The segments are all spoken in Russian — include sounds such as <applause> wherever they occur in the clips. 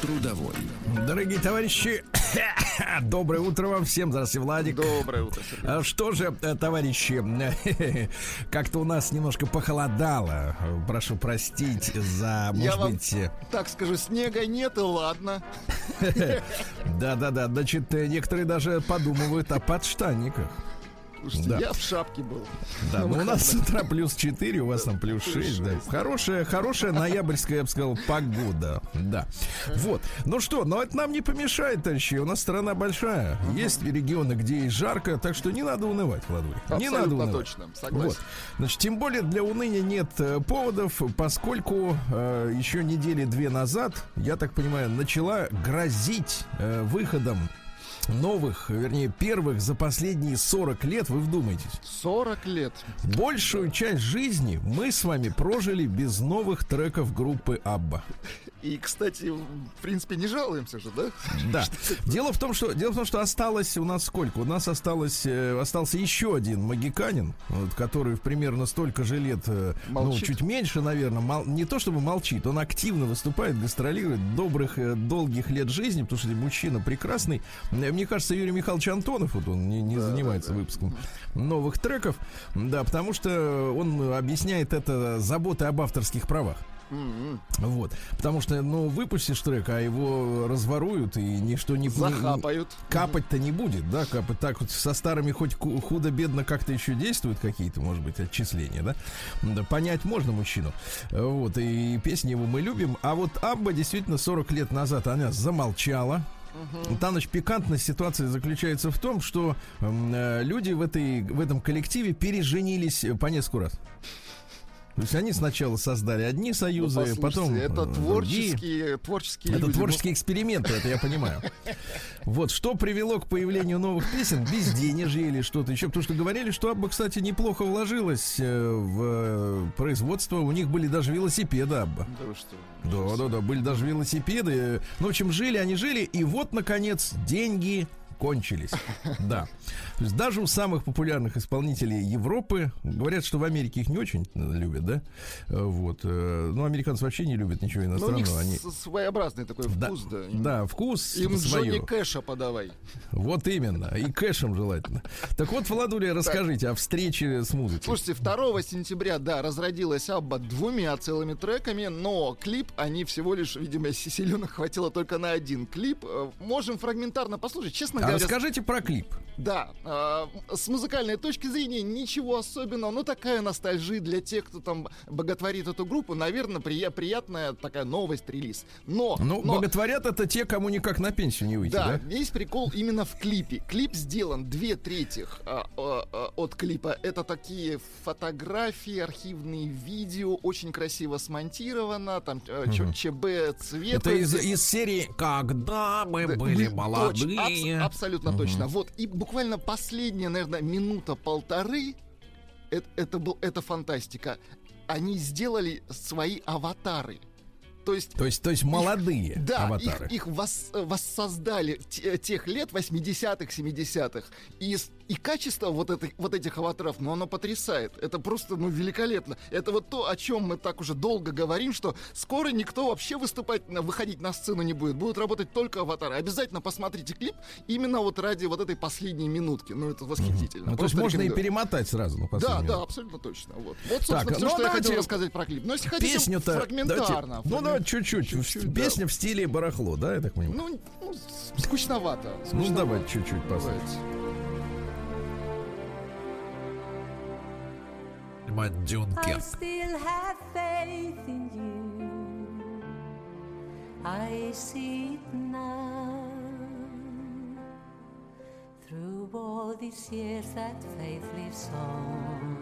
Трудовой. Дорогие товарищи, <coughs> доброе утро вам всем. Здравствуйте, Владик. Доброе утро, Сергей. А Что же, э, товарищи, <laughs> как-то у нас немножко похолодало. Прошу простить за, может Я вам быть... э, так скажу, снега нет и ладно. <laughs> Да-да-да, значит, э, некоторые даже подумывают о подштанниках. Слушайте, Да. я в шапке был. Да, На ну у нас с утра плюс 4, у вас там плюс 6, да. Хорошая, хорошая ноябрьская, я бы сказал, погода. Да. Вот. Ну что, но это нам не помешает, товарищи. У нас страна большая. Есть регионы, где и жарко, так что не надо унывать, Владимир. Не надо унывать. точно, согласен. Вот. Значит, тем более для уныния нет э, поводов, поскольку э, еще недели две назад, я так понимаю, начала грозить э, выходом новых, вернее, первых за последние 40 лет, вы вдумайтесь. 40 лет. Большую часть жизни мы с вами прожили без новых треков группы Абба. И, кстати, в принципе, не жалуемся же, да? <laughs> Да. Дело в том, что дело в том, что осталось у нас сколько? У нас осталось э, остался еще один магиканин, вот, который примерно столько же лет, э, ну Молчит. чуть меньше, наверное, мол- не то чтобы молчит, он активно выступает, гастролирует добрых э, долгих лет жизни, потому что мужчина прекрасный. Мне кажется, Юрий Михайлович Антонов, вот он не, не Да, занимается да, да. выпуском новых треков, да, потому что он объясняет это заботой об авторских правах. М-м. Вот. Потому что, ну, выпустишь трек, а его разворуют, и ничто не... не- Захапают. Капать-то не будет, да, капать так вот со старыми хоть худо-бедно как-то еще действуют какие-то, может быть, отчисления, да? Да, понять можно мужчину. Вот, и песни его мы любим. А вот Абба действительно 40 лет назад она замолчала. Там, значит, пикантность ситуации заключается в том, что э, люди в, этой, в этом коллективе переженились по несколько раз. То есть они сначала создали одни Ну, союзы, послушайте, потом это э, другие. творческие, творческие Это люди. творческие эксперименты, это я понимаю. <laughs> Вот что привело к появлению новых песен, безденежье или что-то еще. Потому что говорили, что Абба, кстати, неплохо вложилась э, в э, производство. У них были даже велосипеды Абба. Ну, Да что? Да, да, да, были даже велосипеды. Ну, в общем, жили они жили, и вот, наконец, деньги кончились. <laughs> Да. То есть даже у самых популярных исполнителей Европы говорят, что в Америке их не очень любят, да? Э, Вот. э, Ну, американцы вообще не любят ничего Ну, у них иностранного. Они... своеобразный такой Да, вкус, да. Им- да, вкус Им свое. Джонни Кэша подавай. Вот именно. И кэшем желательно. Так вот, Владуля, расскажите о встрече с музыкой. Слушайте, 2 сентября, да, разродилась Абба двумя целыми треками, но клип они всего лишь, видимо, <laughs> силенок хватило только на один клип. Э, Можем фрагментарно послушать. Честно А говоря, расскажите про клип. Да, э, с музыкальной точки зрения ничего особенного, но такая ностальжия для тех, кто там боготворит эту группу, наверное, прия- приятная такая новость, релиз. Но, Ну, но боготворят это те, кому никак на пенсию не выйти, да, да? весь прикол именно в клипе. Клип сделан две трети а, а, а, от клипа. Это такие фотографии, архивные видео, очень красиво смонтировано, там э, чё- ЧБ, цвет. Это из, из серии «Когда мы Да, были молодые». абс- абсолютно Мгм. точно. Вот. И буквально последняя, наверное, минута-полторы. Это, это, был, это фантастика. Они сделали свои аватары. То есть То есть, то есть молодые <laughs> да, аватары. их, их вос- воссоздали те- тех лет 80-х, 70-х. И, и качество вот, этой, вот этих аватаров, ну, оно потрясает. Это просто, ну, великолепно. Это вот то, о чем мы так уже долго говорим, что скоро никто вообще выступать, выходить на сцену не будет. Будут работать только аватары. Обязательно посмотрите клип именно вот ради вот этой последней минутки. Ну, это восхитительно. Ну, то есть Просто можно и перемотать сразу на Да, последнюю. да, абсолютно точно. Вот, вот собственно, Так, все, ну, что я хотел рассказать про клип. Но если хотите Песню-то... фрагментарно. давайте- ну, фрагмент- давайте чуть-чуть. Чуть-чуть, В- да. Песня в стиле барахло, да, я так понимаю? Ну, ну, скучновато. Ну, скучновато. давайте чуть-чуть послушаем. Now. Through all these years, that faith lives on.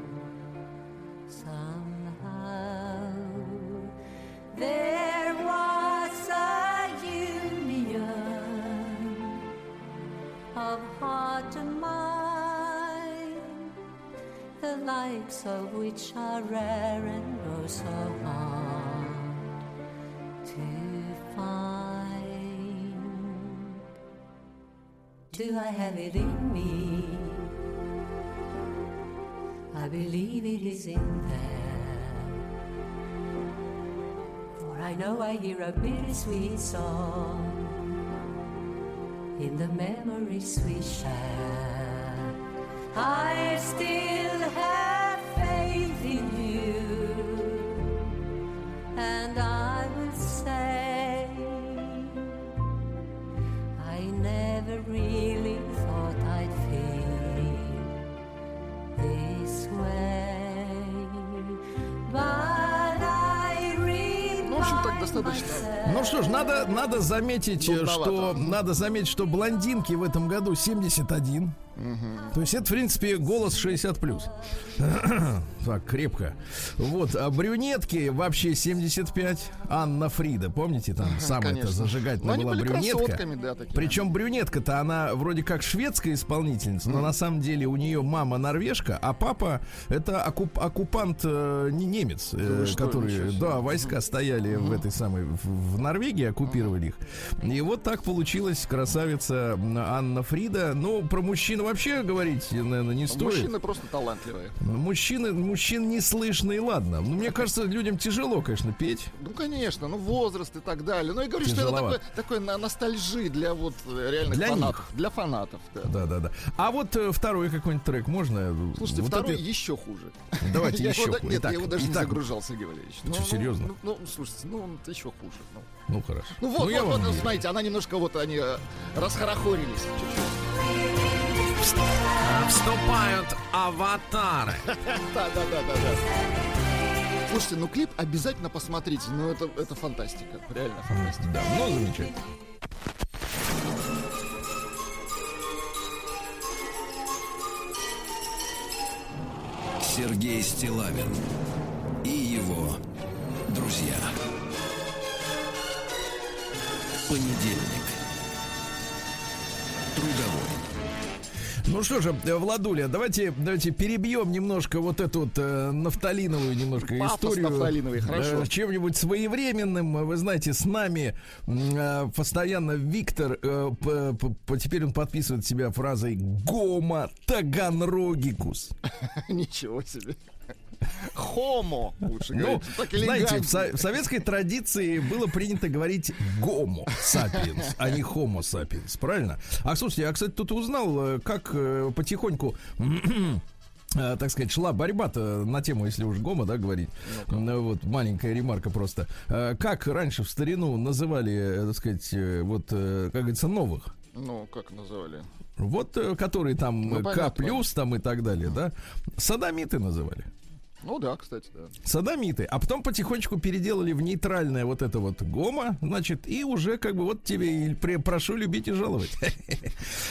Somehow, of which are rare and oh so hard to find. Do I have it in me? I believe it is in there. For I know I hear a bittersweet song in the memories we share. I still have in you, and I will say, I never really thought I'd feel this way, but I Ну, в общем, так достаточно. Ну что ж, надо, надо заметить, э, Нудновато. что надо заметить, что блондинки в этом году 71. То есть это, в принципе, голос 60 плюс. <coughs> так, крепко. Вот, а брюнетки вообще 75. Анна Фрида, помните, там <laughs> самая конечно. зажигательная была брюнетка. да. Причем брюнетка-то она вроде как шведская исполнительница, но на самом деле у нее мама норвежка, а папа это оккуп- оккупант э, не немец, э, который, да, войска стояли в этой самой в, в Норвегии, оккупировали их. И вот так получилась красавица Анна Фрида. Ну, про мужчин вообще говорить, наверное, не стоит. Мужчины просто талантливые. Мужчины, мужчин не слышно и ладно. Ну, мне кажется, людям тяжело, конечно, петь. Ну, конечно, ну, возраст и так далее. Ну, я говорю, что это такой, такой на ностальжи для вот э, реальных Для фанатов. Для фанатов, да. Да, да, да. А вот э, второй какой-нибудь трек можно? Слушайте, Вот второй это- еще хуже. Давайте Я еще. да- Нет, Итак, я его даже не загружал, Сергей Валерьевич. Ну, Что, ну, серьезно? Ну, ну, слушайте, ну, он еще хуже. Ну, Ну хорошо. Ну вот, вот, смотрите, она немножко вот они э, расхорохорились чуть-чуть. Вступают аватары. <laughs> Да, да, да, да, да. Слушайте, ну клип обязательно посмотрите, ну это, это фантастика, реально фантастика. Да, ну замечательно. Сергей Стилавин и его друзья. Понедельник. Трудовой. Ну что же, э, Владуля, давайте, давайте перебьем немножко вот эту вот э, нафталиновую немножко Пафос историю. нафталиновый, хорошо. э, чем-нибудь своевременным. Вы знаете, с нами э, постоянно Виктор, э, п- п- п- теперь он подписывает себя фразой «Гома Таганрогикус». <laughs> Ничего себе. Хомо, лучше Ну, знаете, в, со- в советской традиции было принято говорить гомо сапиенс, а не homo сапиенс, правильно? А слушайте, я, кстати, тут узнал, э, как э, потихоньку <clears throat> э, так сказать, шла борьба-то на тему, если уж гомо, да, говорить. Ну, вот маленькая ремарка просто. Э, Как раньше в старину называли, так сказать, вот, как говорится, новых? Ну, как называли? Вот, которые там Ну, К плюс там и так далее, да? Садомиты называли. Ну да, кстати, да. садомиты, а потом потихонечку переделали в нейтральное вот это вот гомо, значит, и уже как бы вот тебе и пре- прошу любить и жаловать. <laughs>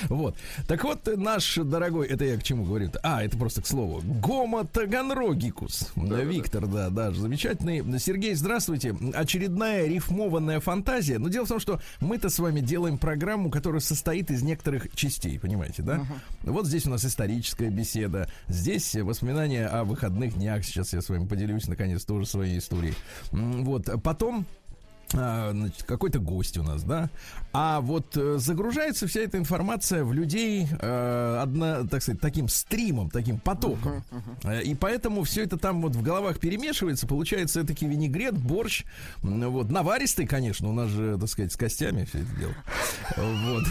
Вот. Так вот, наш дорогой, это я к чему говорю? А, это просто к слову. Гомо Таганрогикус. Виктор, да, да, замечательный. Сергей, здравствуйте. Очередная рифмованная фантазия. Но дело в том, что мы-то с вами делаем программу, которая состоит из некоторых частей, понимаете, да? Вот здесь у нас историческая беседа, здесь воспоминания о выходных днях. Сейчас я с вами поделюсь, наконец, тоже своей историей. Вот. Потом а, значит, какой-то гость у нас, да. А вот э, загружается вся эта информация в людей, э, одна, так сказать, таким стримом, таким потоком. Э, И поэтому все это там вот в головах перемешивается, получается таки винегрет, борщ, вот, наваристый, конечно, у нас же, так сказать, с костями все это дело. Вот.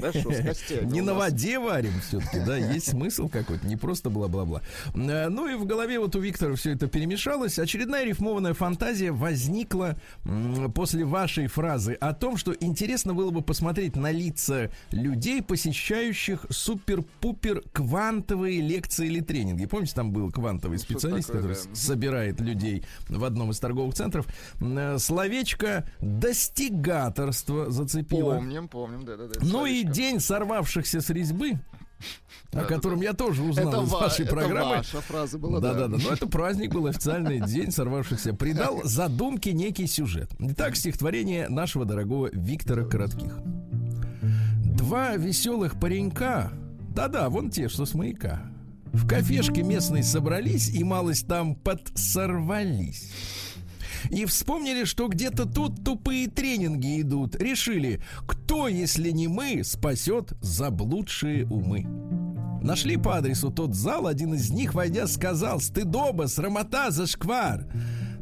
Хорошо, с костями Не на воде варим все-таки, да, есть смысл какой-то, не просто бла-бла-бла. Э, Ну и в голове вот у Виктора все это перемешалось. Очередная рифмованная фантазия возникла после вашей фразы о том, что интересно было бы посмотреть на лица людей, посещающих супер-пупер квантовые лекции или тренинги. Помните, там был квантовый что специалист, такое, который да. собирает людей в одном из торговых центров. Э, Словечко достигаторство зацепило. Помним, помним, да-да-да. Ну и. День сорвавшихся с резьбы, о котором я тоже узнал Это, из ва- вашей это программы. ваша фраза была, Да, да, да. Но это праздник был официальный день сорвавшихся. Придал задумке некий сюжет. Итак, стихотворение нашего дорогого Виктора Коротких. Два веселых паренька, да-да, вон те, что с маяка, В кафешке местные собрались и малость там подсорвались. И вспомнили, что где-то тут тупые тренинги идут. Решили, кто, если не мы, спасет заблудшие умы. Нашли по адресу тот зал, один из них, войдя, сказал «Стыдоба, срамота, зашквар!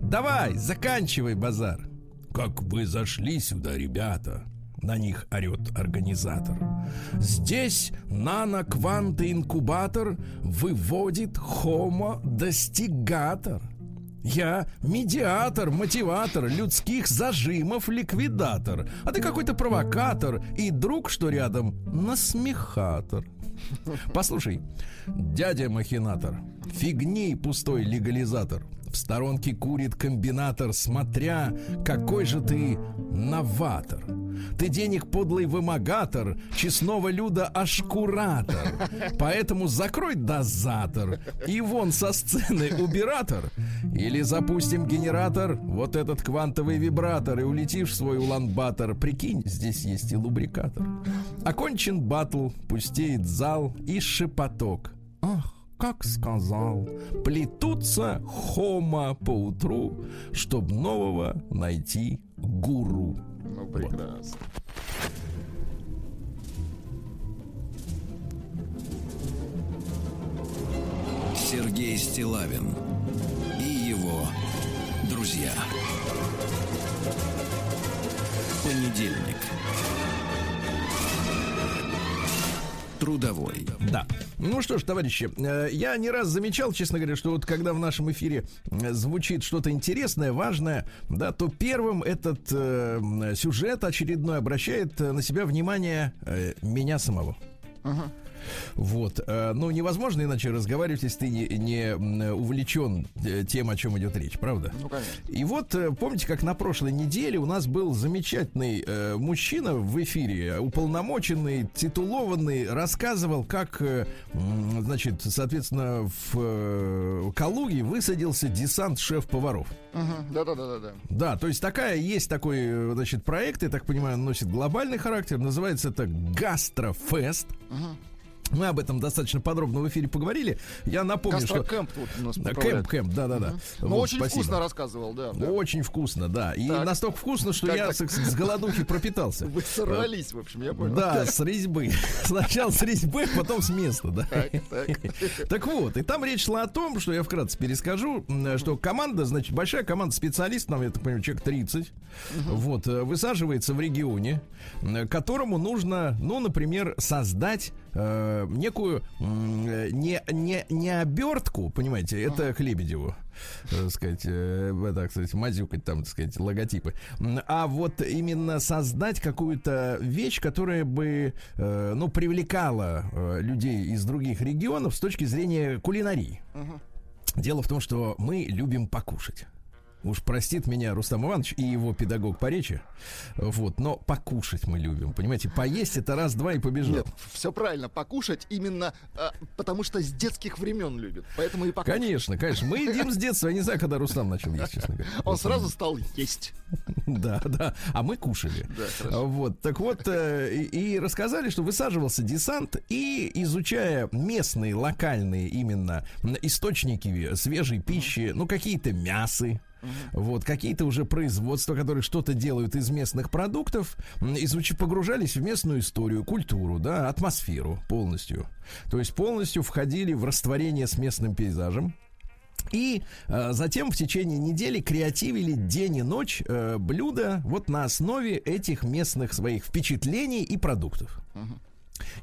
Давай, заканчивай базар!» «Как вы зашли сюда, ребята!» На них орет организатор. Здесь нано-кванты-инкубатор выводит хомо-достигатор. Я медиатор, мотиватор, людских зажимов ликвидатор. А ты какой-то провокатор и друг, что рядом, насмехатор. Послушай, дядя махинатор, фигни пустой легализатор. В сторонке курит комбинатор, смотря какой же ты новатор. Ты денег подлый вымогатор, честного люда ашкуратор. Поэтому закрой дозатор и вон со сцены убиратор. Или запустим генератор, вот этот квантовый вибратор, и улетишь в свой улан-батор. Прикинь, здесь есть и лубрикатор. Окончен батл, пустеет зал и шепоток. Ах, как сказал, плетутся хома по утру, чтоб нового найти гуру. Ну, прекрасно. Сергей Стилавин и его друзья. Понедельник. Трудовой. Да. Ну что ж, товарищи, э, я не раз замечал, честно говоря, что вот когда в нашем эфире э, звучит что-то интересное, важное, да, то первым этот э, сюжет очередной обращает э, на себя внимание э, меня самого. Ага. Вот. э, Ну, невозможно иначе разговаривать, если ты не, не увлечен э, тем, о чем идет речь, правда? Ну, конечно. И вот, э, помните, как на прошлой неделе у нас был замечательный э, мужчина в эфире, уполномоченный, титулованный, рассказывал, как, э, значит, соответственно, в э, Калуге высадился десант шеф-поваров. Ага. Да-да-да-да-да. Да, то есть такая, есть такой, значит, проект, я так понимаю, он носит глобальный характер, называется это Гастрофест. Ага. Мы об этом достаточно подробно в эфире поговорили. Я напомню, что... Гастрокэмп тут у нас. Кэмп, кэмп, да-да-да. Ну, Вот, очень спасибо. вкусно рассказывал, да. да. Очень вкусно, да. И Так. настолько вкусно, что Так, я так. с, с голодухи пропитался. Вы сорвались, в общем, я понял. Да, с резьбы. <laughs> Сначала с резьбы, потом с места, да. Так, так. Так вот, и там речь шла о том, что я вкратце перескажу, что команда, значит, большая команда специалистов, там, я так понимаю, человек 30, вот, э, высаживается в регионе, которому нужно, ну, например, создать э, некую э, не, не, не обертку, понимаете, это к Лебедеву, э, так сказать, э, так сказать, мазюкать там, так сказать, логотипы, а вот именно создать какую-то вещь, которая бы, э, ну, привлекала э, людей из других регионов с точки зрения кулинарии. Дело в том, что мы любим покушать. Уж простит меня Рустам Иванович и его педагог по речи. Вот, но покушать мы любим. Понимаете, поесть это раз-два и побежал. Нет, все правильно. Покушать именно а, потому, что с детских времен любит. Поэтому и покушать. Конечно, конечно. Мы едим с детства. Я не знаю, когда Рустам начал есть, честно говоря. Он сразу стал есть. Да, да. А мы кушали. Да. Вот, так вот, э, и, рассказали, что высаживался десант, и изучая местные, локальные именно источники свежей пищи, ну, какие-то мясы, вот, какие-то уже производства, которые что-то делают из местных продуктов, м, изуч... погружались в местную историю, культуру, да, атмосферу полностью. То есть полностью входили в растворение с местным пейзажем. И э, затем в течение недели креативили день и ночь э, блюда вот на основе этих местных своих впечатлений и продуктов.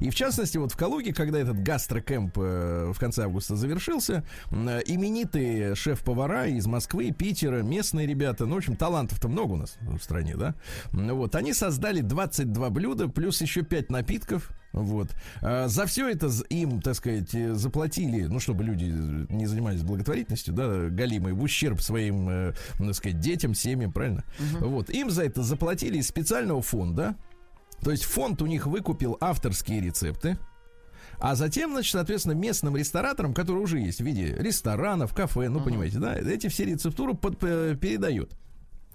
И в частности, вот в Калуге, когда этот гастрокэмп э, в конце августа завершился, э, именитые шеф-повара из Москвы, Питера, местные ребята, ну, в общем, талантов-то много у нас в стране, да, вот, они создали 22 блюда, плюс еще 5 напитков, вот. А За все это им, так сказать, э, заплатили, ну, чтобы люди э, не занимались благотворительностью, да, галимой, в ущерб своим, э, ну, так сказать, детям, семьям, правильно? Вот. Им за это заплатили из специального фонда, то есть фонд у них выкупил авторские рецепты, а затем, значит, соответственно, местным рестораторам, которые уже есть в виде ресторанов, кафе, ну, понимаете, да, эти все рецептуры под- э, передают.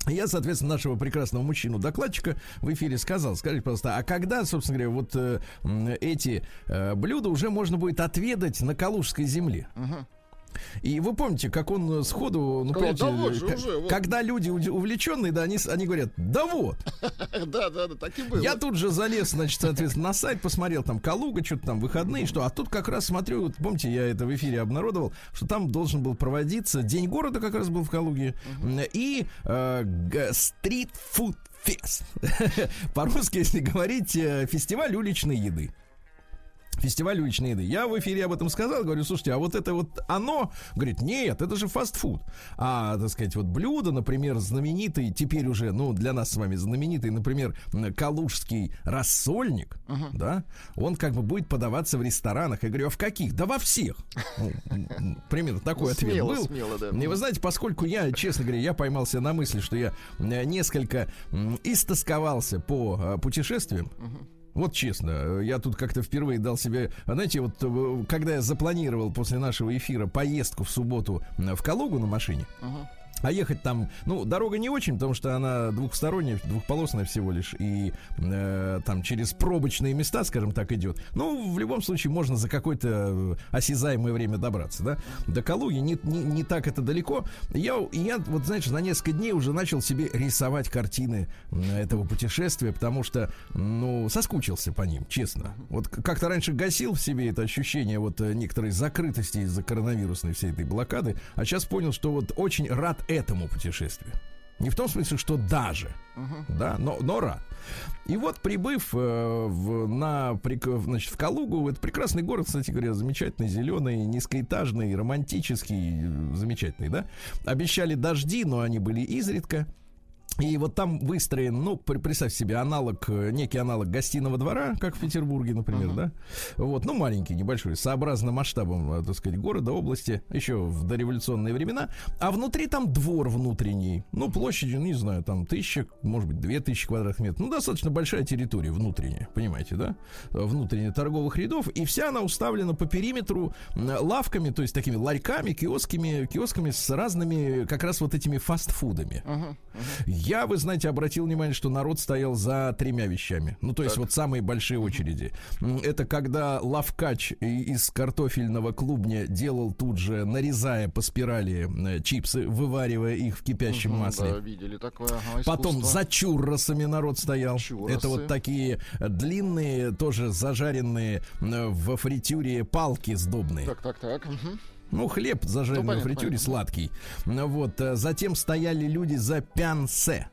Я, соответственно, нашего прекрасного мужчину-докладчика в эфире сказал, скажите, пожалуйста, а когда, собственно говоря, вот э, эти э, блюда уже можно будет отведать на Калужской земле? И вы помните, как он сходу, ну, Сказал, понимаете, «Да вот же к- уже, вот». когда люди увлеченные, да, они, они говорят, да вот. <laughs> Да, да, да, так и было. Я тут же залез, значит, соответственно, на сайт, посмотрел там Калуга, что-то там выходные, что, а тут как раз смотрю, вот помните, я это в эфире обнародовал, что там должен был проводиться День города, как раз был в Калуге, и э, г- стрит-фуд фест. <laughs> По-русски, если говорить, э, фестиваль уличной еды. Фестиваль уличной еды. Я в эфире об этом сказал, говорю, слушайте, а вот это вот оно, говорит, нет, это же фастфуд. А, так сказать, вот блюдо, например, знаменитый, теперь уже, ну, для нас с вами знаменитый, например, калужский рассольник, да, он как бы будет подаваться в ресторанах. Я говорю, а в каких? Да во всех. Ну, примерно такой Ну, ответ был. смело, да. И вы знаете, поскольку я, честно говоря, я поймался на мысли, что я несколько истосковался по э, путешествиям, вот честно, э, я тут как-то впервые дал себе, а знаете, вот э, когда я запланировал после нашего эфира поездку в субботу в Калугу на машине, а ехать там, ну, дорога не очень, потому что она двухсторонняя, двухполосная всего лишь, и э, там через пробочные места, скажем так, идет. Ну, в любом случае, можно за какое-то э, осязаемое время добраться, да. До Калуги не, не, не так это далеко. Я, я, вот, знаешь, за несколько дней уже начал себе рисовать картины м, этого путешествия, потому что, ну, соскучился по ним, честно. Вот как-то раньше гасил в себе это ощущение вот э, некоторой закрытости из-за коронавирусной всей этой блокады, а сейчас понял, что вот очень рад этому путешествию. Не в том смысле, что даже, да, но, но рад. И вот прибыв э, в, на, прик- значит, в Калугу, это прекрасный город, кстати говоря, замечательный, зеленый, низкоэтажный, романтический, э, замечательный, да. Обещали дожди, но они были изредка. И вот там выстроен, ну, представь себе, аналог, э, некий аналог гостиного двора, как в Петербурге, например, да? Вот, ну, маленький, небольшой, сообразно масштабом, э, так сказать, города, области, еще в дореволюционные времена. А внутри там двор внутренний, ну, площадью, не знаю, там тысяча, может быть, две тысячи квадратных метров. Ну, достаточно большая территория внутренняя, понимаете, да? Э, Внутренняя торговых рядов. И вся она уставлена по периметру лавками, то есть такими ларьками, киосками, киосками с разными, как раз вот этими фастфудами. Я, вы знаете, обратил внимание, что народ стоял за тремя вещами. Ну, то есть вот самые большие очереди. Это когда лавкач из картофельного клубня делал тут же, нарезая по спирали э, чипсы, вываривая их в кипящем масле. Да, видели такое. ага, Потом за чурросами народ стоял. Чурросы. Это вот такие э, длинные, тоже зажаренные э, во фритюре палки сдобные. Так, так, так. мгм. Ну, хлеб зажаренный Ну, понятно, фритюре понятно. сладкий. Ну, Вот. э, Затем стояли люди за пянсе.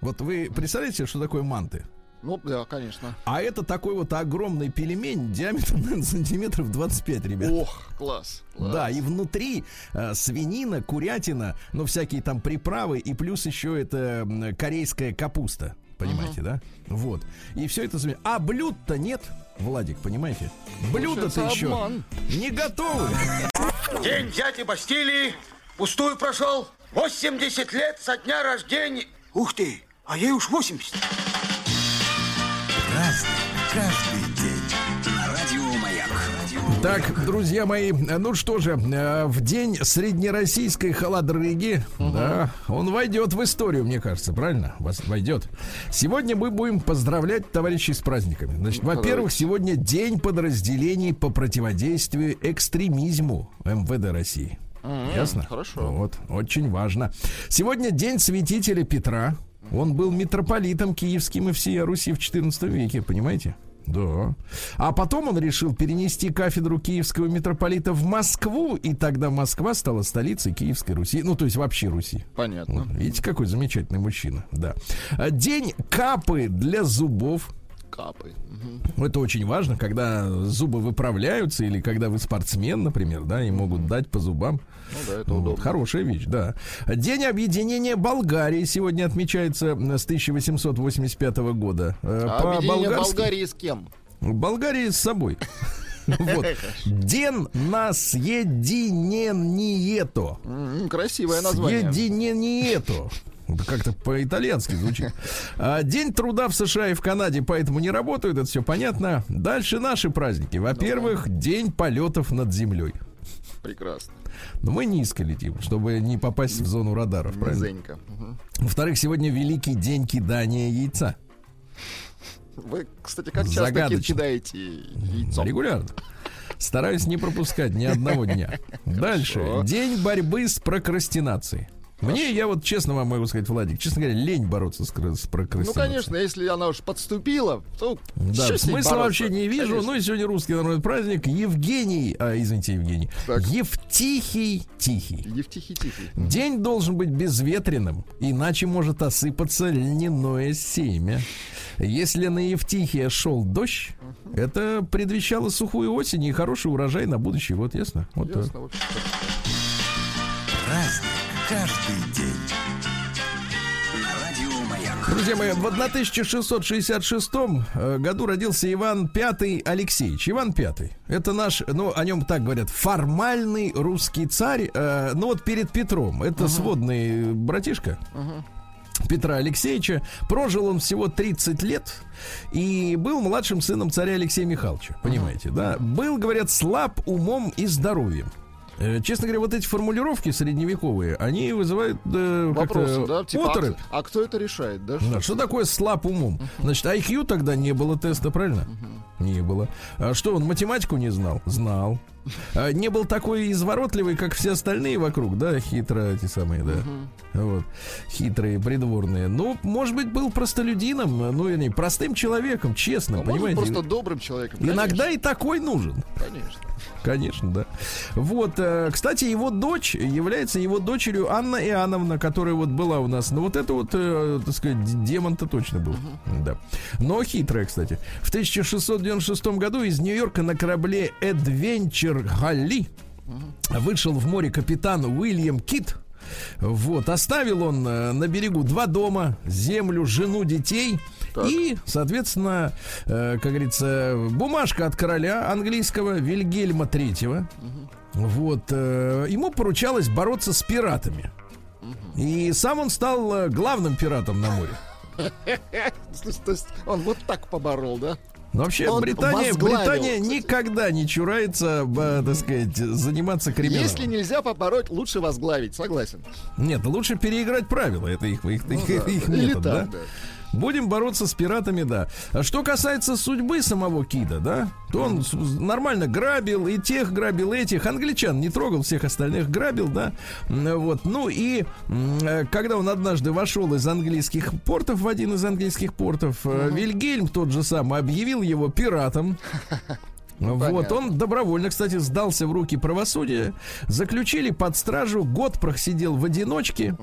Вот вы представляете, что такое манты? Ну, да, конечно. А это такой вот огромный пельмень диаметром, <laughs> наверное, сантиметров 25, ребят. Ох, класс. класс. Да, и внутри э, свинина, курятина, ну, всякие там приправы, и плюс еще это корейская капуста. Понимаете, да? Вот. И все это... А блюд-то нет, Владик, понимаете? Блюда-то еще обман. не готовы. День взятия Бастилии пустую прошел. 80 лет со дня рождения. Ух ты, а ей уж 80. Каждый день. Радио Маяк. Так, друзья мои, ну что же, э, в день среднероссийской холодрыги, да, он войдет в историю, мне кажется, правильно? Войдет. Сегодня мы будем поздравлять товарищей с праздниками. Значит, во-первых, сегодня день подразделений по противодействию экстремизму МВД России. Ясно? хорошо. Вот, очень важно. Сегодня день святителя Петра. Он был митрополитом киевским и всей Руси в XIV веке, понимаете? Да. А потом он решил перенести кафедру киевского митрополита в Москву, и тогда Москва стала столицей Киевской Руси. Ну, то есть вообще Руси. Понятно. Вот, видите, какой замечательный мужчина. Да. А День капы для зубов. Капы. Мгм. Это очень важно, когда зубы выправляются или когда вы спортсмен, например, да, и могут дать по зубам. Ну да, это Вот, удобно. Хорошая вещь, да. День объединения Болгарии сегодня отмечается м, с 1885 года. Э, А объединение по-болгарски- Болгарии с кем? Болгарии с собой. <laughs> Вот. День на съединението. Красивое название. Съединението. Как-то по-итальянски звучит. А, День труда в США и в Канаде, поэтому не работают, это все понятно. Дальше наши праздники. Во-первых, день полетов над землей. Прекрасно. Но мы низко летим, чтобы не попасть в зону радаров, правильно? Низенько. Во-вторых, сегодня великий день кидания яйца. Вы, кстати, как часто кидаете яйцо? Регулярно. Стараюсь не пропускать ни одного дня. <laughs> Дальше. День борьбы с прокрастинацией. Мне, я вот честно вам могу сказать, Владик, честно говоря, лень бороться с, с Ну, прокрастинацией. конечно, если она уж подступила, то Да, смысла бороться? вообще не вижу. Конечно. Ну и сегодня русский народный праздник. Евгений, а, извините, Евгений. Так. Евтихий Тихий. Евтихий-тихий. День должен быть безветренным, иначе может осыпаться льняное семя. Если на Евтихия шел дождь, это предвещало сухую осень и хороший урожай на будущий год, ясно? Вот. Ясно. Праздник каждый день. Друзья мои, в 1666 э, году родился Иван V Алексеевич. Иван V. Это наш, ну, о нем так говорят, формальный русский царь. э, ну, вот перед Петром. Это сводный братишка. Петра Алексеевича. Прожил он всего 30 лет и был младшим сыном царя Алексея Михайловича. Понимаете, да? Был, говорят, слаб умом и здоровьем. Э, Честно говоря, вот эти формулировки средневековые, они вызывают э, Вопросы, да? Типа, а, а кто это решает, да? Да, что такое слаб умом? Значит, IQ тогда не было теста, правильно? Не было. А что, он математику не знал? Знал. А не был такой изворотливый, как все остальные вокруг, да, хитро эти самые, да. Вот. Хитрые, придворные. Ну, может быть, был простолюдином, ну, или простым человеком, честным, А может, понимаете? просто добрым человеком. Иногда и такой нужен. Конечно. Конечно, да. Вот, э, кстати, его дочь является его дочерью Анна Иоанновна, которая вот была у нас. Ну, вот это вот, э, так сказать, демон-то точно был. Да. Но хитрая, кстати. В 1696 году из Нью-Йорка на корабле Adventure Галли вышел в море капитан Уильям Кит. Вот, оставил он э, на берегу два дома, землю, жену, детей. И, соответственно, э, как говорится, бумажка от короля английского Вильгельма Третьего. Вот, э, ему поручалось бороться с пиратами. И сам он стал э, главным пиратом на море. <laughs> То есть он вот так поборол, да? Но вообще Он Британия, Британия никогда не чурается, так сказать, заниматься криминалом. Если нельзя побороть, лучше возглавить, согласен. Нет, лучше переиграть правила. Это их, их, Ну их- да, их да. Или метод, да? так, да. Будем бороться с пиратами, да. А что касается судьбы самого Кида, да, то он нормально грабил, и тех грабил, и этих. Англичан не трогал, всех остальных грабил, да. Вот. Ну и э, когда он однажды вошел из английских портов в один из английских портов, э, Вильгельм тот же самый объявил его пиратом. <laughs> Вот, понятно. он добровольно, кстати, сдался в руки правосудия. Заключили под стражу, год просидел в одиночке.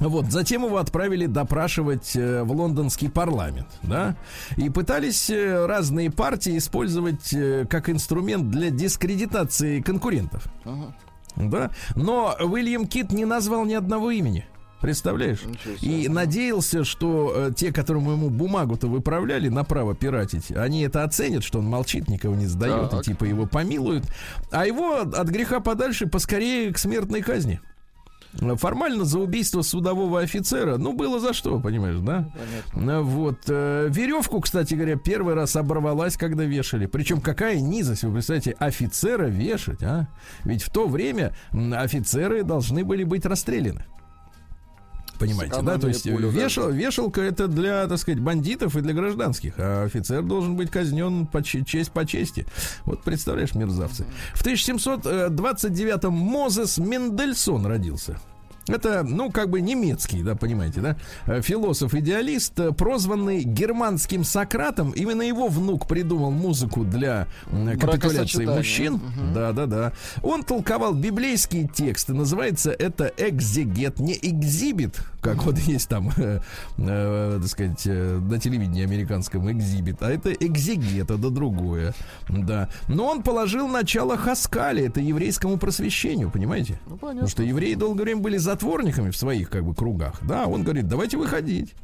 Вот, затем его отправили допрашивать э, в лондонский парламент, да, и пытались э, разные партии использовать э, как инструмент для дискредитации конкурентов, да, но Уильям Кит не назвал ни одного имени. Представляешь? И надеялся, что э, те, которым ему бумагу-то выправляли на право пиратить, они это оценят, что он молчит, никого не сдает, Так. и типа его помилуют. А его от греха подальше поскорее к смертной казни. Формально за убийство судового офицера, ну, было за что, понимаешь, да? Ну, Вот. э, веревку, кстати говоря, первый раз оборвалась, когда вешали. Причем какая низость, вы представляете, офицера вешать, а? Ведь в то время офицеры должны были быть расстреляны. Понимаете, да? То Сэкономили есть пулю, да. вешал, вешалка это для, так сказать, бандитов и для гражданских, а офицер должен быть казнен по че- честь по чести. Вот представляешь, мерзавцы. В 1729-м Мозес Мендельсон родился. Это, ну, как бы немецкий, да, понимаете, да? Э, Философ-идеалист, э, прозванный германским Сократом. Именно его внук придумал музыку для капитуляции мужчин. Да, да, да. Он толковал библейские тексты. Называется это экзегет, не экзибит, как вот есть там, <laughs> э, э, так сказать, э, на телевидении американском экзибит, а это экзегет, это другое. Да. Но он положил начало Хаскали, это еврейскому просвещению, понимаете? Ну, Потому понятно. что евреи долгое время были затворниками в своих как бы кругах. Да, он говорит, давайте выходить.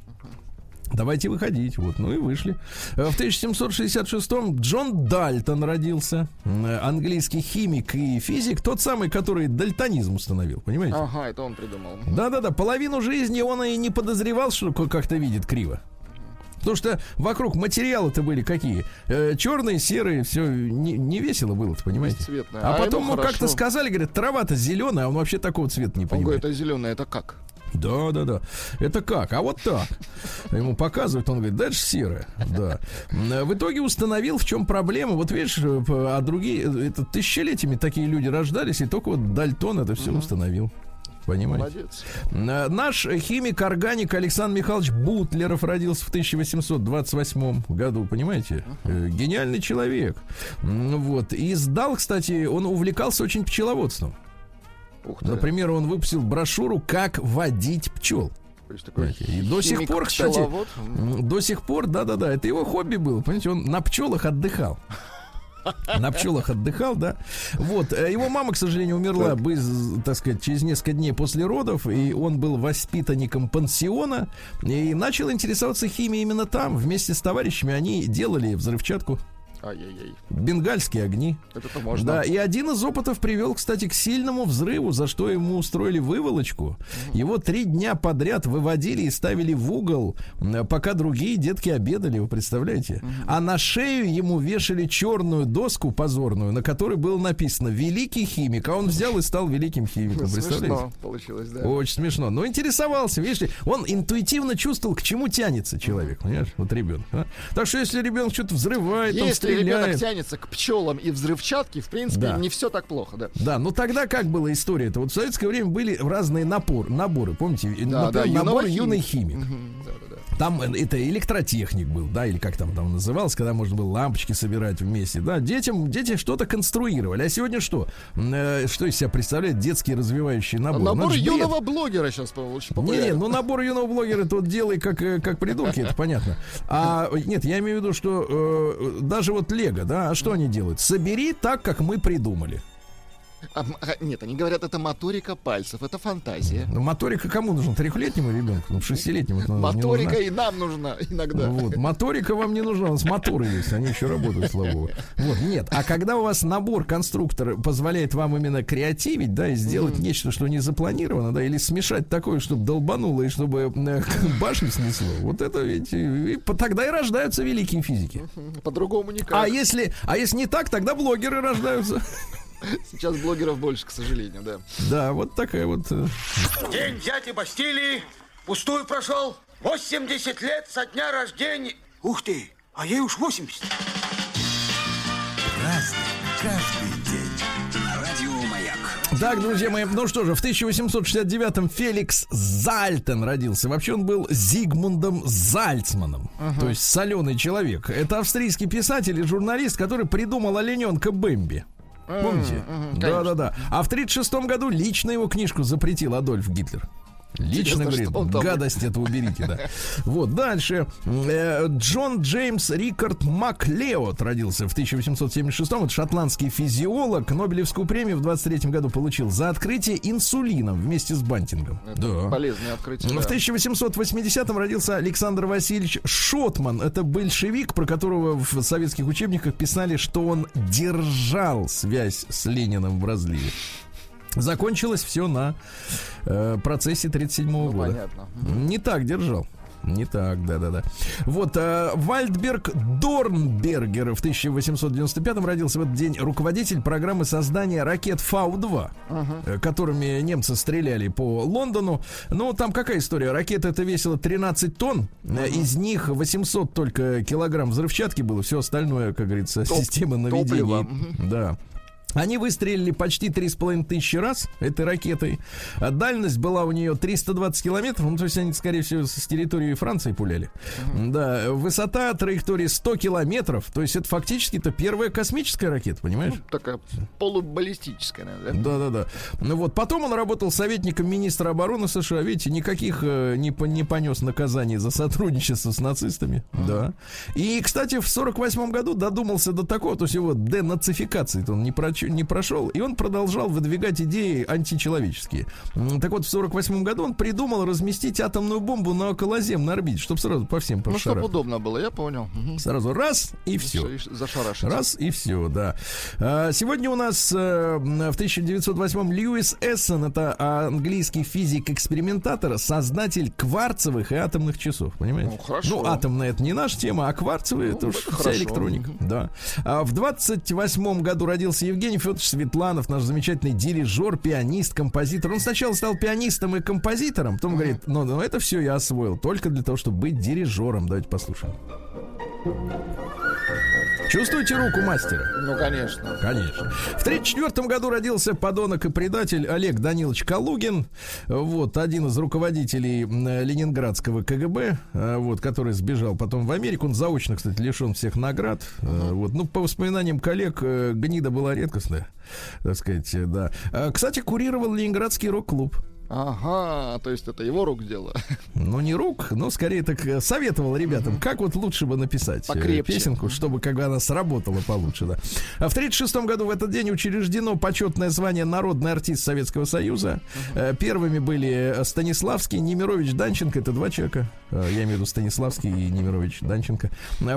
Давайте выходить. Вот, ну и вышли. Э, В 1766-м Джон Дальтон родился. М, Английский химик и физик. Тот самый, который дальтонизм установил. Понимаете? Ага, это он придумал. Да-да-да. Половину жизни он и не подозревал, что как-то видит криво. Потому что вокруг материалы-то были какие? Э, черные, серые, все не, не весело было, понимаете? Бесцветное. А, А потом ему как-то сказали, говорят, трава-то зеленая, а он вообще такого цвета не Он понимает. говорит, это зеленое, это как? Да, да, да. Это как? А вот так. Ему показывают, он говорит, дальше серое. Да. В итоге установил, в чем проблема. Вот видишь, э, а другие, э, это тысячелетиями такие люди рождались, и только вот Дальтон это все установил. Понимаете? Молодец. Э, Наш химик-органик Александр Михайлович Бутлеров родился в 1828 году, понимаете? Э, Гениальный человек. М, Вот. И сдал, кстати, он увлекался очень пчеловодством. Ух ты. Например, он выпустил брошюру «Как водить пчел». И до сих пор, кстати, до сих пор, да-да-да, это его хобби было. Понимаете, он на пчелах отдыхал. <laughs> На пчелах отдыхал, да. Вот. э, Его мама, к сожалению, умерла, бы, так сказать, через несколько дней после родов, и он был воспитанником пансиона и начал интересоваться химией именно там. Вместе с товарищами они делали взрывчатку, Ай-яй-яй. бенгальские огни. Это-то можно. Да, и один из опытов привел, кстати, к сильному взрыву, за что ему устроили выволочку. Его три дня подряд выводили и ставили в угол, пока другие детки обедали, вы представляете? А на шею ему вешали черную доску позорную, на которой было написано «Великий химик», а он взял и стал великим химиком, представляете? Смешно получилось, да. Очень смешно. Но интересовался, видишь он интуитивно чувствовал, к чему тянется человек, понимаешь, вот ребенок. а? Так что если ребенок что-то взрывает, Если ребенок тянется к пчелам и взрывчатке, в принципе, Да. не все так плохо, да. Да, но тогда как была история-то? Вот в советское время были разные напор, наборы, помните? Да, да, Например, набор юного юный химик. Мгм, да-да-да. Там это электротехник был, да, или как там там назывался, когда можно было лампочки собирать вместе, да. Детям, дети что-то конструировали. А сегодня что? Э, что из себя представляет детский развивающий набор? Набор ж бред. юного блогера сейчас очень Не, не, ну набор юного блогера тут делай как, э, как придурки, это понятно. А нет, я имею в виду, что э, даже вот Лего, да, а что они делают? Собери так, как мы придумали. А, а, нет, они говорят, это моторика пальцев, это фантазия. Ну, моторика кому нужна? Трехлетнему ребенку? Ну, шестилетнему это Моторика нужна. и нам нужна иногда. Вот. Моторика вам не нужна, у нас моторы есть, они еще работают, слава богу. Вот, нет. А когда у вас набор конструктора позволяет вам именно креативить, да, и сделать нечто, что не запланировано, да, или смешать такое, чтобы долбануло и чтобы э, <laughs> башню снесло, вот это ведь и тогда и рождаются великие физики. По-другому никак. А если, а если не так, тогда блогеры рождаются. <laughs> Сейчас блогеров больше, к сожалению, да. Да, вот такая вот. э, День дяди Бастилии пустую прошел. 80 лет со дня рождения. Ух ты, а ей уж 80. Разный, каждый день. Радио Маяк. Так, друзья мои, ну что же, в 1869-м Феликс Зальтен родился. Вообще он был Зигмундом Зальцманом, то есть соленый человек. Это австрийский писатель и журналист, который придумал олененка Бэмби. Помните? Да-да-да. А в 36 году лично его книжку запретил Адольф Гитлер. Лично, Интересно, говорит, там- гадость это уберите, да. <laughs> Вот, дальше. Э, Джон Джеймс Рикард Маклеод родился в 1876 Это шотландский физиолог. Нобелевскую премию в 23 году получил за открытие инсулином вместе с Бантингом. Да. Полезное открытие. В да. 1880-м родился Александр Васильевич Шотман. Это большевик, про которого в советских учебниках писали, что он держал связь с Лениным в разливе. Закончилось все на э, процессе 37 Ну, года. понятно. Не так держал. Не так, да-да-да. Вот, э, Вальдберг Дорнбергер в 1895-м родился в этот день руководитель программы создания ракет Фау-2, э, которыми немцы стреляли по Лондону. Ну, там какая история? Ракета это весила 13 тонн, э, из них 800 только килограмм взрывчатки было, все остальное, как говорится, Топ- система наведения. топливо. Да. Они выстрелили почти 3,5 тысячи раз этой ракетой. А дальность была у нее 320 километров. Ну, то есть они, скорее всего, с территории Франции пуляли. Да. Высота траектории 100 километров. То есть это фактически это первая космическая ракета, понимаешь? Такая полубаллистическая, наверное. да? Да-да-да. Ну вот, потом он работал советником министра обороны США. Видите, никаких э, не, не понес наказаний за сотрудничество с нацистами. Да. И, кстати, в 48 году додумался до такого, то есть его денацификации он не прочел. Ничего не прошел, и он продолжал выдвигать идеи античеловеческие. Так вот, в 48 году он придумал разместить атомную бомбу на околоземной орбите, чтобы сразу по всем Ну, чтобы пошарах. удобно было, я понял. Сразу раз и все. Зашарашить. Раз и все, да. А, Сегодня у нас э, в 1908 Льюис Эссон, это английский физик-экспериментатор, создатель кварцевых и атомных часов, понимаете? Ну, хорошо. Ну, атомная это не наша тема, а кварцевые Ну, это уж вся электроника. Да. А в 28 году родился Евгений Федорович Светланов, наш замечательный дирижер, пианист, композитор. Он сначала стал пианистом и композитором, потом говорит, ну, ну это все я освоил только для того, чтобы быть дирижером. Давайте послушаем. Чувствуете руку мастера? Ну, конечно. Конечно. В 1934 году родился подонок и предатель Олег Данилович Калугин. Вот, один из руководителей Ленинградского КГБ, э, вот, который сбежал потом в Америку. Он заочно, кстати, лишен всех наград. Э, Вот, ну, по воспоминаниям коллег, э, гнида была редкостная, так сказать, да. Кстати, курировал Ленинградский рок-клуб. Ага, то есть это его рук дело. <laughs> Ну, не рук, но скорее так э, советовал ребятам, как вот лучше бы написать э, Покрепче. песенку, чтобы как бы она сработала получше, да. А в 1936 году в этот день учреждено почетное звание «Народный артист Советского Союза». Э, Первыми были Станиславский, Немирович, Данченко. Это два человека. Я имею в виду Станиславский и Немирович, Данченко.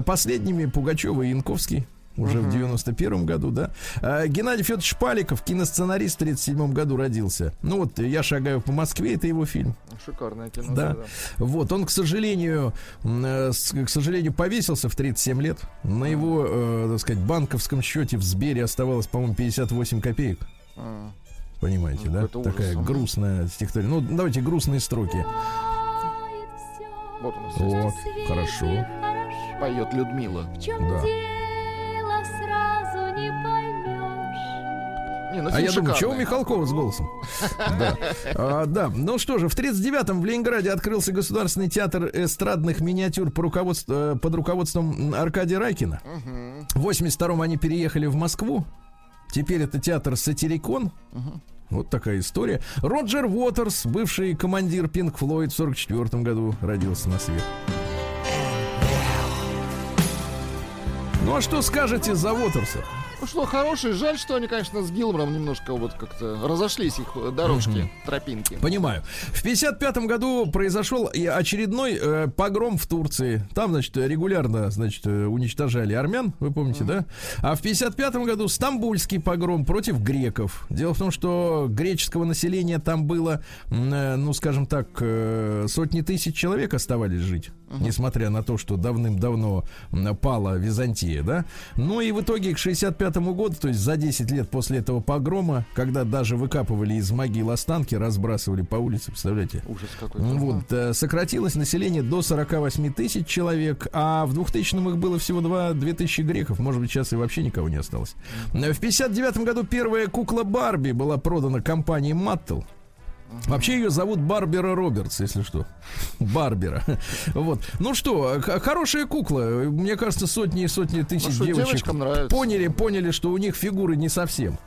Последними Пугачева и Янковский. Уже в 91 году, да. А, Геннадий Федорович Паликов, киносценарист, в 37 году родился. Ну вот «Я шагаю по Москве» — это его фильм. Шикарное кино. Да. Вот, он, к сожалению, э, с- к сожалению, повесился в 37 лет. На его, э, так сказать, банковском счете в Сбере оставалось, по-моему, 58 копеек. А, Понимаете, Ну, да? ужас. Такая Мгм. грустная стихотворение. Ну, давайте грустные строки. Вот у нас Вот, хорошо. поет Людмила. В чем Да. Не, ну, А я думаю, что у. Михалкова с голосом? <laughs> Да. А, Да. Ну что же, в 39-м в Ленинграде открылся Государственный театр эстрадных миниатюр по руководству- э, под руководством Аркадия Райкина. В 82-м они переехали в Москву. Теперь это театр Сатирикон. Вот такая история. Роджер Уотерс, бывший командир Пинк Флойд, в 44 году родился на свет. Ну а что скажете за Уотерса? Что, хороший. Жаль, что они, конечно, с Гилмором немножко вот как-то разошлись их дорожки, тропинки. Понимаю. В 55 году произошел очередной э, погром в Турции. Там, значит, регулярно, значит, э, уничтожали армян, вы помните, да? А в 55 году стамбульский погром против греков. Дело в том, что греческого населения там было, э, ну, скажем так, э, сотни тысяч человек оставались жить, несмотря на то, что давным-давно пала Византия, да? Ну и в итоге к 65 году, то есть за 10 лет после этого погрома, когда даже выкапывали из могил останки, разбрасывали по улице, представляете? Ужас какой-то. Ну Вот, э, сократилось население до 48 тысяч человек, а в 2000-м их было всего 2, 2 тысячи греков. Может быть, сейчас и вообще никого не осталось. Э, В 59 году первая кукла Барби была продана компанией Маттел. Вообще ее зовут Барбера Робертс, если что. <laughs> Барбера. <laughs> Вот. Ну что, хорошая кукла. Мне кажется, сотни и сотни тысяч Ну девочек поняли, поняли, что у них фигуры не совсем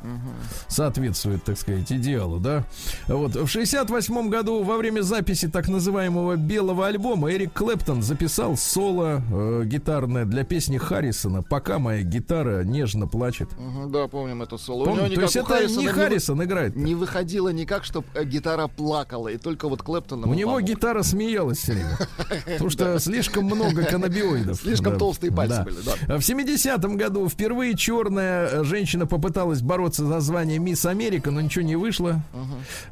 соответствует, так сказать, идеалу, да. Вот. В 68 году во время записи так называемого белого альбома Эрик Клэптон записал соло э, гитарное для песни Харрисона «Пока моя гитара нежно плачет». Мгм, Да, помним это соло. Него То есть это Харрисона не Харрисон играет. Не выходило никак, чтобы гитара плакала, и только вот Клэптон У него помог. гитара смеялась все время. Потому что слишком много каннабиоидов. Слишком толстые пальцы были, да. В 70-м году впервые черная э, женщина попыталась бороться за звание Мисс Америка, но ничего не вышло.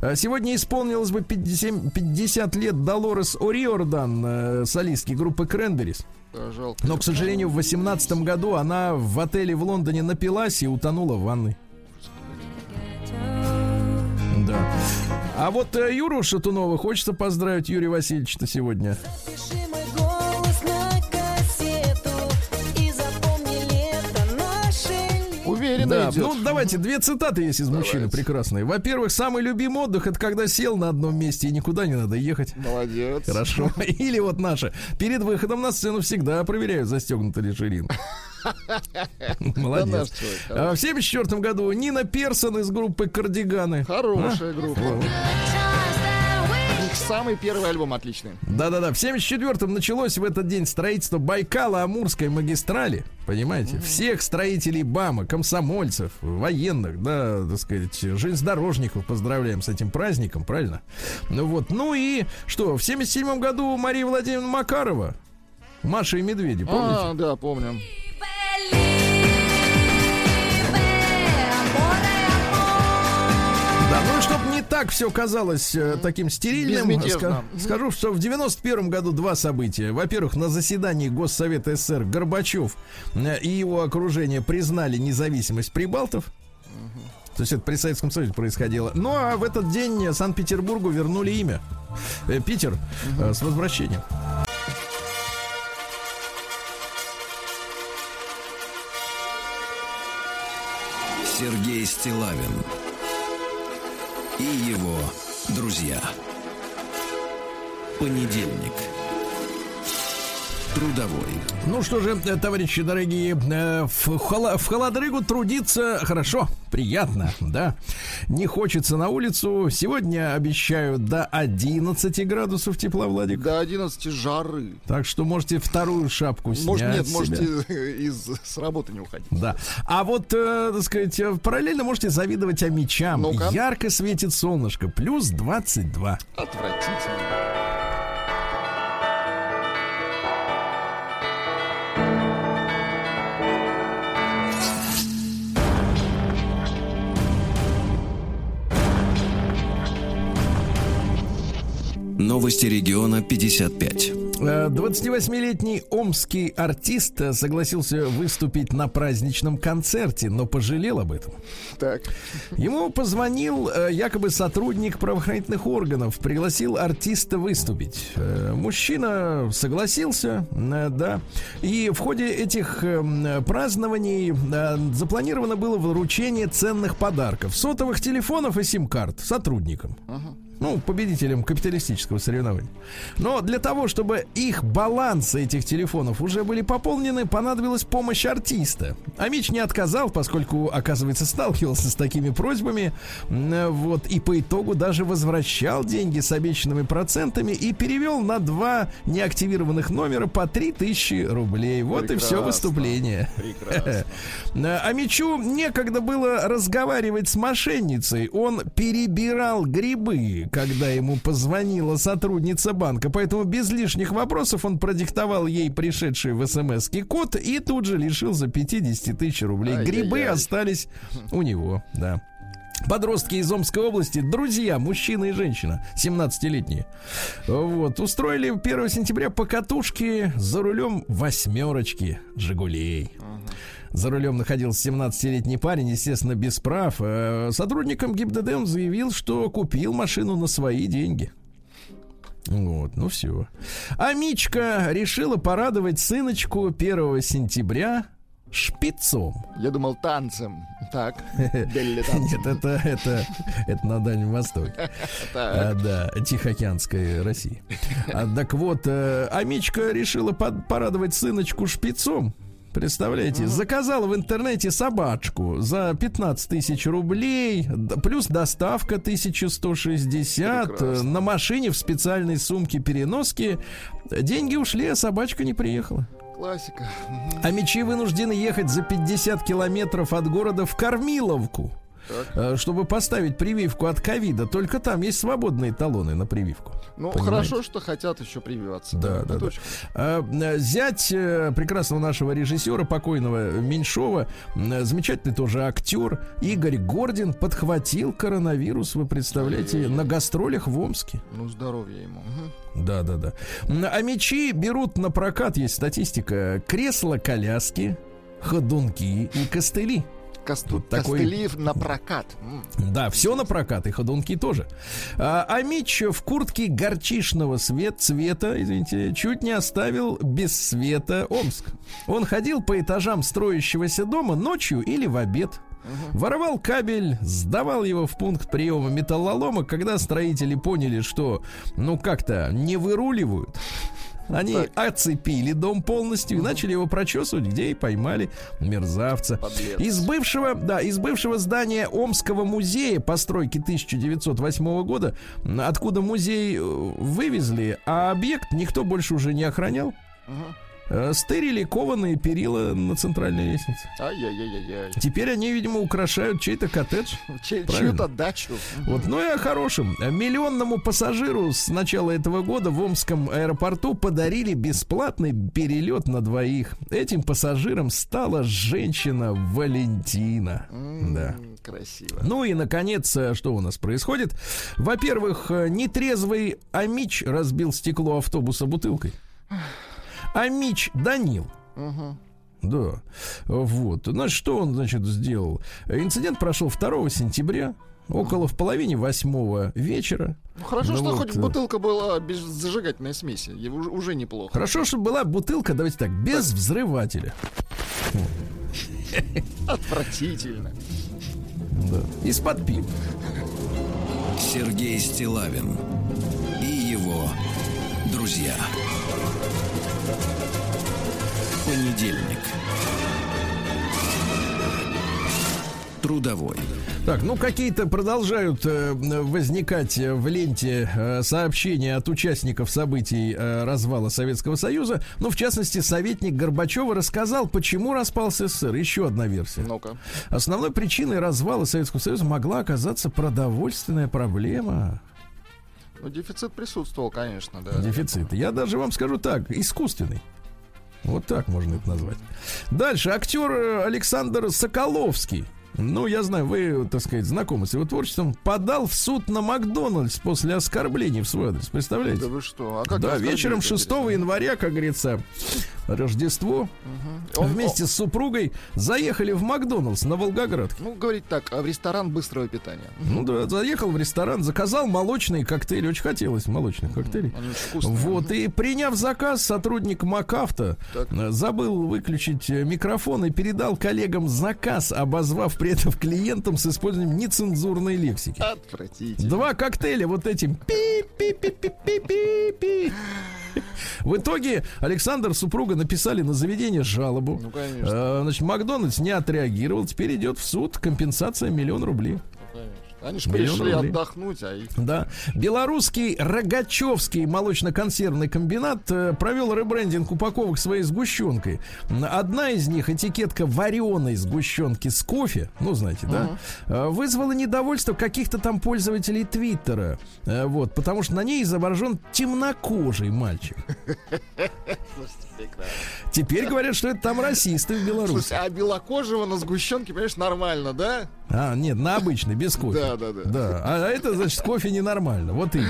А Сегодня исполнилось бы 50, 50 лет Долорес О'Риордан, э, солистки группы жалко. Но, к сожалению, в 18 году она в отеле в Лондоне напилась и утонула в ванной. Да. А вот э, Юру Шатунова хочется поздравить Юрия Васильевича сегодня. Запиши мой голос на кассету и запомни лето наше Уверенно Да, идет. ну давайте две цитаты есть из мужчины прекрасные. Во-первых, самый любимый отдых это когда сел на одном месте и никуда не надо ехать. Молодец. Хорошо. <laughs> Или вот наша. Перед выходом на сцену всегда проверяют, застегнута ли ширинка. <laughs> Молодец. А В 74 году Нина Персон из группы Кардиганы. Хорошая группа. самый первый альбом отличный. Да-да-да, в 74-м началось в этот день строительство Байкала-Амурской магистрали. Понимаете? Всех строителей БАМа, комсомольцев, военных, да, так сказать, железнодорожников поздравляем с этим праздником, правильно? Ну вот, ну и что, в 77 году Мария Владимировна Макарова, Маша и Медведи, помните? А, да, помним. Так все казалось э, таким стерильным, ска- скажу, что в 91 году два события. Во-первых, на заседании Госсовета СССР Горбачев э, и его окружение признали независимость прибалтов. То есть это при Советском Союзе происходило. Ну а в этот день Санкт-Петербургу вернули имя. Э, Питер э, с возвращением. Сергей Стилавин и его друзья. Понедельник. Трудовой. Ну что же, э, товарищи дорогие, э, в, холо- в холодрыгу трудиться хорошо, приятно, да. Не хочется на улицу. Сегодня обещают до 11 градусов тепла, Владик. До 11 жары. Так что можете вторую шапку снять. Может, нет, с можете <laughs> из, с работы не уходить. Да. А вот, э, так сказать, параллельно можете завидовать амичам. Ну-ка. Ярко светит солнышко. Плюс 22. Отвратительно. Новости региона 55. Э, 28-летний омский артист э, согласился выступить на праздничном концерте, но пожалел об этом. Так. Ему позвонил э, якобы сотрудник правоохранительных органов, пригласил артиста выступить. Э, Мужчина согласился, э, да. И в ходе этих э, м, празднований э, запланировано было вручение ценных подарков. Сотовых телефонов и сим-карт сотрудникам. Ну, победителям капиталистического соревнования. Но для того, чтобы их балансы этих телефонов уже были пополнены, понадобилась помощь артиста. Амич не отказал, поскольку, оказывается, сталкивался с такими просьбами. М, Вот, и по итогу даже возвращал деньги с обещанными процентами и перевел на два неактивированных номера по 3000 рублей. Вот и все Прекрасно. выступление. Прекрасно. <laughs> А Мичу некогда было разговаривать с мошенницей. Он перебирал грибы, когда ему позвонила сотрудница банка. Поэтому без лишних вопросов он продиктовал ей пришедший в смс код и тут же лишился 50 тысяч рублей. Грибы остались у него, да. Подростки из Омской области, друзья, мужчина и женщина, 17-летние, вот, устроили 1 сентября покатушки за рулем восьмерочки «Жигулей». За рулем находился 17-летний парень, естественно, без прав. Э, Сотрудникам ГИБДД он заявил, что купил машину на свои деньги. Вот, ну все. А Мичка решила порадовать сыночку 1 сентября шпицом. Я думал танцем. Так. <laughs> Танцем. Нет, это, это, это на Дальнем Востоке. <laughs> А, да, Тихоокеанской России. А, так вот, э, Амичка решила под- порадовать сыночку шпицом. Представляете, заказала в интернете собачку за 15 тысяч рублей, плюс доставка 1160 э, Прекрасно. на машине в специальной сумке переноски. Деньги ушли, а собачка не приехала. Классика. А мечи вынуждены ехать за 50 километров от города в Кормиловку, э, чтобы поставить прививку от ковида. Только там есть свободные талоны на прививку. Ну, Понимаете? хорошо, что хотят еще прививаться. Да, да, да. очень А, э, Зять э, прекрасного нашего режиссера, покойного Меньшова, замечательный тоже актер, Игорь Гордин подхватил коронавирус, вы представляете, на гастролях в Омске. Ну, здоровья ему. Да, да, да. А мечи берут на прокат, есть статистика, кресла-коляски, ходунки и костыли. Косту- такой- Костыли на прокат. Да, все на прокат, и ходунки тоже. А, а Митч в куртке горчишного свет, цвета, извините, чуть не оставил без света Омск. Он ходил по этажам строящегося дома ночью или в обед. Воровал кабель, сдавал его в пункт приема металлолома, когда строители поняли, что, ну, как-то не выруливают. Они Так. оцепили дом полностью и начали его прочесывать, где и поймали мерзавца. Подлец. Из бывшего, да, из бывшего здания Омского музея постройки 1908 года, откуда музей э, вывезли, а объект никто больше уже не охранял. э, Стырили кованые перила на центральной лестнице. Ай-яй-яй-яй. Теперь они, видимо, украшают чей-то коттедж. Чей-. Чью-то дачу. Вот, ну и о хорошем. Миллионному пассажиру с начала этого года в Омском аэропорту подарили бесплатный перелет на двоих. Этим пассажиром стала женщина Валентина. Да. М, Красиво. Ну и, наконец, э, что у нас происходит? Во-первых, э, нетрезвый Амич разбил стекло автобуса бутылкой. Амич Данил. Да, вот. Значит, что он, значит, сделал? Инцидент прошел 2 сентября, около в половине восьмого вечера. Ну, хорошо, Ну что вот, хоть э. бутылка была без зажигательной смеси. Уже, уже неплохо. Хорошо, что была бутылка, давайте так, без взрывателя. Отвратительно. Да. Из-под пива. Сергей Стилавин и его друзья. Понедельник. Трудовой. Так, ну какие-то продолжают э, возникать э, в ленте э, сообщения от участников событий э, развала Советского Союза. Ну, в частности, советник Горбачева рассказал, почему распался СССР. Еще одна версия. Ну-ка. Основной причиной развала Советского Союза могла оказаться продовольственная проблема. Ну, дефицит присутствовал, конечно, да. Дефицит. Я даже вам скажу так, искусственный. Вот так можно это назвать. Дальше актер э, Александр Соколовский. Ну, я знаю, вы, так сказать, знакомы с его творчеством. Подал в суд на Макдональдс после оскорблений в свой адрес. Представляете? Да вы что? А как да, вечером оскорбили, 6 интересно? января, как говорится, Рождество, Он- вместе с супругой заехали в Макдональдс на Волгоградке. Ну, говорить так, а в ресторан быстрого питания. Ну да, заехал в ресторан, заказал молочные коктейли. Очень хотелось молочных коктейлей. Вот, и приняв заказ, сотрудник МакАвто забыл выключить э, микрофон и передал коллегам заказ, обозвав при этом клиентам с использованием нецензурной лексики. Отвратительно. Два коктейля вот этим пи-пи-пи-пи-пи-пи. <laughs> В итоге Александр супруга написали на заведение жалобу. Ну, конечно. Э, Значит, Макдональдс не отреагировал. Теперь идет в суд. Компенсация миллион рублей. Они же пришли отдохнуть, а их... Да. Белорусский Рогачевский молочно-консервный комбинат э, провел ребрендинг упаковок своей сгущенкой. Одна из них, этикетка вареной сгущенки с кофе, ну, знаете, да, э, вызвала недовольство каких-то там пользователей Твиттера. Э, Вот, потому что на ней изображен темнокожий мальчик. <laughs> Теперь говорят, что это там расисты в Беларуси. Слушай, а белокожего на сгущенке, понимаешь, нормально, да? А, нет, на обычный, без кофе. Да, да, да. Да, а это, значит, кофе ненормально. Вот именно.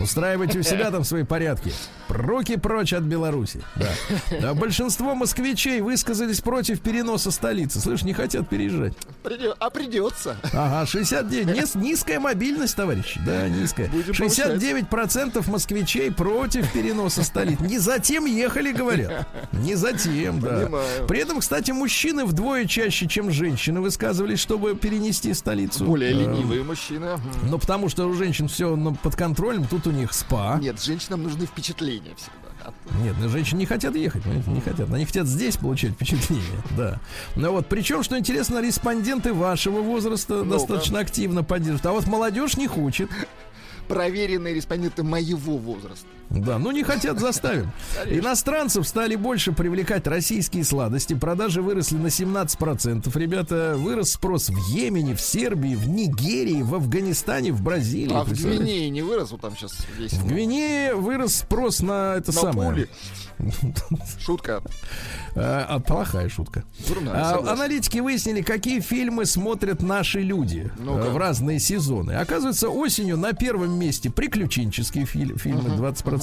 Устраивайте у себя там свои порядки. Руки прочь от Беларуси. Да. Да, большинство москвичей высказались против переноса столицы. Слышь, не хотят переезжать. Придё- А придется. Ага, 69. Нис- низкая мобильность, товарищи. Да, низкая. Будем 69% москвичей против переноса столицы. Не затем ехали, говорят. Не затем, да. Понимаю. При этом, кстати, мужчины вдвое чаще, чем женщины, высказывались, чтобы перенести столицу. Более Э, ленивые мужчины. М. Ну, потому что у женщин все под контролем, тут у них спа. Нет, женщинам нужны впечатления всегда. Нет, ну, женщины не хотят ехать, понимаете, не хотят. Они хотят здесь получать впечатление, <laughs> да. Ну вот, причем, что интересно, респонденты вашего возраста Ну-ка. достаточно активно поддерживают, а вот молодежь не хочет. Проверенные респонденты моего возраста. Да, ну не хотят, заставим. <laughs> Иностранцев стали больше привлекать российские сладости. Продажи выросли на 17%. Ребята, вырос спрос в Йемене, в Сербии, в Нигерии, в Афганистане, в Бразилии. А в? Гвинее не вырос, вот там сейчас есть. В Гвинее вырос спрос на это На самое. пули. <laughs> Шутка. А, а, плохая шутка. Дурная, А, аналитики выяснили, какие фильмы смотрят наши люди э, в разные сезоны. Оказывается, осенью на первом месте приключенческие филь- фильмы 20%,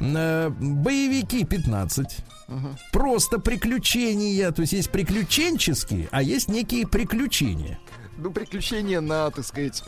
э, боевики 15%, просто приключения, то есть есть приключенческие, а есть некие приключения. Ну, приключения на, так сказать,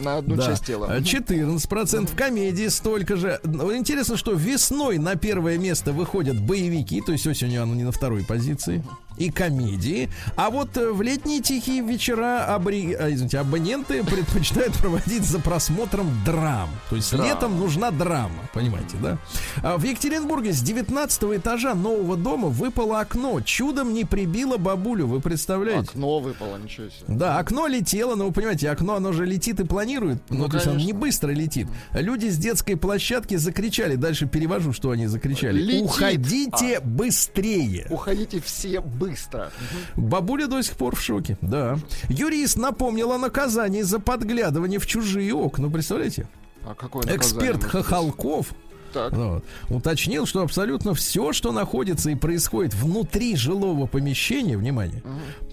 на одну Да. часть тела. Э, 14% комедии столько же. Ну, Интересно, что весной на первое место выходят боевики, то есть осенью оно не на второй позиции. и комедии, а вот э, в летние тихие вечера абри... а, извините, абоненты <laughs> предпочитают проводить за просмотром драм. То есть Драма. летом нужна драма, понимаете, да? А в Екатеринбурге с 19 этажа нового дома выпало окно. Чудом не прибило бабулю, вы представляете? Окно выпало, ничего себе. Да, окно летело, но вы понимаете, окно, оно же летит и планирует. Ну, Ну, то есть оно не быстро летит. Люди с детской площадки закричали. Дальше перевожу, что они закричали. Летит. Уходите быстрее. Уходите все быстро. Бабуля до сих пор в шоке, да. Юрист напомнил о наказании за подглядывание в чужие окна, представляете? А наказание Эксперт? Хохолков Так. вот, уточнил, что абсолютно все, что находится и происходит внутри жилого помещения, внимание,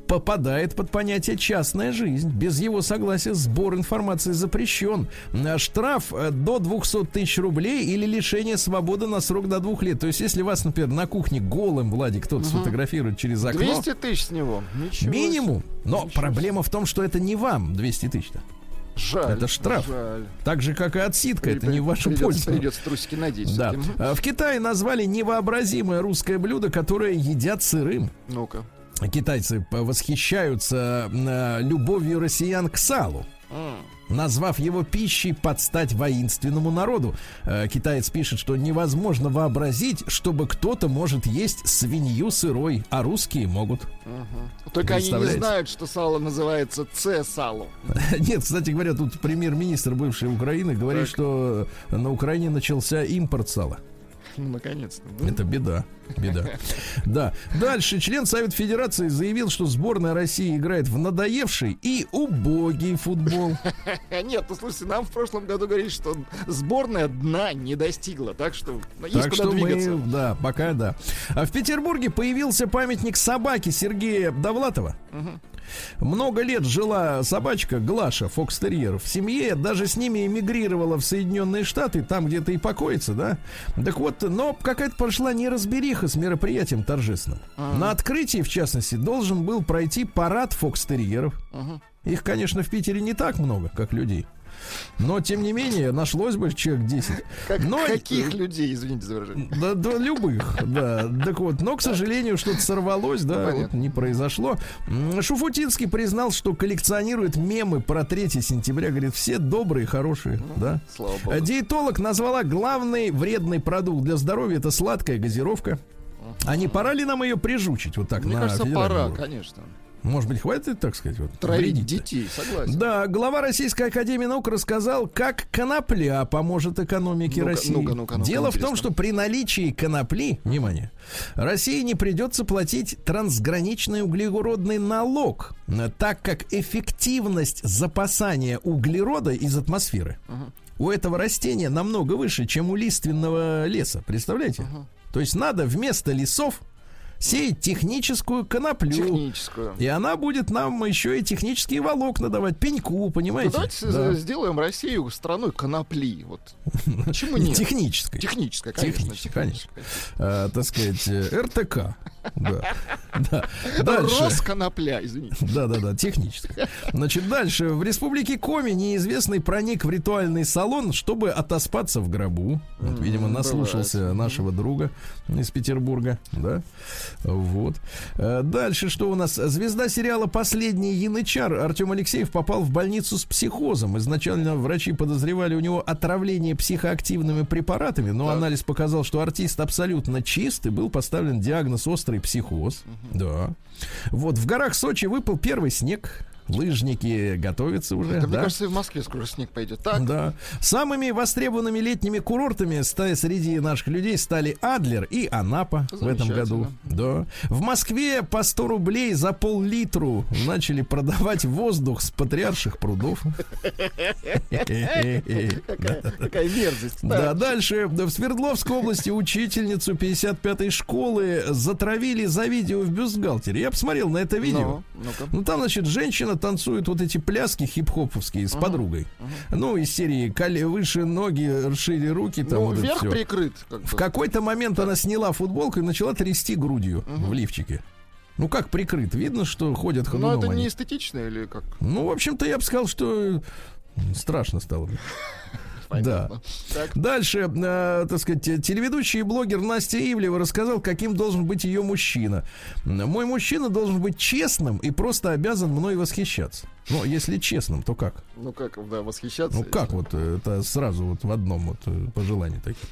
попадает под понятие частная жизнь. Без его согласия сбор информации запрещен. А Штраф э, до 200 тысяч рублей или лишение свободы на срок до двух лет. То есть, если вас, например, на кухне голым, Владик, кто-то сфотографирует через окно, 200 тысяч с него. Ничего минимум. Но Ничего проблема в том, что это не вам 200 тысяч-то. Жаль. это штраф. Жаль. Так же, как и отсидка, это не в вашу придется, пользу. Придется трусики надеть. Да. А В Китае назвали невообразимое русское блюдо, которое едят сырым. Ну-ка. Китайцы восхищаются э, любовью россиян к салу. Назвав его пищей под стать воинственному народу. Э, Китаец пишет, что невозможно вообразить, чтобы кто-то может есть свинью сырой, а русские могут. Только они не знают, что сало называется С-сало. <laughs> Нет, кстати говоря, тут премьер-министр бывшей Украины говорит, Так. что на Украине начался импорт сала. Ну, наконец-то. да? Это беда. Беда. <laughs> Да. Дальше член Совета Федерации заявил, что сборная России играет в надоевший и убогий футбол. <laughs> Нет, ну слушайте, нам в прошлом году говорили, что сборная дна не достигла, так что ну, есть так куда что двигаться. мы, да, пока да. А в Петербурге появился памятник собаке Сергея Довлатова. Много лет жила собачка Глаша Фокстерьер в семье, даже с ними эмигрировала в Соединенные Штаты, там где-то и покоится, да. Так вот, но какая-то прошла неразбериха с мероприятием торжественным. На открытии, в частности, должен был пройти парад Фокстерьеров. Их, конечно, в Питере не так много, как людей. Но, тем не менее, нашлось бы человек 10. Как- Но- каких людей, извините за выражение? Да, да, любых, да. Так вот, но, к сожалению, что-то сорвалось, да, Ну, вот понятно. не произошло. Шуфутинский признал, что коллекционирует мемы про 3 сентября. Говорит, все добрые, хорошие, да. Слава богу. Диетолог назвала главный вредный продукт для здоровья это сладкая газировка. А не пора ли нам ее прижучить вот так Мне на кажется, пора, уровне? конечно. Может быть, хватит, так сказать, вот, вредить-то? детей, согласен. Да, глава Российской Академии Наук рассказал, как конопля поможет экономике Ну-ка, России. ну-ка, ну-ка, ну-ка, Дело в том, интересно. что при наличии конопли, внимание, России не придется платить трансграничный углеродный налог, э, так как эффективность запасания углерода из атмосферы у этого растения намного выше, чем у лиственного леса. Представляете? То есть надо вместо лесов сеять техническую коноплю. Техническую. И она будет нам еще и технические волокна давать, пеньку, Ну, понимаете? давайте Да. сделаем Россию страной конопли. Вот. <laughs> Почему нет? Технической. Техническая, конечно. Техническая, конечно. А, так сказать, э, РТК. Да. <laughs> Да. Дальше. Росконопля, извините. Да, да, да, техническая. Значит, дальше. В республике Коми неизвестный проник в ритуальный салон, чтобы отоспаться в гробу. Вот, видимо, наслушался бывает. нашего друга из Петербурга. Да. Вот. Э, Дальше что у нас? Звезда сериала «Последний янычар» Артем Алексеев попал в больницу с психозом. Изначально врачи подозревали у него отравление психоактивными препаратами, но Так. анализ показал, что артист абсолютно чист и был поставлен диагноз острый психоз. Да. Вот в горах Сочи выпал первый снег. Лыжники готовятся уже. Это, мне да? кажется, и в Москве скоро снег пойдет. Так, Да. Самыми востребованными летними курортами среди наших людей стали Адлер и Анапа в этом году. Да. В Москве по 100 рублей за пол-литру начали продавать воздух с патриарших прудов. какая, мерзость. Да, дальше. В Свердловской области учительницу 55-й школы затравили за видео в бюстгальтере. Я посмотрел на это видео. Ну. Ну, там, значит, женщина танцует вот эти пляски хип-хоповские с подругой. Ну, из серии «Коли выше ноги, расшири руки». Там Ну, вот это верх всё. прикрыт. как В какой-то момент она сняла футболку и начала трясти грудью в лифчике. Ну, как прикрыт. Видно, что ходят Но ходуном Ну, это не эстетично или как? Ну, в общем-то, я бы сказал, что страшно стало. <laughs> Понятно. Так. Дальше, э, так сказать, телеведущий и блогер Настя Ивлева рассказал, каким должен быть ее мужчина. Мой мужчина должен быть честным и просто обязан мной восхищаться. Ну, если честным, то как? Ну как, да, восхищаться. Ну как вот э, это сразу вот в одном вот э, пожелании таких.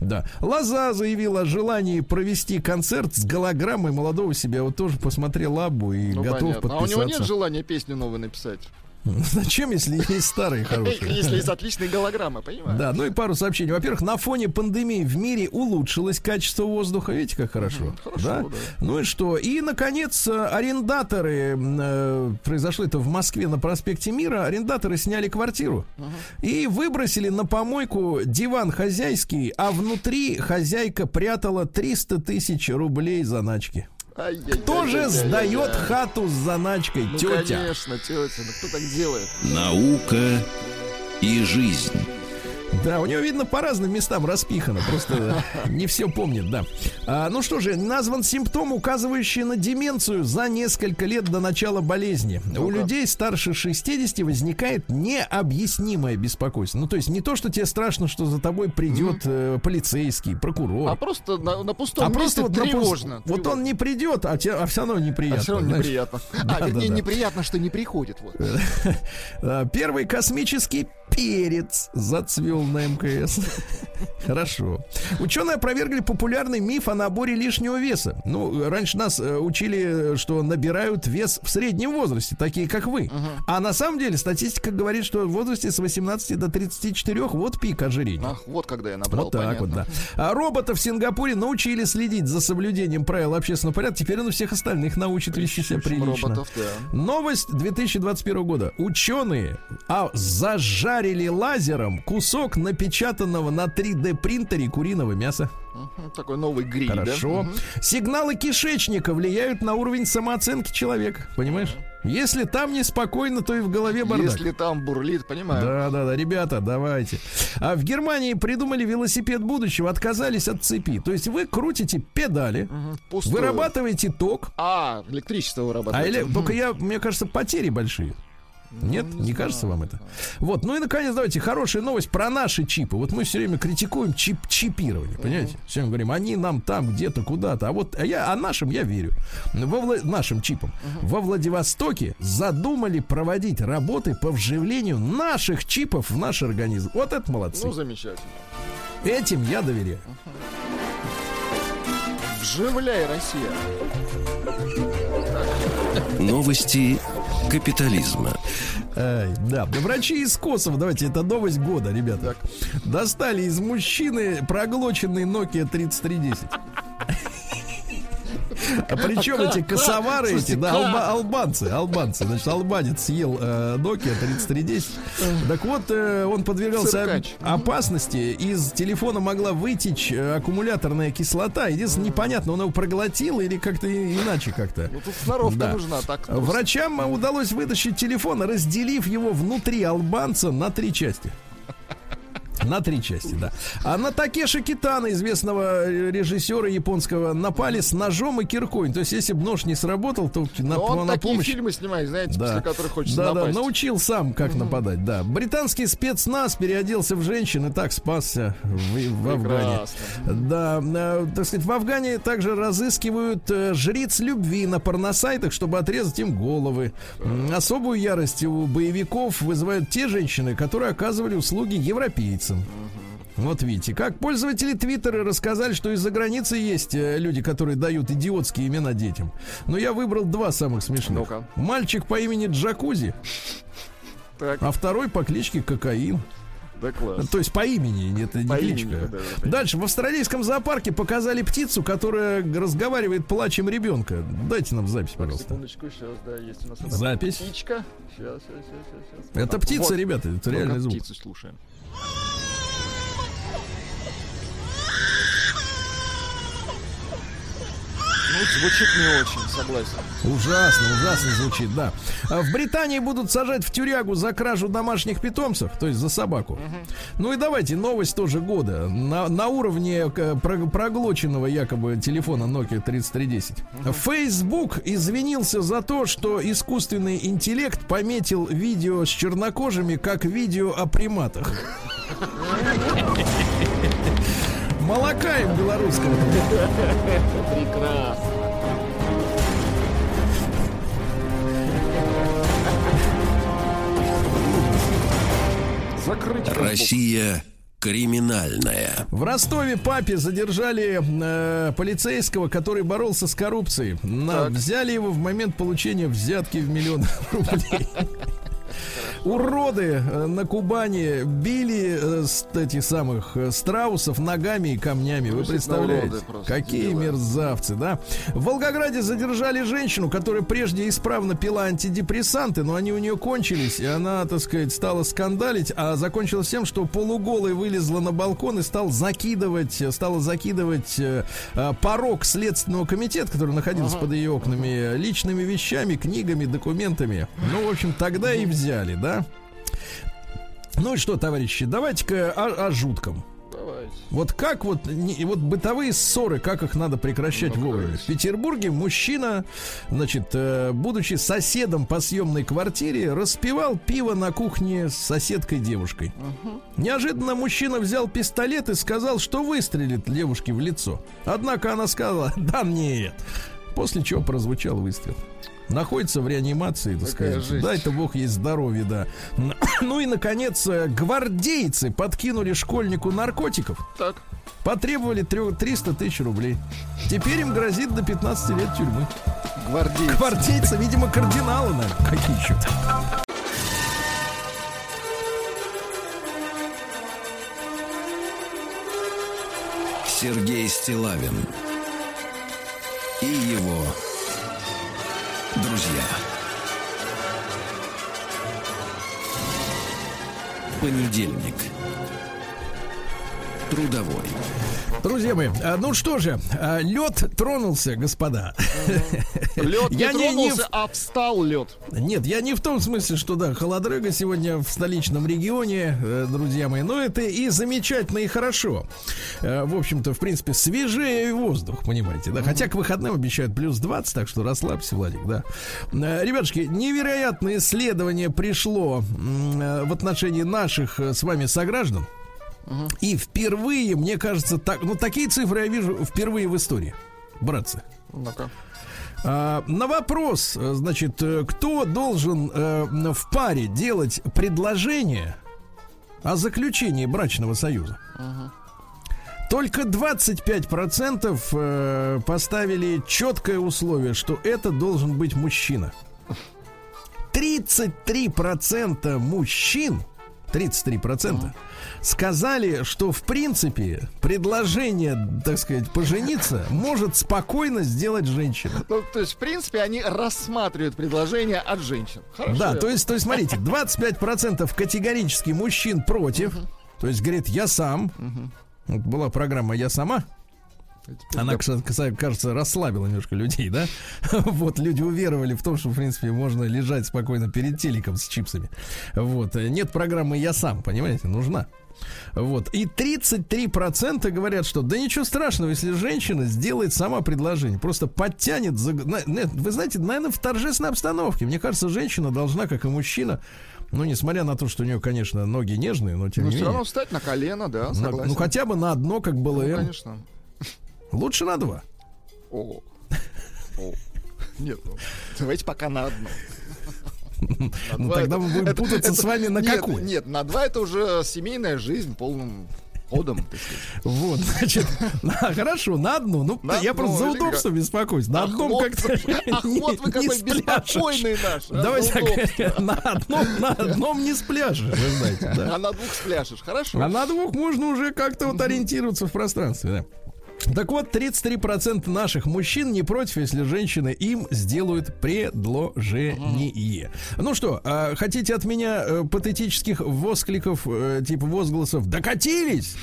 Да. Лоза заявила о желании провести концерт с голограммой молодого себя. Вот тоже посмотрел Абу и Ну, готов понятно. А у него нет подписаться. желания песню новую написать? <laughs> Зачем, если есть старые хорошие? Если есть отличные голограммы, понимаешь? Да, ну и пару сообщений. Во-первых, на фоне пандемии в мире улучшилось качество воздуха. Видите, как хорошо. хорошо, да? да. Ну и что? И, наконец, э, арендаторы, э, произошло это в Москве на проспекте Мира, арендаторы сняли квартиру и выбросили на помойку диван хозяйский, а внутри хозяйка прятала 300 тысяч рублей заначки. Ай-яй-яй-яй-яй-яй. Кто же сдает хату с заначкой? Ну, Тетя. конечно, тетя. Ну кто так делает? Наука и жизнь. Да, у него, видно, по разным местам распихано. Просто не все помнит, да. А, ну что же, назван симптом, указывающий на деменцию за несколько лет до начала болезни. У людей старше 60 возникает необъяснимое беспокойство. Ну, то есть не то, что тебе страшно, что за тобой придет э, полицейский, прокурор. А просто на, на пустом А месте просто вот на пуст- тревожно. Вот он не придет, а, тебе, а все равно неприятно. А все равно неприятно. <laughs> Да, А, да, вернее, да. неприятно, что не приходит. Вот. <laughs> А, Первый космический перец зацвел на МКС. Хорошо. Ученые опровергли популярный миф о наборе лишнего веса. Ну, раньше нас э, учили, что набирают вес в среднем возрасте, такие как вы. А на самом деле статистика говорит, что в возрасте с 18 до 34 вот пик ожирения. Ах, вот когда я набрал, Вот так понятно. вот, да. А робота в Сингапуре научили следить за соблюдением правил общественного порядка. Теперь он всех остальных научит вести себя прилично. Роботов, да. Новость 2021 года. Ученые а, зажарили лазером кусок напечатанного на 3D принтере куриного мяса. Такой новый гриль, да? Хорошо. Мгм. Сигналы кишечника влияют на уровень самооценки человека. Понимаешь? Если там неспокойно, то и в голове бардак. Если там бурлит, понимаю. Да, да, да, ребята, давайте. А в Германии придумали велосипед будущего, отказались от цепи. То есть вы крутите педали, пустое. вырабатываете ток, А, электричество а вырабатывает. эле- только я, мне кажется, потери большие. Нет, не кажется вам это? Вот, ну и наконец, давайте хорошая новость про наши чипы. Вот мы все время критикуем чип чипирование, понимаете? Все время говорим, они нам там где-то куда-то, а вот а я, а нашим я верю, во Вла- нашим чипам. Во Владивостоке задумали проводить работы по вживлению наших чипов в наш организм. Вот это молодцы. Ну, замечательно. Этим я доверяю. Вживляй, Россия. Новости капитализма. Ай, да, Да врачи из Косово, давайте, это новость года, ребята. Достали из мужчины проглоченный Nokia 3310. А причем эти косовары эти, да, алба- албанцы, албанцы. Значит, албанец съел э, Nokia 3310. Так вот, э, он подвергался опасности. Из телефона могла вытечь э, аккумуляторная кислота. Единственное, непонятно, он его проглотил или как-то иначе как-то. Ну, тут сноровка нужна. Так, Врачам удалось вытащить телефон, разделив его внутри албанца на три части. На три части, да. А на Такеши Китана, известного режиссера японского, напали с ножом и киркой. То есть, если бы нож не сработал, то на, Но он на такие помощь... фильмы снимает, знаете, Да. после которых хочется да, да, напасть. научил сам, как нападать, да. Британский спецназ переоделся в женщин и так спасся в, в Афгане. Да, э, так сказать, в Афгане также разыскивают э, жриц любви на порносайтах, чтобы отрезать им головы. Особую ярость у боевиков вызывают те женщины, которые оказывали услуги европейцам. Вот видите, как пользователи Твиттера рассказали, что из-за границы есть э, люди, которые дают идиотские имена детям. Но я выбрал два самых смешных. Ну-ка. Мальчик по имени Джакузи, Так, а второй по кличке Кокаин. да класс. То есть по имени, это не По кличка. имени, да, да. Дальше в австралийском зоопарке показали птицу, которая разговаривает плачем ребенка. Дайте нам запись, пожалуйста. Секундочку, сейчас, да, есть у нас Запись. птичка. Сейчас, сейчас, сейчас, сейчас. Это птица, ребята, это реальный звук. птицу слушаем. Ну, звучит не очень, согласен. Ужасно, ужасно звучит, да. А В Британии будут сажать в тюрягу за кражу домашних питомцев, то есть за собаку. Ну и давайте новость тоже года. На, на уровне э, про- проглоченного якобы телефона Nokia 3310. Facebook извинился за то, что искусственный интеллект пометил видео с чернокожими как видео о приматах. <laughs> Молока им белорусского. Прекрасно. Закрыть. Россия криминальная. В Ростове папе задержали э, полицейского, который боролся с коррупцией. На- взяли его в момент получения взятки в миллион <laughs> рублей. Уроды э, на Кубани били э, этих самых э, страусов ногами и камнями. Вы представляете? Какие мерзавцы, да? В Волгограде задержали женщину, которая прежде исправно пила антидепрессанты, но они у нее кончились, и она, так сказать, стала скандалить, а закончилось тем, что полуголой вылезла на балкон и стал закидывать, стала закидывать э, э, порог Следственного комитета, который находился под ее окнами, э, личными вещами, книгами, документами. Ну, в общем, тогда и взяли, да? Ну и что, товарищи, давайте-ка о, о жутком. Давайте. Вот как вот, не- вот бытовые ссоры, как их надо прекращать вовремя. В Петербурге мужчина, значит, э, будучи соседом по съемной квартире, распивал пиво на кухне с соседкой девушкой. Неожиданно мужчина взял пистолет и сказал, что выстрелит девушке в лицо. Однако она сказала, <laughs> да нет. После чего прозвучал выстрел. Находится в реанимации, так Какая сказать. жесть. Дай-то бог есть здоровье, да. <clears throat> Ну и, наконец, э, гвардейцы подкинули школьнику наркотиков. Так. Потребовали трё- 300 тысяч рублей. Теперь им грозит до 15 лет тюрьмы. Гвардейцы. Гвардейцы, видимо, кардиналы, наверное, какие еще. Сергей Стилавин и его друзья. Понедельник. Трудовой. Друзья мои, а, ну что же, лед тронулся, господа. Лед не Я не- не тронулся, в- а встал лед. Нет, я не в том смысле, что да, холодрыга сегодня в столичном регионе, э, друзья мои, но это и замечательно, и хорошо. Э, В общем-то, в принципе, свежее воздух, понимаете, да. Хотя к выходным обещают плюс 20, так что расслабься, Владик, да. Э, Ребятушки, невероятное исследование пришло в отношении наших с вами сограждан. И впервые, мне кажется, так, ну такие цифры я вижу впервые в истории, братцы. Ну-ка. А, на вопрос, э, значит, э, кто должен э, в паре делать предложение о заключении брачного союза? Только 25% э, поставили четкое условие, что это должен быть мужчина. 33% мужчин, 33% сказали, что в принципе предложение, так сказать, пожениться может спокойно сделать женщина. Ну, то есть, в принципе, они рассматривают предложения от женщин. Хорошо. Да, то есть, то есть, смотрите, 25% категорически мужчин против. То есть, говорит, я сам. Вот была программа «Я сама». Она, кажется, расслабила немножко людей, да? <laughs> Вот, люди уверовали в том, что, в принципе, можно лежать спокойно перед телеком с чипсами. Вот. Нет программы «Я сам», понимаете, нужна. Вот. И 33% говорят, что да ничего страшного, если женщина сделает сама предложение. Просто подтянет... за- на- Вы знаете, наверное, в торжественной обстановке. Мне кажется, женщина должна, как и мужчина, ну, несмотря на то, что у нее, конечно, ноги нежные, но тем Ну, не все менее... равно встать на колено, да, на- согласен. ну, хотя бы на одно, как было Ну, конечно. Лучше на два. О. О. Нет, ну, давайте пока на одно. Ну, тогда мы будем путаться с вами на какой. Нет, на два это уже семейная жизнь полным ходом, так сказать. Вот, значит, на- хорошо, на одну. Ну, На я просто за одну, удобство беспокоюсь. На одном как-то ах, <laughs> не- вот вы какой беспокойный наш. а, удобство. так, <laughs> на одном, на одном не спляшешь, вы знаете, да. А на двух спляшешь, хорошо. А на двух можно уже как-то вот ориентироваться в пространстве, да. Так вот, 33% наших мужчин не против, если женщины им сделают предложение. Ну что, а, хотите от меня э, патетических воскликов, э, типа возгласов «докатились»?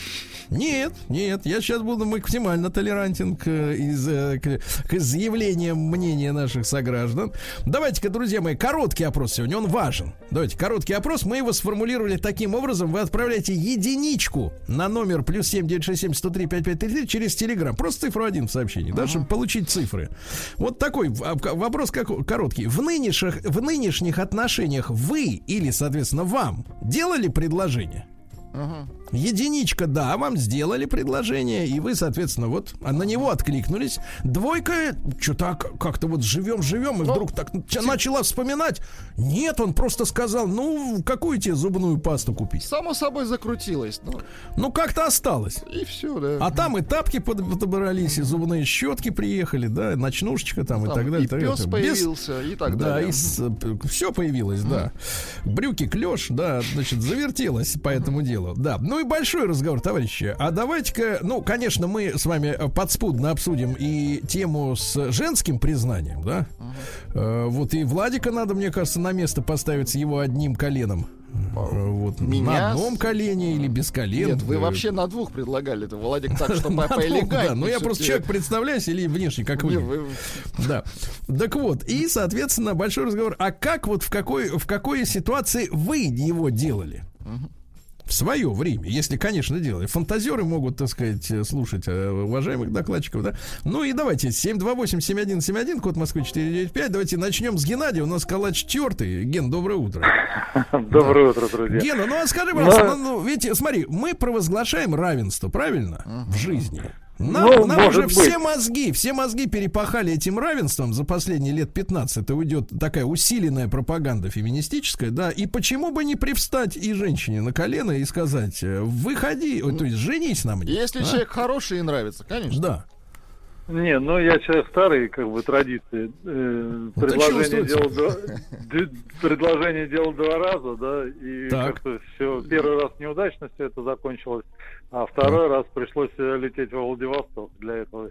Нет, нет, я сейчас буду максимально толерантен к, из, э, к, к изъявлениям мнения наших сограждан. Давайте-ка, друзья мои, короткий опрос сегодня, он важен. Давайте, короткий опрос, мы его сформулировали таким образом, вы отправляете единичку на номер плюс 7967 103 5533 через Телеграм. Просто цифру один в сообщении, да, чтобы получить цифры. Вот такой а, вопрос как, короткий. В нынешних, в нынешних отношениях вы или, соответственно, вам делали предложение? Ага. Единичка, да, вам сделали предложение, и вы, соответственно, вот на него откликнулись. Двойка, что так как-то вот живем-живем, Ну, и вдруг так ча- начала вспоминать. Нет, он просто сказал, ну, какую тебе зубную пасту купить? Само собой закрутилось. Ну, Ну, как-то осталось. и все, да. А там и тапки под- подобрались, и зубные щетки приехали, да, ночнушечка там, и Там так далее. и так пес Без- появился, и так да, далее. и все появилось, да. Брюки клеш, да, значит, завертелось по этому делу. Да, ну и большой разговор, товарищи. А давайте-ка, ну, конечно, мы с вами э, подспудно обсудим и тему с женским признанием, да. Э, вот и Владика надо, мне кажется, на место поставить с его одним коленом. Э, Вот Меня на одном колене или без колен. Нет, вы вообще на двух предлагали. Это Владик так, что <laughs> на по- двух, поэлегантнее да. Ну, я просто человек представляюсь или внешне, как вы- Да. Так вот, и, соответственно, большой разговор. А как вот в какой, в какой ситуации вы его делали? В свое время, если, конечно, делали. Фантазеры могут, так сказать, э, слушать э, уважаемых докладчиков, да? Ну и давайте, 728-7171, код Москвы 495. Давайте начнем с Геннадия. У нас калач тертый. Ген, доброе утро. <laughs> Доброе утро, друзья. Гена, ну а скажи, пожалуйста, Но- ну, ну, ведь смотри, мы провозглашаем равенство, правильно? В жизни. Нам, Ну, нам уже все быть. мозги, все мозги перепахали этим равенством за последние лет 15. Это уйдет такая усиленная пропаганда феминистическая, да. И почему бы не привстать и женщине на колено и сказать, э, выходи, то есть женись на мне. Если а? человек хороший и нравится, конечно. Да. Не, ну я человек старый, как бы традиции. Э, Это предложение делал два, <laughs> д- предложение делал два раза, да, и Так. как-то все первый раз неудачно все это закончилось, а второй раз пришлось э, лететь во Владивосток для этого.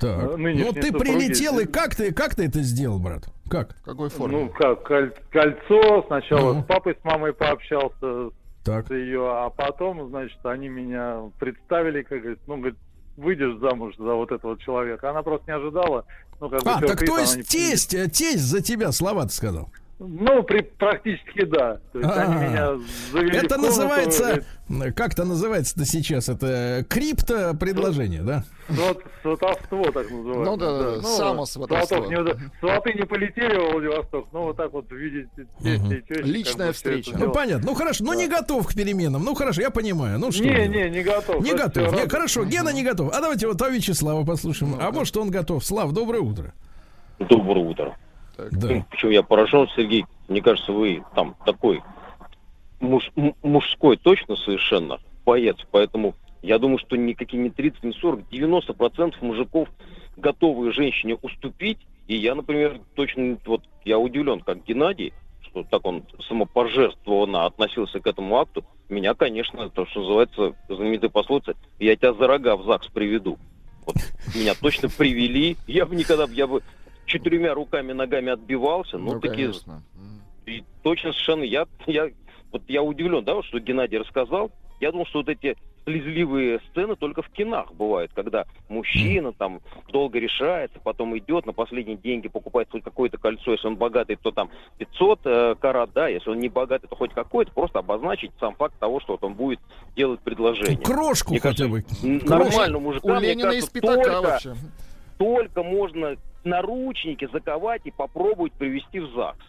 Так. Э, Ну ты супруги- прилетел, и как ты, как ты это сделал, брат? Как? В какой Ну форме? как, коль- кольцо, сначала Ну. с папой, с мамой пообщался, Так. с ее, а потом, значит, они меня представили, как говорит, ну, говорит, выйдешь замуж за вот этого человека. Она просто не ожидала. Ну, как бы А, так сюрприз то она есть не- тесть, э, тесть за тебя слова-то сказал. Ну, при, практически да. То есть А. они меня завели Это комнату, называется, говорит, как это называется-то сейчас? Это крипто предложение, да? сват- сватовство так называется. Ну да, да, само сватовство. сватов не сваты не полетели в Владивосток, но вот так вот тести и тещи, Личная как встреча. Ну понятно. Ну хорошо, ну не готов к переменам. Ну хорошо, я понимаю. Ну что? Не, не, не готов. Не готов. Не, хорошо, Гена не готов. А давайте вот а Вячеслава послушаем. А может он готов? Слав, доброе утро. Доброе утро. Да. Ну, Почему я поражен, Сергей? Мне кажется, вы там такой муж- мужской точно совершенно боец, поэтому я думаю, что никакие не 30, не 40, 90% мужиков готовы женщине уступить. И я, например, точно, вот я удивлен, как Геннадий, что так он самопожертвованно относился к этому акту. Меня, конечно, то, что называется, знаменитая пословица, я тебя за рога в ЗАГС приведу. Вот меня точно привели. Я бы никогда, я бы четырьмя руками, ногами отбивался. Ну, Ну, такие, конечно. И точно совершенно я, я, вот я удивлен, да, что Геннадий рассказал. Я думал, что вот эти слезливые сцены только в кинах бывают, когда мужчина там долго решается, потом идет, на последние деньги покупает хоть какое-то кольцо, если он богатый, то там 500 э, карат, да, если он не богатый, то хоть какое-то, просто обозначить сам факт того, что вот он будет делать предложение. Крошку Мне хотя бы. Нормально мужика, У мне Ленина из кажется, пятака только- вообще. только можно наручники заковать и попробовать привести в ЗАГС.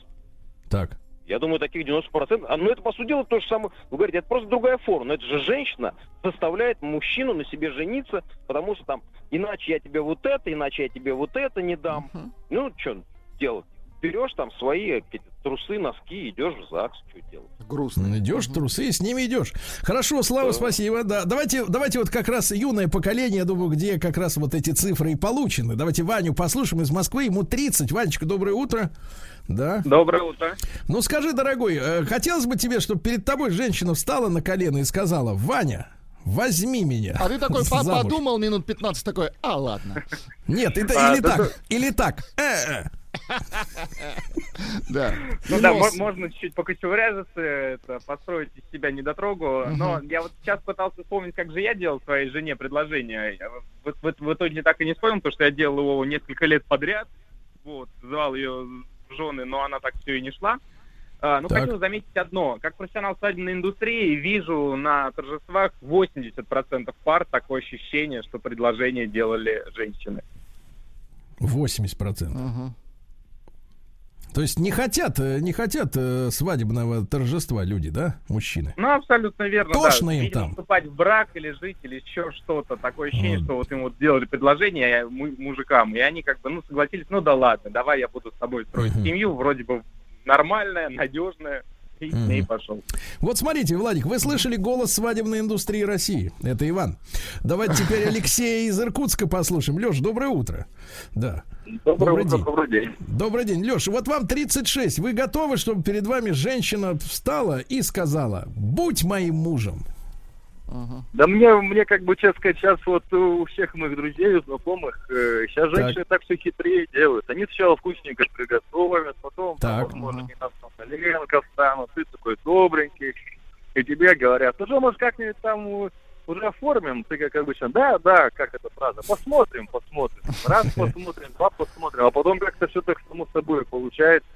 Так. Я думаю, таких 90%. А, ну, это, по сути дела, то же самое. Вы говорите, это просто другая форма. Но это же женщина заставляет мужчину на себе жениться, потому что там, иначе я тебе вот это, иначе я тебе вот это не дам. Мгм. Ну, что делать? Берешь там свои трусы, носки, идешь в ЗАГС, что делать? Грустно. Идешь, трусы, с ними идешь. Хорошо, Слава, Да. спасибо. Да, давайте, давайте вот как раз юное поколение, я думаю, где как раз вот эти цифры и получены. Давайте Ваню послушаем из Москвы. Ему 30. Ванечка, доброе утро. Да. Доброе утро. Ну скажи, дорогой, э, хотелось бы тебе, чтобы перед тобой женщина встала на колено и сказала: Ваня, возьми меня. А ты такой по- замуж». подумал минут 15 такой, а ладно. Нет, это А, или да, так, или так. Э, э. Да. Ну да, можно чуть-чуть покочевряжиться, это, построить из себя недотрогу. Но я вот сейчас пытался вспомнить, как же я делал своей жене предложение. В, итоге так и не вспомнил, потому что я делал его несколько лет подряд. Вот, звал ее жены, но она так все и не шла. А, ну, хочу заметить одно. Как профессионал свадебной индустрии вижу на торжествах 80% пар такое ощущение, что предложение делали женщины. 80%. Мгм. То есть не хотят, э, не хотят э, свадебного торжества люди, да, мужчины? Ну, абсолютно верно, Тошно да. им Видимо, там. вступать в брак или жить, или еще что-то. Такое ощущение, Мгм. что вот им вот сделали предложение э, му- мужикам, и они как бы, ну, согласились, ну да ладно, давай я буду с тобой строить Мгм. семью, вроде бы нормальная, надежная, и с ней пошел. Вот смотрите, Владик, вы слышали голос свадебной индустрии России. Это Иван. Давайте теперь Алексея из Иркутска послушаем. Леш, доброе утро. Да. Добрый день. добрый день. Добрый день, Леш. Вот вам 36. Вы готовы, чтобы перед вами женщина встала и сказала: будь моим мужем? Да мне, мне как бы, честно сказать, сейчас вот у всех моих друзей, знакомых, э, сейчас Так. женщины так все хитрее делают. Они сначала вкусненько приготовят, потом, Так. там, возможно, не на коленка встанут, ты такой добренький, и тебе говорят, ну что, может, как-нибудь там уже оформим, ты как обычно, да, да, как эта фраза, посмотрим, посмотрим, раз <laughs> посмотрим, два посмотрим, а потом как-то все так само собой получается.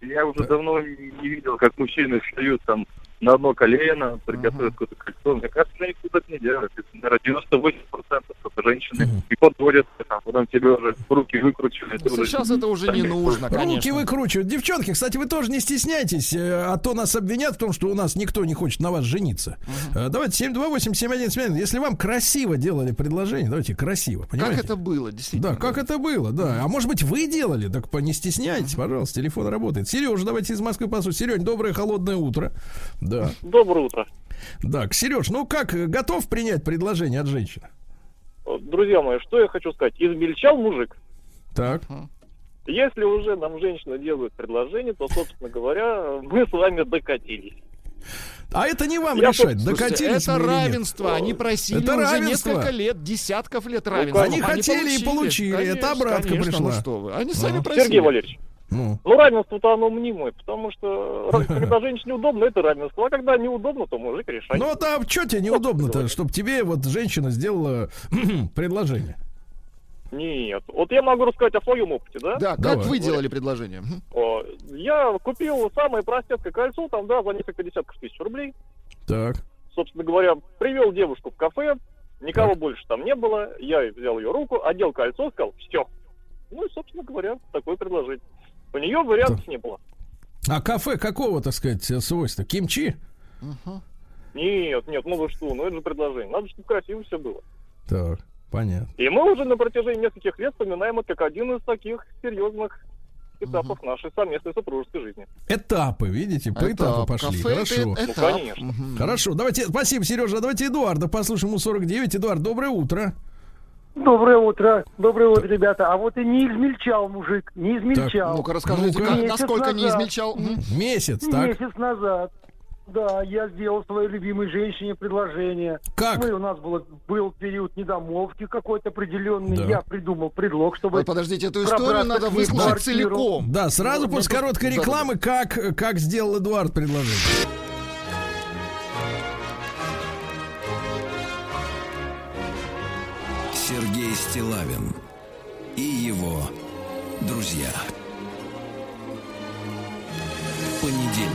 Я уже давно не видел, как мужчины встают там на одно колено, приготовят какое-то кольцо. Мне кажется, никто так не делает. Это, наверное, 98% это женщины. И подводят, там, потом тебе уже руки выкручивают. уже- Сейчас это уже не нужно, Руки конечно. выкручивают. Девчонки, кстати, вы тоже не стесняйтесь, э, а то нас обвинят в том, что у нас никто не хочет на вас жениться. Э, Давайте 728-7171. Если вам красиво делали предложение, давайте красиво, Как понимаете? это было, действительно? Да, как это было, да. А может быть, вы делали? Так не стесняйтесь, пожалуйста, телефон работает. Сереж, давайте из Москвы послушаем. Сереж, доброе холодное утро. Да. Доброе утро. Так, Сереж, ну как, готов принять предложение от женщины? Друзья мои, что я хочу сказать? Измельчал мужик. Так. Если уже нам женщина делают предложение, то, собственно говоря, мы с вами докатились. А это не вам Я решать, Слушайте, докатились это равенство. Они просили Это уже равенство. несколько лет, десятков лет равенства. Они хотели и получили. Это Конечно, обратка конечно, пришла. Ну что вы. Они сами просили. Сергей Валерьевич, Ну. ну равенство-то оно мнимое, потому что <laughs> когда женщине удобно, это равенство, а когда неудобно, то мужик решает. Ну, а что тебе неудобно-то, чтобы тебе вот женщина сделала <clears throat> предложение? Нет. Вот я могу рассказать о своем опыте, да? Да, как Давай. вы делали предложение? О, Я купил самое простецкое кольцо, там, да, за несколько десятков тысяч рублей. Так. Собственно говоря, привел девушку в кафе, никого больше там не было, я взял ее руку, одел кольцо, сказал, все. Ну и, собственно говоря, такое предложение. У нее вариантов не было. А кафе какого, так сказать, свойства? Кимчи? Нет, нет, ну вы что, ну это же предложение. Надо, чтобы красиво все было. Так, понятно. И мы уже на протяжении нескольких лет вспоминаем это как один из таких серьезных этапов нашей совместной супружеской жизни. Этапы, видите, по этапу Этап. пошли. Кафе это Хорошо. этап. Ну, конечно. Мгм. Хорошо, давайте, спасибо, Сережа. А Давайте Эдуарда послушаем, ему 49. Эдуард, доброе утро. Доброе утро, доброе утро, ребята. А вот и не измельчал мужик, не измельчал. Ну-ка, расскажите, Ну-ка. как- насколько не назад. измельчал? Мгм. Месяц, так? Месяц назад. Да, я сделал своей любимой женщине предложение. Как? Мы, у нас было, был период недомолвки какой-то определенный. Да. Я придумал предлог, чтобы... Ой, подождите, эту историю надо выслушать квартиру. целиком. Да, сразу Ну, после ну, короткой рекламы, как, как сделал Эдуард предложение. Стилавин и его друзья. Понедельник.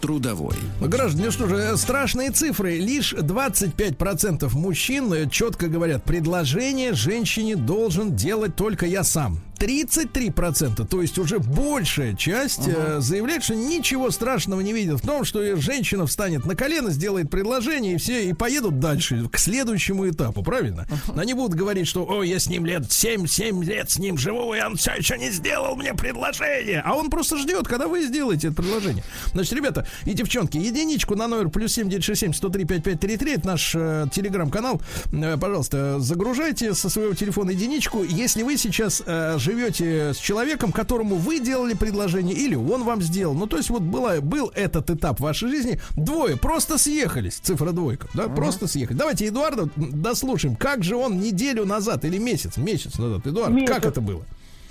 Трудовой. Граждане, что же, страшные цифры. Лишь 25% мужчин э, четко говорят, предложение женщине должен делать только я сам. 33%, то есть уже большая часть э, заявляет, что ничего страшного не видят в том, что женщина встанет на колено, сделает предложение, и все, и поедут дальше, к следующему этапу, правильно? Они будут говорить, что, ой, я с ним лет 7-7 лет с ним живу, и он все еще не сделал мне предложение. А он просто ждет, когда вы сделаете это предложение. Значит, ребята и девчонки, единичку на номер плюс 7967 103 5533, это наш э, телеграм-канал. Э, пожалуйста, загружайте со своего телефона единичку, если вы сейчас э, живете с человеком, которому вы делали предложение, или он вам сделал. Ну, то есть вот была, был этот этап в вашей жизни. Двое просто съехались, цифра двойка, да, просто съехали. Давайте Эдуарда дослушаем. Как же он неделю назад или месяц, месяц назад, Эдуард, Месяц. как это было?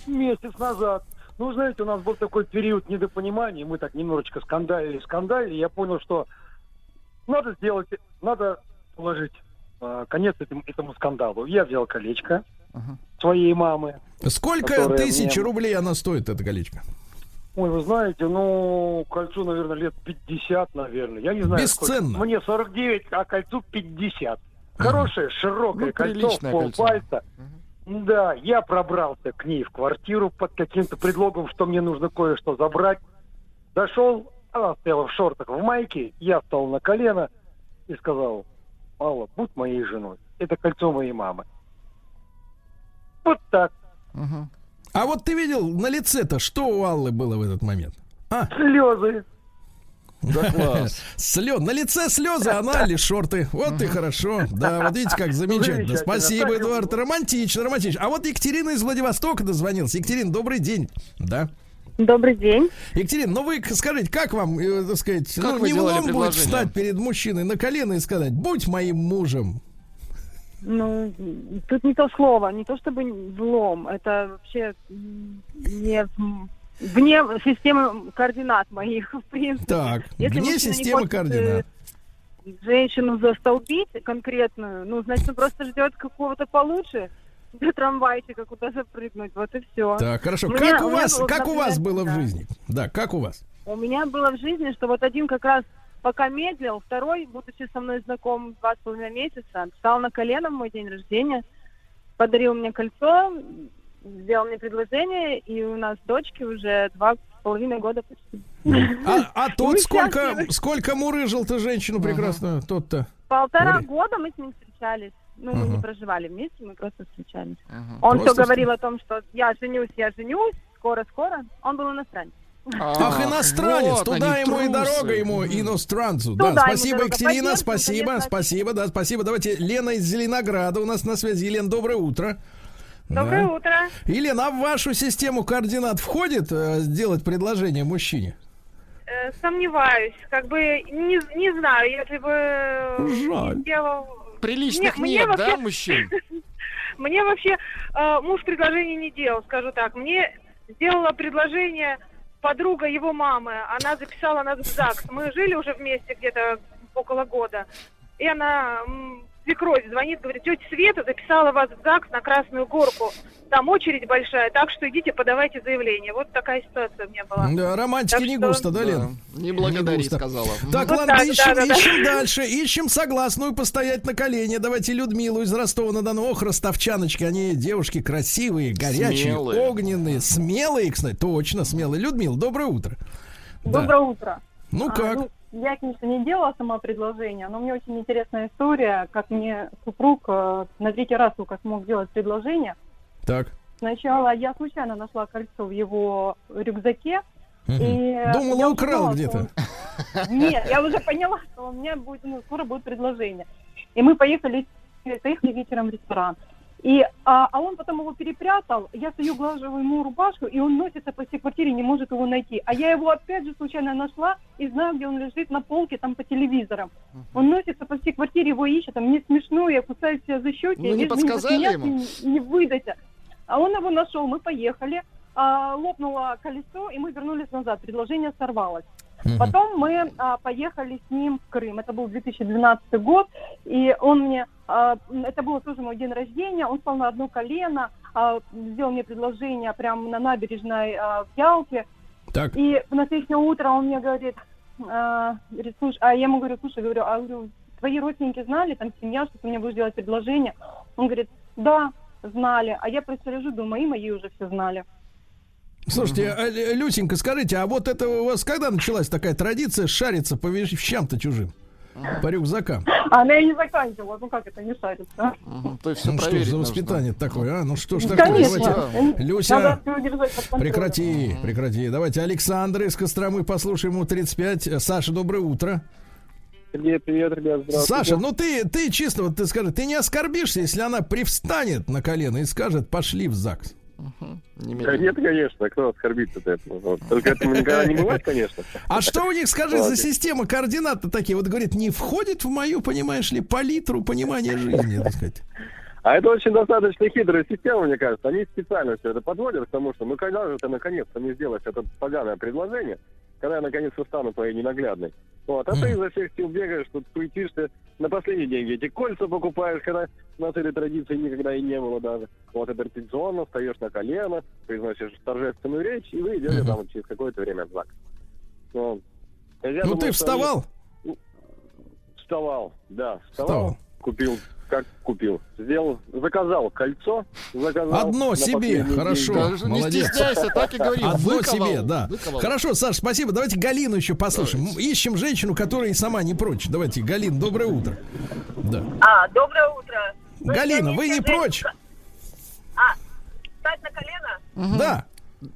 Месяц назад. Ну, знаете, у нас был такой период недопонимания, мы так немножечко скандалили, скандалили. Я понял, что надо сделать, надо положить э, конец этому, этому скандалу. Я взял колечко своей мамы. Сколько тысяч мне- рублей она стоит, эта колечко? Ой, вы знаете, ну, кольцу, наверное, лет 50, наверное. Я не знаю, Бесценно. сколько. Мне 49, а кольцу 50. Хорошее, широкое Ну, кольцо, в полпальца. Да, я пробрался к ней в квартиру под каким-то предлогом, что мне нужно кое-что забрать. Дошел, она стояла в шортах, в майке, я встал на колено и сказал, Алла, будь моей женой. Это кольцо моей мамы. Вот так. А вот ты видел на лице-то, что у Аллы было в этот момент? А? Слезы. Да класс. <laughs> Слез. На лице слезы, а на ли шорты. Вот и хорошо. Да, вот видите, как замечательно. Спасибо, Эдуард. Романтично, романтично. А вот Екатерина из Владивостока дозвонилась. Екатерина, добрый день. Да. Добрый день. Екатерина, ну вы скажите, как вам, э, так сказать, Как ну, не влом будет встать перед мужчиной на колено и сказать, будь моим мужем. Ну, тут не то слово, не то чтобы взлом, это вообще не в- вне системы координат моих, в принципе. Так, Если вне системы хочет, координат. э, Женщину застолбить конкретную, ну, значит, он просто ждет какого-то получше до трамвайчика, куда запрыгнуть, вот и все. Так, хорошо. Меня- Как у у вас, было, как у вас например, было в да. жизни? Да, как у вас? У меня было в жизни, что вот один как раз пока медлил, второй, будучи со мной знаком два с половиной месяца, встал на колено в мой день рождения, подарил мне кольцо, сделал мне предложение, и у нас дочки уже два с половиной года почти. А, а <laughs> тот сколько, сколько мурыжил-то женщину прекрасную, тот-то? Полтора Говори. года мы с ним встречались. Ну, мы не Ага. проживали вместе, мы просто встречались. Он Просто все говорил о том, что я женюсь, я женюсь, скоро-скоро. Он был иностранец. Ах, иностранец, вот туда ему и дорога ему, иностранцу. Туда да, спасибо. Екатерина, спасибо, конечно. спасибо, да, спасибо. Давайте, Лена из Зеленограда у нас на связи. Лен, доброе утро. Доброе Да. утро. Елена, а в вашу систему координат входит э, сделать предложение мужчине? Э, Сомневаюсь, как бы не, не знаю, если бы э, Жаль. сделал. Приличных Не, мне нет, да, вообще- мужчин? <laughs> Мне вообще э, муж предложение не делал, скажу так. Мне сделала предложение подруга его мамы. Она записала нас в ЗАГС. Мы жили уже вместе где-то около года. И она, свекровь, звонит, говорит, тетя Света записала вас в ЗАГС на Красную Горку. Там очередь большая, так что идите, подавайте заявление. Вот такая ситуация у меня была. Да, романтики Так не что- густо, да, Лен? Не благодари, густо. сказала. Так, Вот ладно, так, ищем, да, да, да. ищем дальше. Ищем согласную постоять на колени. Давайте Людмилу из Ростова-на-Дону. Ох, ростовчаночки, они девушки красивые, горячие, Смелые. огненные, смелые, кстати, точно смелые. Людмила, доброе утро. Да. Доброе утро. Ну А, как? ну, я, конечно, не делала сама предложение, но мне очень интересная история, как мне супруг э, на третий раз только смог сделать предложение. Так. Сначала я случайно нашла кольцо в его рюкзаке. И Думала, я украл где-то. он- Нет, я уже поняла, что у меня будет, ну, скоро будет предложение. И мы поехали, поехали вечером в ресторан. И, а, а он потом его перепрятал, я стою, глаживаю ему рубашку, и он носится по всей квартире, не может его найти. А я его опять же случайно нашла и знаю, где он лежит на полке, там по телевизорам. Он носится по всей квартире, его ищет, а мне смешно, я кусаю себя за щеки. Ну, не подсказали посмеяться ему? Не, не выдать. А он его нашел, мы поехали, а, лопнуло колесо, и мы вернулись назад, предложение сорвалось. Потом мы а, поехали с ним в Крым. Это был 2012 год, и он мне, а, это было тоже мой день рождения, он стал на одно колено, а, сделал мне предложение прямо на набережной а, в Ялте. Так. И на следующее утро он мне говорит, а, говорит, слушай, а я ему говорю, слушай, говорю, а говорю, твои родственники знали, там семья, что ты мне будешь делать предложение? Он говорит, да, знали. А я просто лежу, думаю, и мои уже все знали. Слушайте, Лю- Люсенька, скажите, а вот это у вас когда началась такая традиция шариться по вещам-то чужим? По рюкзакам? Она и не заканчивала, ну как это не шарится? То есть все Ну что ж за нужно. воспитание такое, а? Ну что ж такое? конечно. Давайте, Люся, прекрати, прекрати. Давайте Александр из Костромы послушаем, ему 35. Э, Саша, доброе утро. Сергей, привет, ребят, здравствуйте. Саша, ну ты, ты чисто, вот ты скажи, ты не оскорбишься, если она привстанет на колено и скажет, пошли в ЗАГС? Да нет, конечно, кто оскорбится от этого? Только этому никогда не бывает, конечно. А что у них, скажи, за система координат такие? Вот говорит, не входит в мою, понимаешь ли, палитру понимания жизни, так сказать. А это очень достаточно хитрая система, мне кажется. Они специально все это подводят к тому, что ну когда же ты наконец-то не сделаешь это поганое предложение, когда я наконец-то стану твоей ненаглядной. Вот, а ты изо всех сил бегаешь, тут суетишься, на последние деньги эти кольца покупаешь, когда у нас этой традиции никогда и не было даже. Вот это традиционно, встаешь на колено, произносишь торжественную речь, и вы идете там через какое-то время в ЗАГС. Вот. Я Ну думаю, ты что вставал? Вставал, да, вставал. Вставал. Купил как купил? Сделал, заказал кольцо, заказал. Одно себе, хорошо, день. Даже не молодец. стесняйся, так и говори. Одно Выковал, себе, да. выковал. Хорошо, Саш, спасибо. Давайте Галину еще послушаем. Ищем женщину, которая и сама не прочь. Давайте, Галин, доброе утро. Да. А, доброе утро. Ну, Галина, вы не женщина. прочь? А, встать на колено? Да.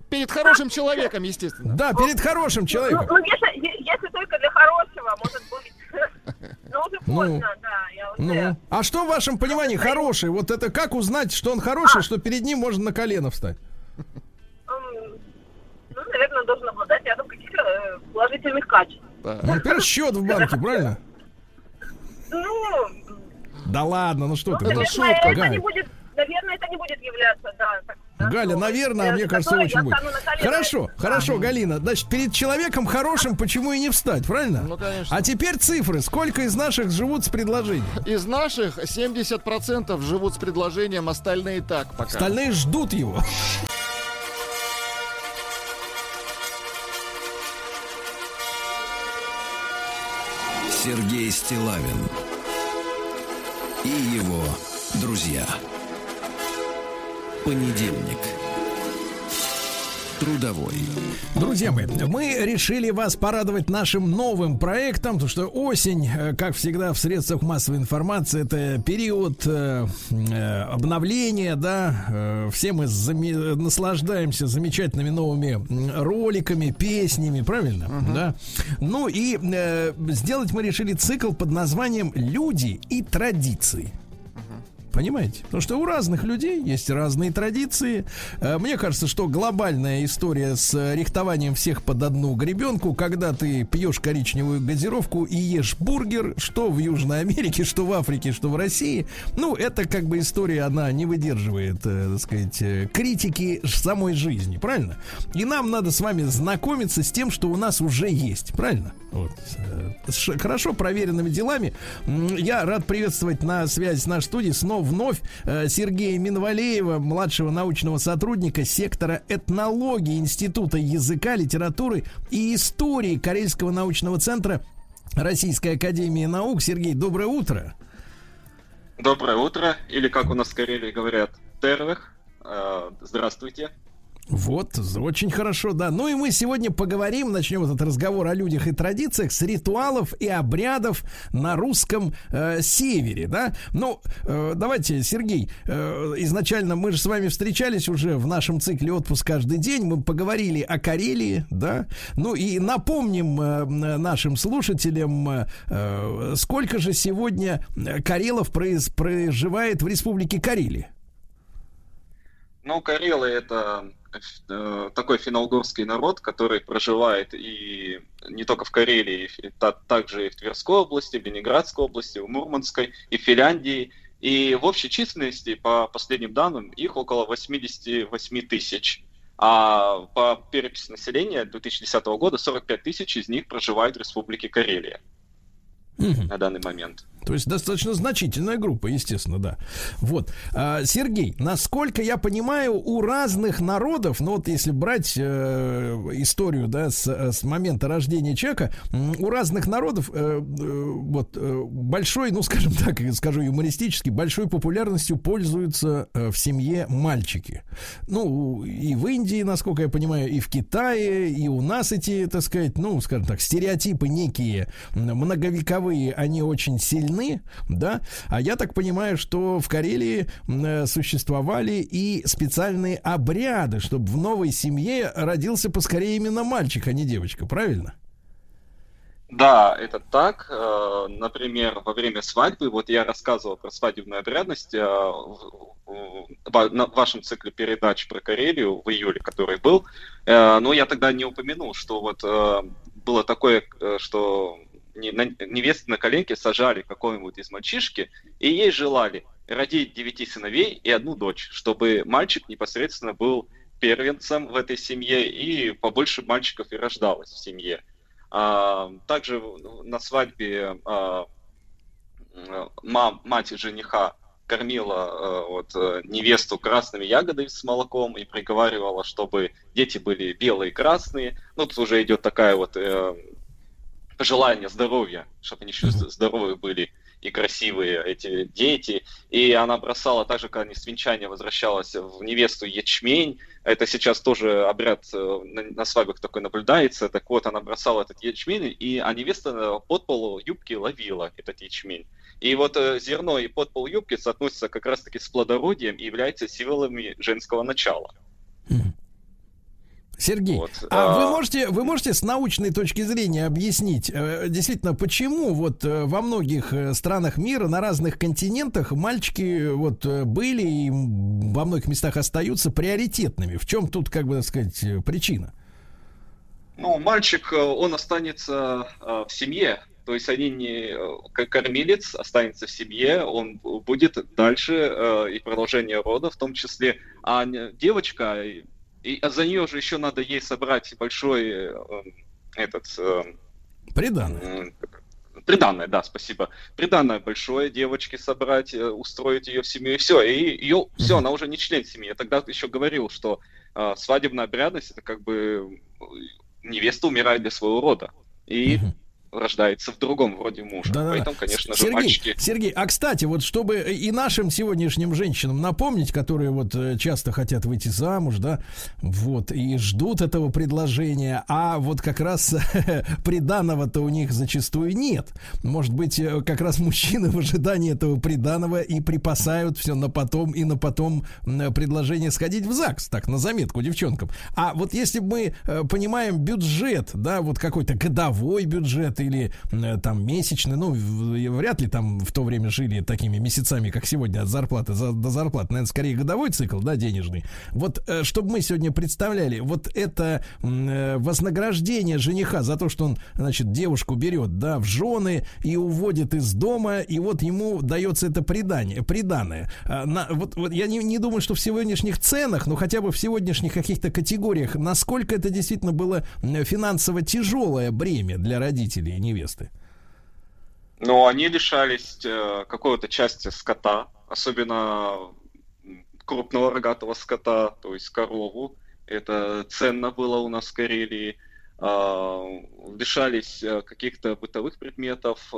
Перед хорошим человеком, естественно. Да, перед хорошим человеком. Ну, ну, если, если только для хорошего, может быть. Но уже Ну, поздно, да, я уже... Ну, а что в вашем понимании хороший? Вот это как узнать, что он хороший, что перед ним можно на колено встать? Ну, наверное, должен обладать рядом каких-то э, положительных качеств. Ну, например, счет в банке, правильно? Ну, Да ладно, ну что ты? ну, наверное, это не будет, наверное, это не будет являться, да, так, да, Галя, ну, наверное, мне кажется, очень будет. Хорошо, хорошо, Галина. Значит, перед человеком хорошим почему и не встать, правильно? Ну, конечно. А теперь цифры. Сколько из наших живут с предложением? Из наших 70% живут с предложением, остальные так пока. Остальные ждут его. Сергей Стилавин и его друзья. Понедельник. Трудовой. Друзья мои, мы решили вас порадовать нашим новым проектом, потому что осень, э, как всегда в средствах массовой информации, это период э, э, обновления, да, э, все мы заме- наслаждаемся замечательными новыми роликами, песнями, правильно, да. Ну и э, сделать мы решили цикл под названием "Люди и традиции". Понимаете? Потому что у разных людей есть разные традиции. Э, Мне кажется, что глобальная история с рихтованием всех под одну гребенку, когда ты пьешь коричневую газировку и ешь бургер, что в Южной Америке, что в Африке, что в России, ну, это как бы история, она не выдерживает, э, так сказать, э, критики самой жизни, правильно? И нам надо с вами знакомиться с тем, что у нас уже есть, правильно? Вот. С хорошо проверенными делами. Я рад приветствовать на связи с нашей студией снова вновь э, Сергея Минвалеева, младшего научного сотрудника сектора этнологии Института языка, литературы и истории Карельского научного центра Российской Академии Наук. Сергей, доброе утро. Доброе утро, или как у нас в Карелии говорят, тервых. Э, Здравствуйте. Вот, очень хорошо, да. Ну и мы сегодня поговорим, начнем этот разговор о людях и традициях с ритуалов и обрядов на русском э, севере, да. Ну, э, давайте, Сергей, э, изначально мы же с вами встречались уже в нашем цикле «Отпуск каждый день», мы поговорили о Карелии, да. Ну и напомним э, нашим слушателям, э, сколько же сегодня карелов произ- проживает в республике Карелия. Ну, карелы это э, такой финно-угорский народ, который проживает и не только в Карелии, и та- также и в Тверской области, в Ленинградской области, в Мурманской, и в Финляндии. И в общей численности, по последним данным, их около 88 тысяч. А по переписи населения 2010 года 45 тысяч из них проживают в Республике Карелия на данный момент. То есть достаточно значительная группа, естественно, да. Вот. А, Сергей, насколько я понимаю, у разных народов, ну вот если брать э, историю, да, с, с момента рождения человека, у разных народов э, э, вот э, большой, ну скажем так, скажу юмористически, большой популярностью пользуются э, в семье мальчики. Ну и в Индии, насколько я понимаю, и в Китае, и у нас эти, так сказать, ну скажем так, стереотипы некие многовековые, они очень сильны, да. А я так понимаю, что в Карелии э, существовали и специальные обряды, чтобы в новой семье родился поскорее именно мальчик, а не девочка, правильно? Да, это так. Э, Например, во время свадьбы, вот я рассказывал про свадебную обрядность э, в вашем цикле передач про Карелию в июле, который был, но я тогда не упомянул, что вот было такое, что невесты на коленке сажали какого-нибудь из мальчишки, и ей желали родить девяти сыновей и одну дочь, чтобы мальчик непосредственно был первенцем в этой семье, и побольше мальчиков и рождалось в семье. А, Также на свадьбе а, мам, мать жениха кормила э, вот, э, невесту красными ягодами с молоком и приговаривала, чтобы дети были белые и красные. Ну, тут уже идет такая вот э, пожелание здоровья, чтобы они еще здоровые были. и красивые эти дети. И она бросала, так же, как они с венчания возвращалась в невесту ячмень. Это сейчас тоже обряд э, на, свадьбах такой наблюдается. Так вот, она бросала этот ячмень, и, а невеста под полу юбки ловила этот ячмень. И вот э, зерно и подпол юбки соотносятся как раз-таки с плодородием и являются символами женского начала. Сергей, Вот, а вы а- можете, вы можете с научной точки зрения объяснить, э, действительно, почему вот э, во многих э, странах мира, на разных континентах мальчики вот были и во многих местах остаются приоритетными? В чем тут, как бы так сказать, причина? Ну, мальчик, он останется в семье, то есть они не как кормилец останется в семье, он будет дальше э, и продолжение рода в том числе, а девочка и, и за нее же еще надо ей собрать большой э, этот э, Приданное. Приданное, да, спасибо. Приданное большое девочке собрать, э, устроить ее в семью, и все. И ее, все, она уже не член семьи. Я тогда еще говорил, что э, свадебная обрядность это как бы э, невеста умирает для своего рода. И рождается в другом вроде мужа. Да-да-да. Поэтому, конечно же, Сергей, мальчики... Сергей, а кстати, вот чтобы и нашим сегодняшним женщинам напомнить, которые вот э, часто хотят выйти замуж, да, вот, и ждут этого предложения, а вот как раз <laughs> приданого-то у них зачастую нет. Может быть, э, как раз мужчины в ожидании этого приданого и припасают все на потом и на потом предложение сходить в ЗАГС, так, на заметку девчонкам. А вот если бы мы э, понимаем бюджет, да, вот какой-то годовой бюджет или э, там месячный, ну, вряд ли там в то время жили такими месяцами, как сегодня, от зарплаты за- до зарплаты, наверное, скорее годовой цикл, да, денежный. Вот, э, чтобы мы сегодня представляли, вот это э, вознаграждение жениха за то, что он, значит, девушку берет, да, в жены и уводит из дома, и вот ему дается это предание, приданное. А, на- вот, вот я не, не думаю, что в сегодняшних ценах, но хотя бы в сегодняшних каких-то категориях, насколько это действительно было финансово тяжелое бремя для родителей и невесты. Но они лишались э, какой-то части скота, особенно крупного рогатого скота, то есть корову. Это ценно было у нас в Карелии. А, лишались э, каких-то бытовых предметов, э,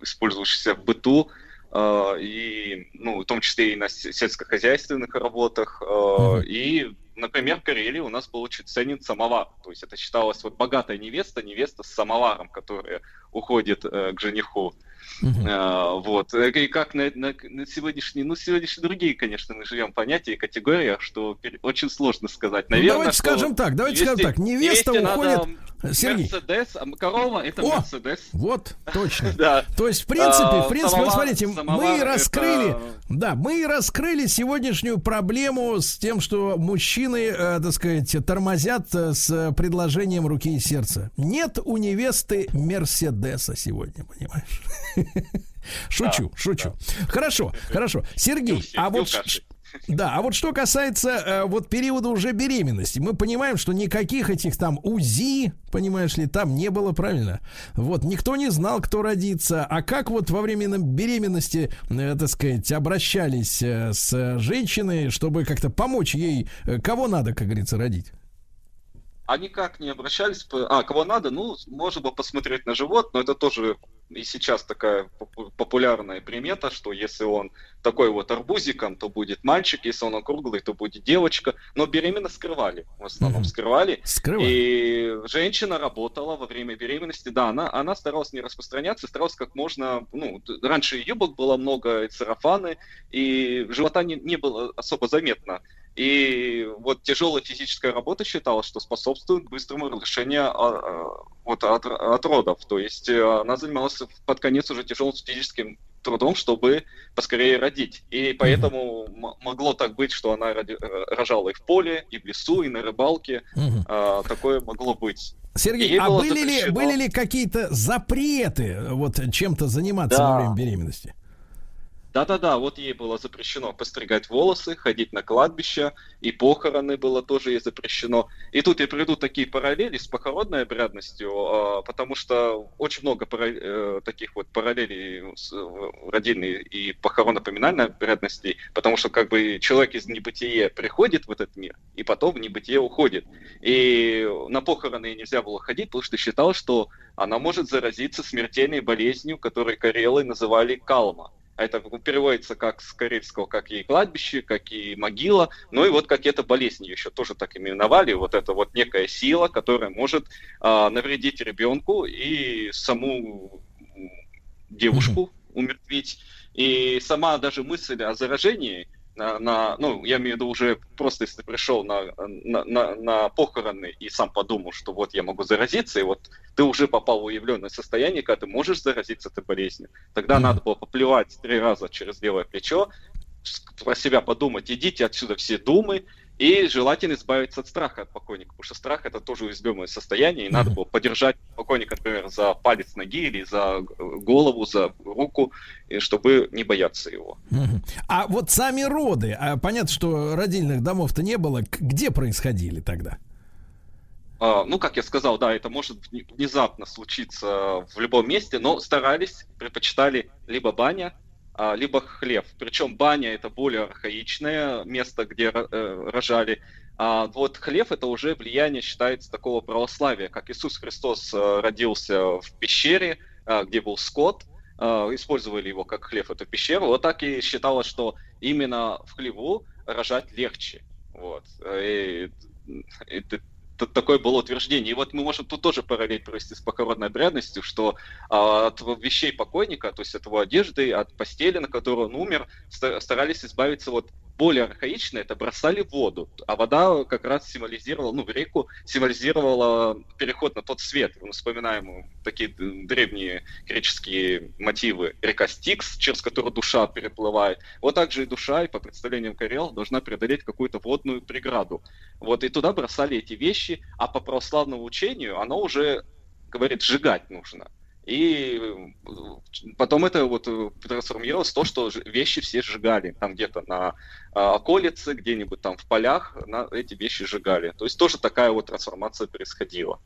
использующихся в быту, а, и, ну, в том числе и на се- сельскохозяйственных работах. а, И, например, в Карелии у нас был очень ценен самовар. То есть это считалось вот богатая невеста, невеста с самоваром, которая уходит э, к жениху. А, вот. И как на, на- на сегодняшние, ну, сегодняшние другие, конечно, мы живем понятия и категориях, что очень сложно сказать. Ну, Наверное, давайте что скажем так, давайте скажем так, невеста невесте уходит- надо Сергей. Мерседес, а корова это О! Мерседес. Вот, точно. <laughs> Да. То есть, в принципе, А, в принципе, вот самовар- смотрите, мы раскрыли, это- да, мы раскрыли сегодняшнюю проблему с тем, что мужчины, э, так сказать, тормозят э, с предложением руки и сердца. Нет у невесты Мерседеса сегодня, понимаешь? <laughs> Шучу, шучу. Хорошо, хорошо. Сергей, а вот да, а вот что касается э, вот периода уже беременности, мы понимаем, что никаких этих там УЗИ, понимаешь ли, там не было, правильно? Вот никто не знал, кто родится. А как вот во время беременности, э, так сказать, обращались э, с женщиной, чтобы как-то помочь ей, э, кого надо, как говорится, родить? Они как не обращались? А, кого надо? Ну, можно было посмотреть на живот, но это тоже и сейчас такая попу- популярная примета, что если он такой вот арбузиком, то будет мальчик, если он округлый, то будет девочка. Но беременна скрывали, в основном скрывали. Скрывали. И женщина работала во время беременности, да, она, она старалась не распространяться, старалась как можно, ну, раньше юбок было много, и сарафаны, и живота не, не было особо заметно. И вот тяжелая физическая работа считалась, что способствует быстрому разрешению а, а, вот, от, от родов. То есть э, она занималась под конец уже тяжелым физическим трудом, чтобы поскорее родить. И поэтому м- могло так быть, что она роди- э, рожала и в поле, и в лесу, и на рыбалке. Мгм. А, такое могло быть. Сергей, а были ли, были ли какие-то запреты вот чем-то заниматься Да. во время беременности? Да-да-да, вот ей было запрещено постригать волосы, ходить на кладбище, и похороны было тоже ей запрещено. И тут я приведу такие параллели с похоронной обрядностью, а, потому что очень много э, таких вот параллелей с э, родильной и похоронно-поминальной обрядностей, потому что как бы человек из небытия приходит в этот мир, и потом в небытие уходит. И на похороны ей нельзя было ходить, потому что считал, что она может заразиться смертельной болезнью, которую карелы называли калма. А Это переводится как с карельского, как и кладбище, как и могила. Ну и вот как это болезнь ее еще тоже так именовали. Вот это вот некая сила, которая может а, навредить ребенку и саму девушку умертвить. И сама даже мысль о заражении на, на- ну, я имею в виду уже просто если ты пришел на, на, на, на похороны и сам подумал, что вот я могу заразиться, и вот ты уже попал в уявленное состояние, когда ты можешь заразиться этой болезнью. Тогда надо было поплевать три раза через левое плечо, про себя подумать, идите отсюда все думы, и желательно избавиться от страха от покойника, потому что страх это тоже уязвимое состояние, и надо было подержать покойника, например, за палец ноги или за э, голову, за руку, чтобы не бояться его. Мгм. А вот сами роды, а понятно, что родильных домов-то не было, где происходили тогда? А, ну, как я сказал, да, это может вне- внезапно случиться в любом месте, но старались, предпочитали либо баня, либо хлев. Причем баня это более архаичное место, где э, рожали. А вот хлев это уже влияние считается такого православия, как Иисус Христос э, родился в пещере, а, где был скот, а, использовали его как хлев, эту пещеру. Вот так и считалось, что именно в хлеву рожать легче. Вот. И, и т- такое было утверждение. И вот мы можем тут тоже параллель провести с похоронной обрядностью, что а, от вещей покойника, то есть от его одежды, от постели, на которой он умер, ста- старались избавиться вот более архаично, это бросали в воду. А вода как раз символизировала, ну, в реку символизировала переход на тот свет. Мы вспоминаем такие древние греческие мотивы. Река Стикс, через которую душа переплывает. Вот так же и душа, и по представлениям Карел, должна преодолеть какую-то водную преграду. Вот и туда бросали эти вещи, а по православному учению оно уже говорит, сжигать нужно. И э, потом это вот э, трансформировалось в то, что вещи все сжигали. Там где-то на а, околице, где-нибудь там в полях на эти вещи сжигали. То есть тоже такая вот трансформация происходила.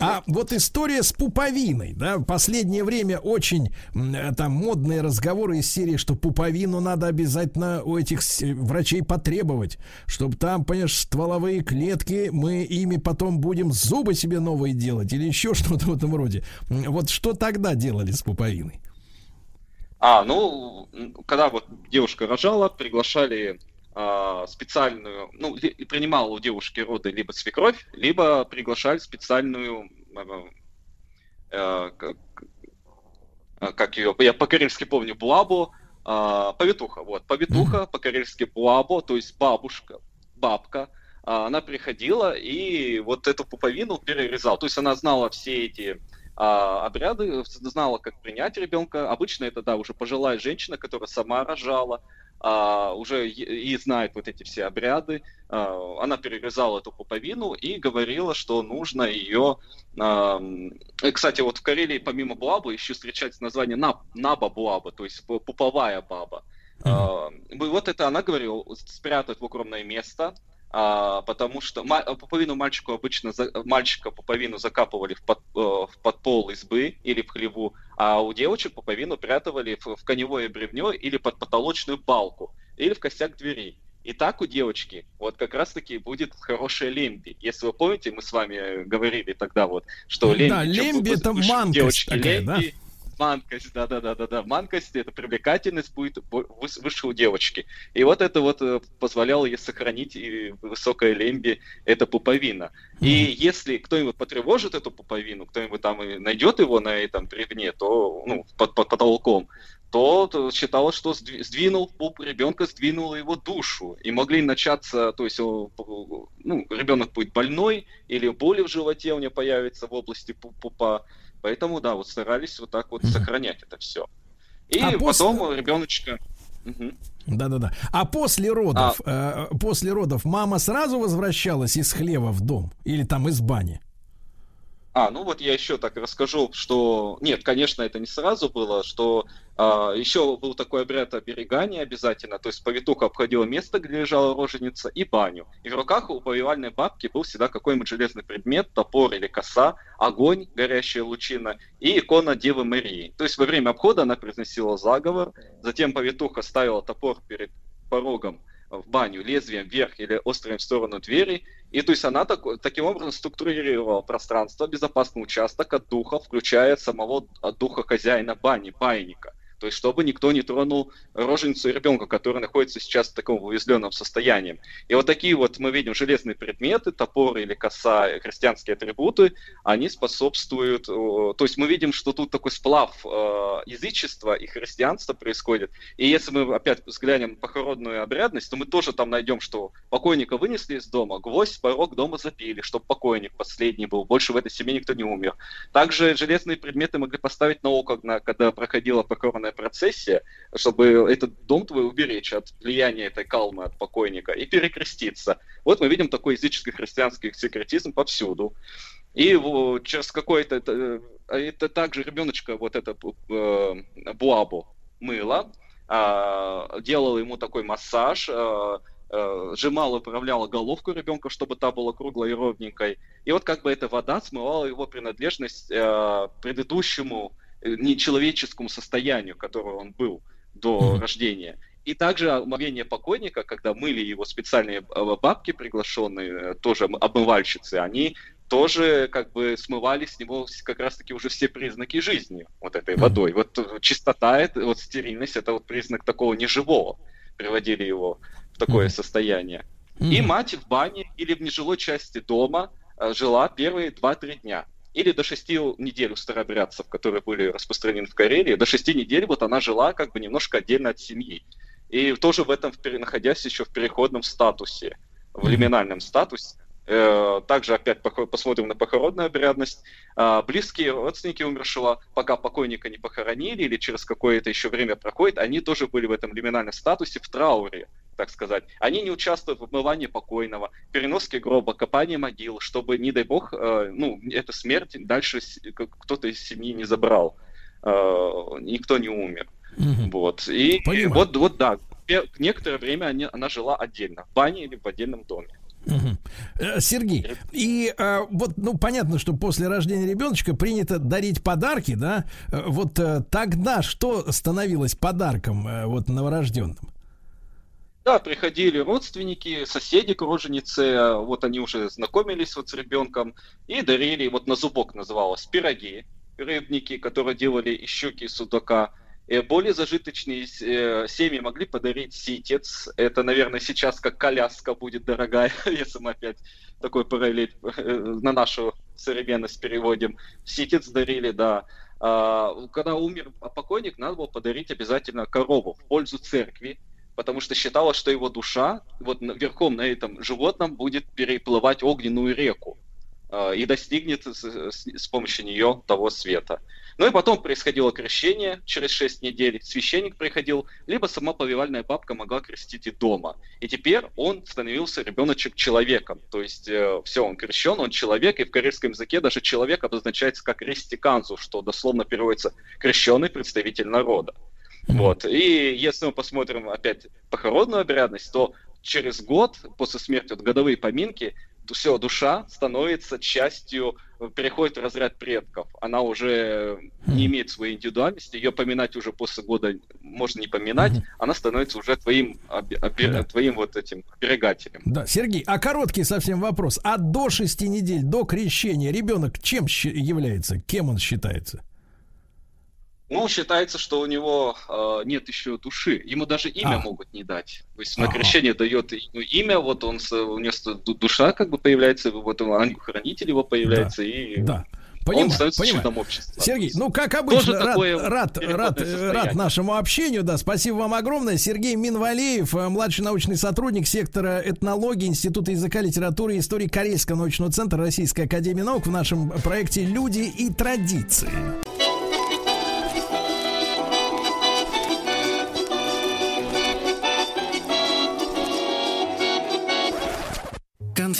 А вот история с пуповиной, да, в последнее время очень э, там модные разговоры из серии, что пуповину надо обязательно у этих с- врачей потребовать, чтобы там, понимаешь, стволовые клетки, мы ими потом будем зубы себе новые делать или еще что-то в этом роде. Вот что тогда делали с пуповиной? А, ну, когда вот девушка рожала, приглашали специальную, ну, принимала у девушки роды либо свекровь, либо приглашали специальную, э, э, как, э, как ее, я по-карельски помню, буабу, а, повитуха, вот, повитуха, по-карельски буабо, то есть бабушка, бабка, а, она приходила и вот эту пуповину перерезала. То есть она знала все эти а, обряды, знала, как принять ребенка. Обычно это, да, уже пожилая женщина, которая сама рожала, а, уже и, знает вот эти все обряды. А, она перерезала эту пуповину и говорила, что нужно ее... а, и, кстати, вот в Карелии помимо буабы еще встречается название наб, наба буаба, то есть пу- пуповая баба. А, и вот это она говорила, спрятать в укромное место, а, потому что ма- пуповину мальчику обычно за- мальчика пуповину закапывали в, под, э, в подпол избы или в хлеву, а у девочек пуповину прятывали в, в коневое бревнё или под потолочную балку или в косяк двери. И так у девочки вот как раз-таки будет хорошая лемби. Если вы помните, мы с вами говорили тогда вот, что лемби... Да, лемби это манкость девочки такая, лемби, да, да, да, да, да. Манкость это привлекательность будет выше у девочки. И вот это вот э, позволяло ей сохранить и высокое лемби, это пуповина. И если кто-нибудь потревожит эту пуповину, кто-нибудь там и найдет его на этом бревне, то, ну, под, под потолком, то, считалось, что сдви- сдвинул пуп ребенка, сдвинул его душу. И могли начаться, то есть, ну, ребенок будет больной, или боли в животе у него появится в области пу- пупа. Поэтому, да, вот старались вот так вот сохранять это все. И А после- потом ребеночка... Мгм. Да-да-да. А после родов, э, после родов мама сразу возвращалась из хлева в дом или там из бани? А, ну вот я еще так расскажу, что нет, конечно, это не сразу было, что а, еще был такой обряд оберегания обязательно, то есть повитуха обходила место, где лежала роженица, и баню. И в руках у повивальной бабки был всегда какой-нибудь железный предмет, топор или коса, огонь, горящая лучина и икона Девы Марии. То есть во время обхода она произносила заговор, затем повитуха ставила топор перед порогом в баню лезвием вверх или острым в сторону двери. И то есть она так, таким образом структурировала пространство, безопасный участок от духа, включая самого от духа хозяина бани, байника. То есть, чтобы никто не тронул роженицу и ребенка, который находится сейчас в таком уязвленном состоянии. И вот такие вот мы видим железные предметы, топоры или коса, христианские атрибуты, они способствуют... э, То есть мы видим, что тут такой сплав э, язычества и христианства происходит. И если мы опять взглянем похоронную обрядность, то мы тоже там найдем, что покойника вынесли из дома, гвоздь, порог дома запили, чтобы покойник последний был, больше в этой семье никто не умер. Также железные предметы могли поставить на око, когда проходила похоронная процессия, чтобы этот дом твой уберечь от влияния этой калмы от покойника и перекреститься. Вот мы видим такой языческо-христианский секретизм повсюду. И во- через какой-то... Это, это также ребеночка, вот это э, буабу, мыло, а, делала ему такой массаж, а, а, сжимала, управляла головку ребенка, чтобы та была круглой и ровненькой. И вот как бы эта вода смывала его принадлежность а, предыдущему э, нечеловеческому состоянию, которого он был до рождения. И также омовение покойника, когда мыли его специальные э, бабки, приглашенные, э, тоже обмывальщицы, они тоже как бы смывали с него как раз-таки уже все признаки жизни вот этой водой. Вот э, чистота, это, вот стерильность, это вот признак такого неживого. Приводили его в такое состояние. И мать в бане или в нежилой части дома э, жила первые 2-3 дня. Или до 6 недель у старообрядцев, которые были распространены в Карелии, до 6 недель вот она жила как бы немножко отдельно от семьи. И тоже в этом, находясь еще в переходном статусе, в лиминальном статусе. Э, Также опять посмотрим на похоронную обрядность. А, Близкие родственники умершего, пока покойника не похоронили или через какое-то еще время проходит, они тоже были в этом лиминальном статусе, в трауре, так сказать. Они не участвуют в обмывании покойного, переноске гроба, копании могил, чтобы, не дай бог, э, ну, эта смерть дальше кто-то из семьи не забрал. Э, Никто не умер. Вот. И вот, вот да, некоторое время они- она жила отдельно, в бане или в отдельном доме. Э, Сергей, и э, вот, ну, понятно, что после рождения ребеночка принято дарить подарки, да? Э, Вот э, тогда что становилось подарком э, вот новорожденным? Да, приходили родственники, соседи к роженице, вот они уже знакомились вот с ребенком и дарили, вот на зубок называлось, пироги, рыбники, которые делали из щуки, судака. Э, Более зажиточные э, семьи могли подарить ситец. Это, наверное, сейчас как коляска будет дорогая, <laughs> если мы опять такой параллель э, на нашу современность переводим. Ситец дарили, да. А, Когда умер покойник, надо было подарить обязательно корову в пользу церкви, потому что считалось, что его душа вот верхом на этом животном будет переплывать огненную реку а, и достигнет с, с- с помощью нее того света. Ну и потом происходило крещение через 6 недель, священник приходил, либо сама повивальная бабка могла крестить и дома. И теперь он становился ребеночек человеком, то есть все, он крещен, он человек, и в корейском языке даже человек обозначается как рестиканзу, что дословно переводится крещенный представитель народа. Вот. И если мы посмотрим опять похоронную обрядность, то через год после смерти, вот годовые поминки, все, душа становится частью, э, переходит в разряд предков. Она уже не имеет своей индивидуальности, ее поминать уже после года можно не поминать, она становится уже твоим, оби- оби- твоим вот этим оберегателем. Да, Сергей, а короткий совсем вопрос. А до шести недель, до крещения, ребенок чем является? Кем он считается? Ну, считается, что у него э, нет еще души. Ему даже имя А. могут не дать. То есть на крещение дает имя, вот он, у него душа как бы появляется, вот он, ангел-хранитель его появляется, и Да. он Понимаю, становится понимаю. членом общества. Сергей, ну как обычно, Тоже рад, рад, рад, э, состояние. рад нашему общению, да, спасибо вам огромное. Сергей Минвалеев, э, младший научный сотрудник сектора этнологии Института языка, литературы и истории Корейского научного центра Российской Академии Наук в нашем проекте «Люди и традиции».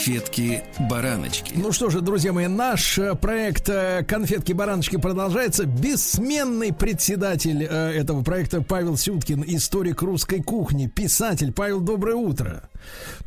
Конфетки-бараночки. Ну что же, друзья мои, наш э, проект э, «Конфетки-бараночки» продолжается. Бессменный председатель э, этого проекта Павел Сюткин, историк русской кухни, писатель. Павел, доброе утро.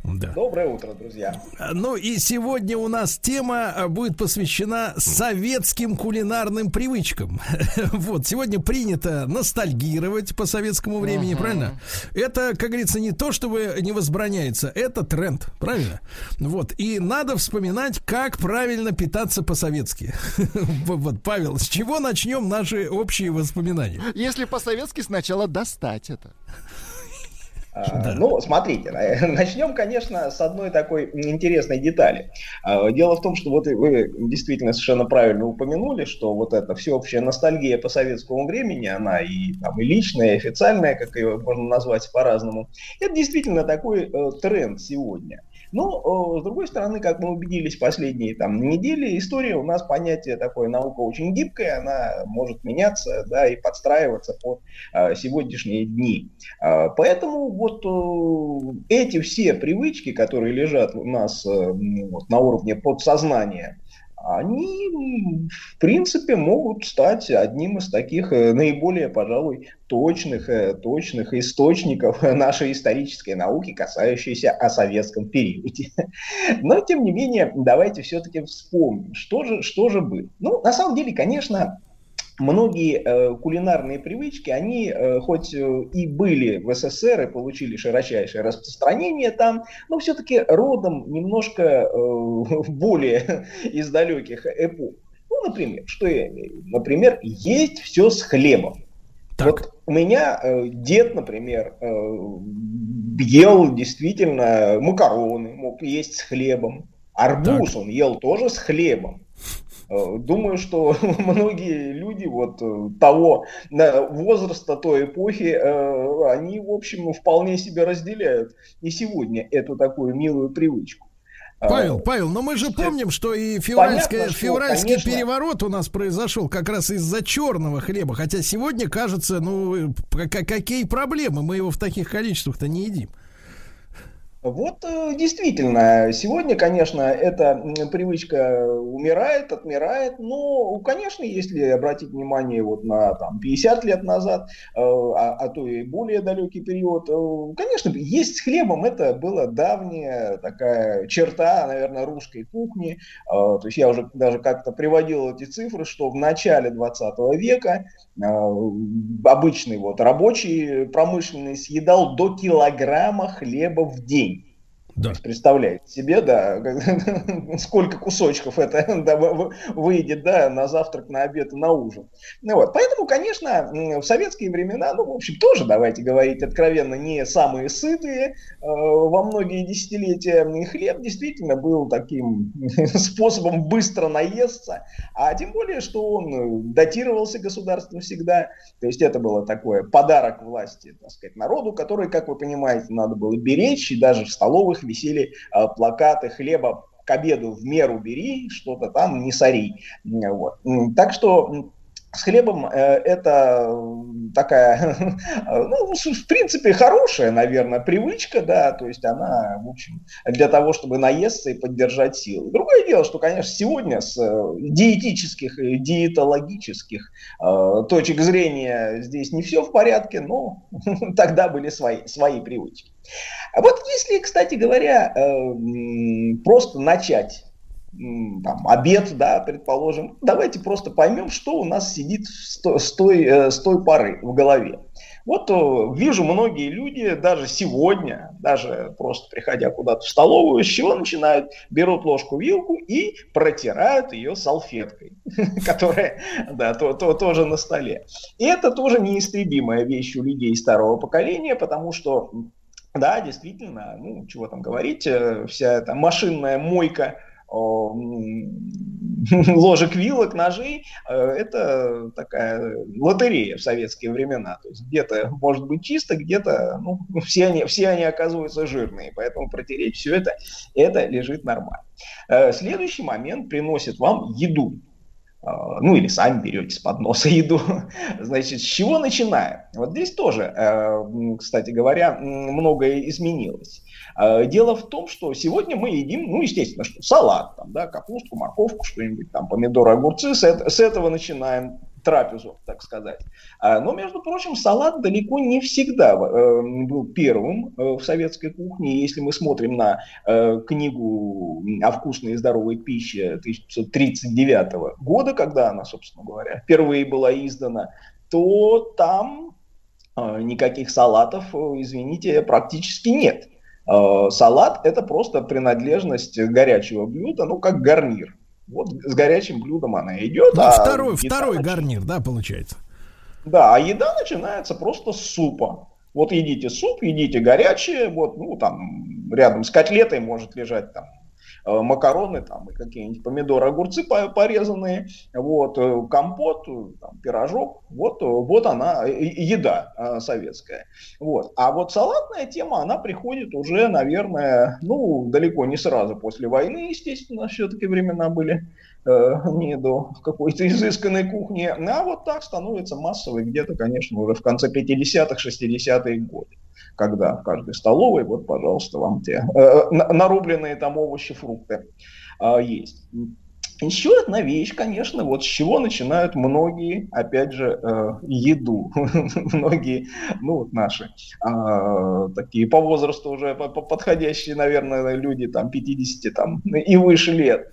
Да. Доброе утро, друзья. Ну и сегодня у нас тема э, будет посвящена советским кулинарным привычкам. <laughs> Вот, сегодня принято ностальгировать по советскому времени, правильно? Это, как говорится, не то, чтобы не возбраняется, это тренд, правильно? Вот, и надо вспоминать, как правильно питаться по-советски. <laughs> Вот, Павел, с чего начнем наши общие воспоминания? Если по-советски, сначала достать это. А, Ну, смотрите, на- <laughs> начнем, конечно, с одной такой интересной детали. А, Дело в том, что вот вы действительно совершенно правильно упомянули, что вот эта всеобщая ностальгия по советскому времени, она и, там, и личная, и официальная, как ее можно назвать по-разному, это действительно такой э, тренд сегодня. Но, э, с другой стороны, как мы убедились последние там, недели, история у нас понятие такое, наука очень гибкая, она может меняться да, и подстраиваться под э, сегодняшние дни. А, Поэтому вот эти все привычки, которые лежат у нас э, вот, на уровне подсознания, они, в принципе, могут стать одним из таких э, наиболее, пожалуй, точных, э, точных источников <laughs> нашей исторической науки, касающейся о советском периоде. <laughs> Но, тем не менее, давайте все-таки вспомним, что же, что же было. Ну, на самом деле, конечно, многие э, кулинарные привычки, они э, хоть э, и были в СССР и получили широчайшее распространение там, но все-таки родом немножко <laughs> более <laughs> из далеких эпох. Ну, например, что я имею? Например, есть все с хлебом. Вот у меня э, дед, например, э, ел действительно макароны, мог есть с хлебом. Арбуз он ел тоже с хлебом. Э, Думаю, что <laughs> многие люди вот э, того возраста той эпохи, э, они, в общем, вполне себе разделяют и сегодня эту такую милую привычку. Павел, Павел, но мы же помним, что и февральская- Понятно, что, февральский конечно. переворот у нас произошел как раз из-за черного хлеба. Хотя сегодня кажется, ну, какие проблемы? Мы его в таких количествах-то не едим. Вот э, действительно, сегодня, конечно, эта привычка умирает, отмирает, но, конечно, если обратить внимание вот на там, 50 лет назад, э, а, а то и более далекий период, э, конечно, есть с хлебом, это была давняя такая черта, наверное, русской кухни. То есть я уже даже как-то приводил эти цифры, что в начале 20 века обычный вот рабочий промышленный съедал до килограмма хлеба в день. Есть представляете себе, да, <laughs> сколько кусочков это <laughs> да, вы- вы- выйдет, да, на завтрак, на обед и на ужин. Ну вот, поэтому, конечно, в советские времена, ну, в общем, тоже, давайте говорить откровенно, не самые сытые э, во многие десятилетия. Хлеб действительно был таким <laughs> способом быстро наесться, а тем более, что он э, датировался государством всегда, то есть это было такое подарок власти, так сказать, народу, который, как вы понимаете, надо было беречь, и даже в столовых висели э, плакаты хлеба к обеду в меру бери, что-то там не сори. Вот. Так что с хлебом э, это такая, <laughs> ну, с- в принципе, хорошая, наверное, привычка, да, то есть она, в общем, для того, чтобы наесться и поддержать силы. Другое дело, что, конечно, сегодня с э, диетических и диетологических э, точек зрения здесь не все в порядке, но <laughs> тогда были свои, свои привычки. А вот если, кстати говоря, просто начать там, обед, да, предположим, давайте просто поймем, что у нас сидит с то- с той, э, с той поры в голове. Вот э, вижу многие люди даже сегодня, даже просто приходя куда-то в столовую, с чего начинают? Берут ложку, вилку и протирают ее салфеткой, <laughs> которая да, то, то- тоже на столе. И это тоже неистребимая вещь у людей старого поколения, потому что да, действительно, ну, чего там говорить, э, вся эта машинная мойка <laughs> ложек, вилок, ножей, э, это такая лотерея в советские времена. То есть где-то может быть чисто, где-то ну, <laughs> все, они, все они оказываются жирные, поэтому протереть все это, это лежит нормально. Э, Следующий момент приносит вам еду. Ну или сами берете с подноса <laughs> еду. Значит, с чего начинаем? Вот здесь тоже, э, кстати говоря, многое изменилось. А, Дело в том, что сегодня мы едим, ну, естественно, что салат, там, да, капустку, морковку, что-нибудь там, помидоры, огурцы, с, с этого начинаем трапезу, так сказать. А, Но, между прочим, салат далеко не всегда э, был первым э, в советской кухне. Если мы смотрим на э, книгу о вкусной и здоровой пище 1939 года, когда она, собственно говоря, впервые была издана, то там никаких салатов, извините, практически нет. Э, Салат – это просто принадлежность горячего блюда, ну, как гарнир. Вот с горячим блюдом она идет. Ну, а второй, второй нач- гарнир, да, получается. Да, а еда начинается просто с супа. Вот едите суп, едите горячее, вот, ну, там, рядом с котлетой может лежать там макароны там и какие-нибудь помидоры, огурцы по- порезанные, вот, э, компот, э, там, пирожок, вот, э, вот она, э, э, еда э, советская. Вот. А вот салатная тема, она приходит уже, наверное, ну, далеко не сразу после войны, естественно, все-таки времена были э, не до какой-то изысканной кухни, а вот так становится массовой где-то, конечно, уже в конце 50-х, 60-е годы когда в каждой столовой, вот, пожалуйста, вам те э, на- нарубленные там овощи, фрукты а, есть. Еще одна вещь, конечно, вот с чего начинают многие, опять же, э, еду. <laughs> многие, ну вот наши, а, такие по возрасту уже по- по- подходящие, наверное, люди, там, 50 там, и выше лет.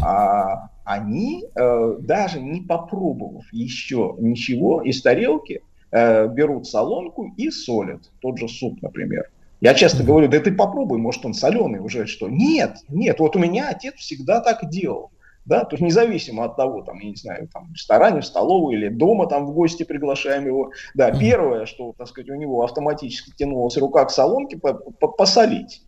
А, они, э, даже не попробовав еще ничего из тарелки, э, берут солонку и солят. Тот же суп, например. Я часто говорю, да ты попробуй, может он соленый уже что. Нет, нет, вот у меня отец всегда так делал. Да, то есть независимо от того, там, я не знаю, там, в ресторане, в столовой или дома там в гости приглашаем его. Да, первое, что, так сказать, у него автоматически тянулась рука к по- посолить.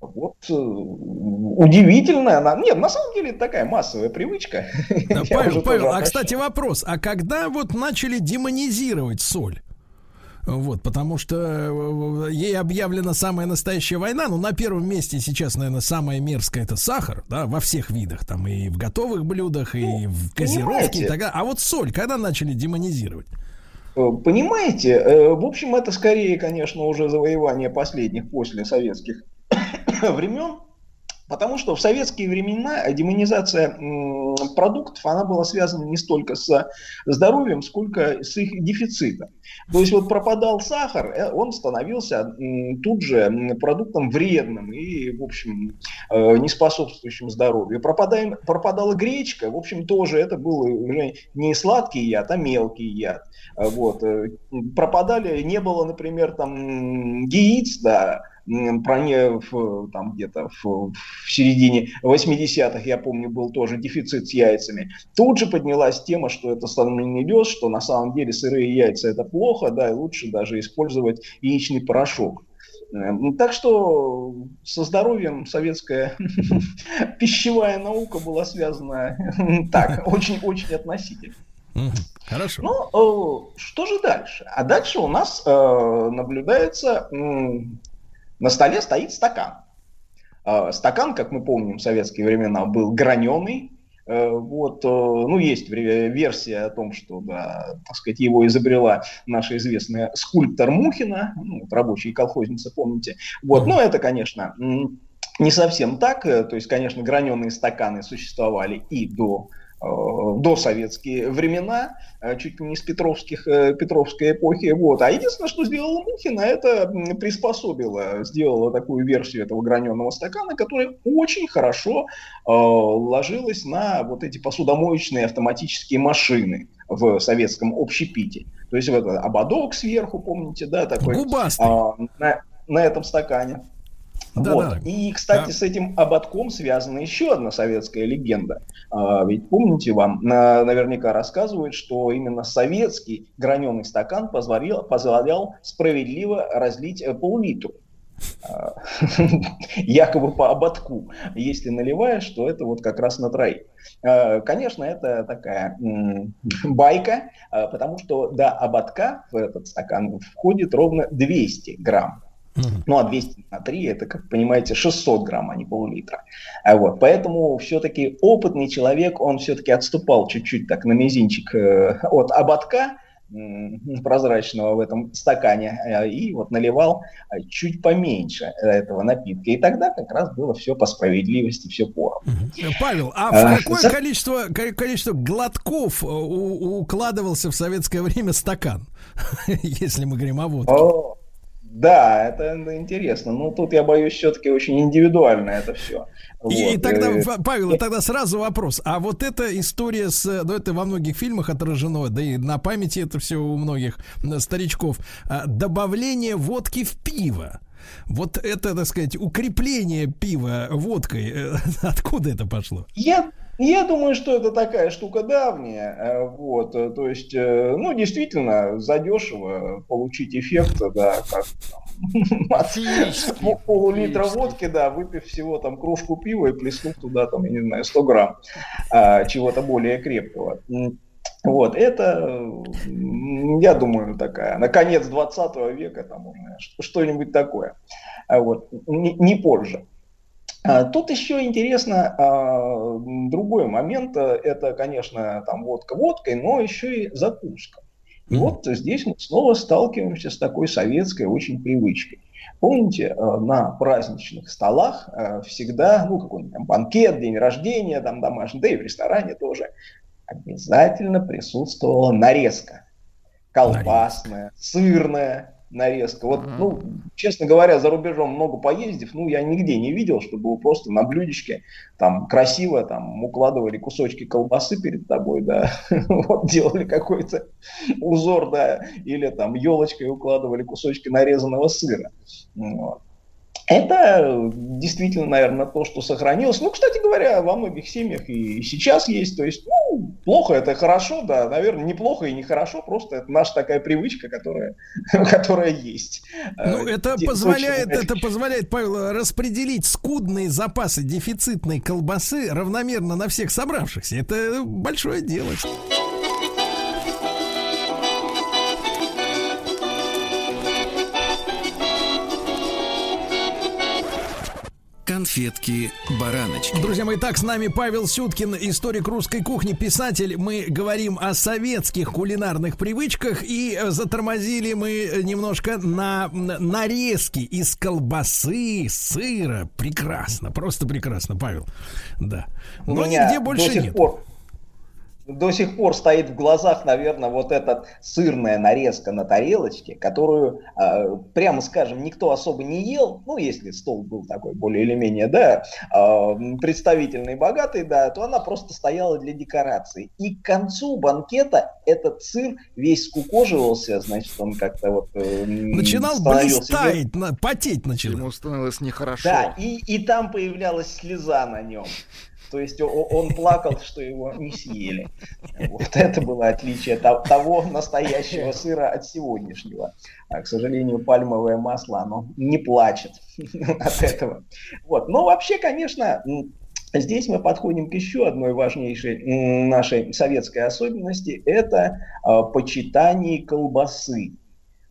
Вот э, удивительная она. Нет, на самом деле это такая массовая привычка. Да, <laughs> Павел, Павел, а кстати вопрос, а когда вот начали демонизировать соль? Вот, потому что э, ей объявлена самая настоящая война. Ну, на первом месте сейчас, наверное, самое мерзкое это сахар, да, во всех видах, там и в готовых блюдах, и в газировке и так далее. А вот соль, когда начали демонизировать? Э, Понимаете, э, в общем, это скорее, конечно, уже завоевание последних после советских <coughs> времен, потому что в советские времена демонизация продуктов, она была связана не столько с здоровьем, сколько с их дефицитом. То есть вот пропадал сахар, э, он становился тут же продуктом вредным и, в общем, э, не способствующим здоровью. Пропадая- пропадала гречка, в общем, тоже это был уже не сладкий яд, а мелкий яд. А Вот. э, Пропадали, не было, например, там яиц, да, там где-то в, в середине 80-х, я помню, был тоже дефицит с яйцами. Тут же поднялась тема, что это не лес, что на самом деле сырые яйца это плохо, да, и лучше даже использовать яичный порошок. Э, Так что со здоровьем советская <laughs> пищевая наука была связана <laughs> так, очень-очень относительно. Хорошо. Ну, э, что же дальше? А дальше у нас э, наблюдается, на столе стоит стакан. Э, стакан, как мы помним, в советские времена был граненый. Э, вот, э, ну, есть версия о том, что, да, так сказать, его изобрела наша известная скульптор Мухина, ну, вот рабочая колхозница, помните. Вот, но это, конечно, не совсем так. Э, То есть, конечно, граненые стаканы существовали и до э, до советские времена, э, чуть ли не с Петровских, э, Петровской эпохи. Вот. А единственное, что сделала Мухина, это приспособила, сделала такую версию этого граненого стакана, которая очень хорошо э, ложилась на вот эти посудомоечные автоматические машины в советском общепите. То есть вот ободок сверху, помните, да, такой Губастый. а, на, на этом стакане. Да, Вот. да. И, кстати, Да. с этим ободком связана еще одна советская легенда. А, ведь помните, вам на- наверняка рассказывают, что именно советский граненый стакан позволял, позволял справедливо разлить э, пол-литру. А, <laughs> якобы по ободку. Если наливаешь, то это вот как раз на троих. А, Конечно, это такая байка, а, потому что до ободка в этот стакан входит ровно 200 грамм Ну, а 200 на 3, это, как понимаете, 600 грамм, а не пол-литра. А вот, поэтому все-таки опытный человек, он все-таки отступал чуть-чуть так на мизинчик э, от ободка, прозрачного в этом стакане э, и вот наливал э, чуть поменьше этого напитка. И тогда как раз было все по справедливости, все поровну. Павел, а А, в какое за- количество, ко- количество глотков у- укладывался в советское время стакан? <laughs> Если мы говорим о водке. О, да, это интересно. Ну, тут я боюсь, все-таки очень индивидуально это все. И, и тогда, Ва- Павел, и тогда сразу вопрос. А вот эта история с... Ну, это во многих фильмах отражено, да и на памяти это все у многих старичков. А, Добавление водки в пиво. Вот это, так сказать, укрепление пива водкой. э, <laughs> Откуда это пошло? Я, я думаю, что это такая штука давняя. э, Вот, э, то есть, э, ну, действительно, задешево получить эффект, да, как <laughs> от пол- полулитра водки, да, выпив всего там кружку пива и плеснув туда, там, я не знаю, 100 грамм а, чего-то более крепкого. Вот, это, я думаю, такая, на конец 20 века, там что-нибудь такое. А Вот, не, не позже. А, Тут еще интересно а, другой момент. э, Это, конечно, там водка водкой, но еще и закуска. И вот здесь мы снова сталкиваемся с такой советской очень привычкой. Помните, э, на праздничных столах э, всегда, ну, какой-нибудь там банкет, день рождения, там домашний, да и в ресторане тоже, обязательно присутствовала нарезка. Колбасная, сырная нарезка. Вот, ну, честно говоря, за рубежом много поездив, ну, я нигде не видел, чтобы вы просто на блюдечке там красиво там укладывали кусочки колбасы перед тобой, да, <laughs> вот делали какой-то узор, да, или там елочкой укладывали кусочки нарезанного сыра. Вот. Это действительно, наверное, то, что сохранилось. Ну, кстати говоря, во многих семьях и сейчас есть. То есть, ну, плохо это хорошо, да, наверное, неплохо и нехорошо, просто это наша такая привычка, которая, <laughs> которая есть. Ну, Э, это те- позволяет, это позволяет, Павел, распределить скудные запасы дефицитной колбасы равномерно на всех собравшихся. Это большое дело. Конфетки-бараночки. Друзья мои, так с нами Павел Сюткин, историк русской кухни, писатель. Мы говорим о советских кулинарных привычках и затормозили мы немножко на на нарезки из колбасы, сыра. Прекрасно, просто прекрасно, Павел. Да. Но нигде больше до сих нет. Пор, до сих пор стоит в глазах, наверное, вот эта сырная нарезка на тарелочке, которую, э, прямо скажем, никто особо не ел. Ну, если стол был такой более или менее, да, э, представительный, богатый, да, то она просто стояла для декорации. И к концу банкета этот сыр весь скукоживался, значит, он как-то вот... э, Начинал блистать, на- потеть начинал. Ему становилось нехорошо. да, и, и там появлялась слеза на нем. То есть он плакал, что его не съели. Вот это было отличие то- того настоящего сыра от сегодняшнего. А, к сожалению, пальмовое масло, оно не плачет <laughs> от этого. Вот. Но вообще, конечно, Здесь мы подходим к еще одной важнейшей нашей советской особенности. Это а, почитание колбасы.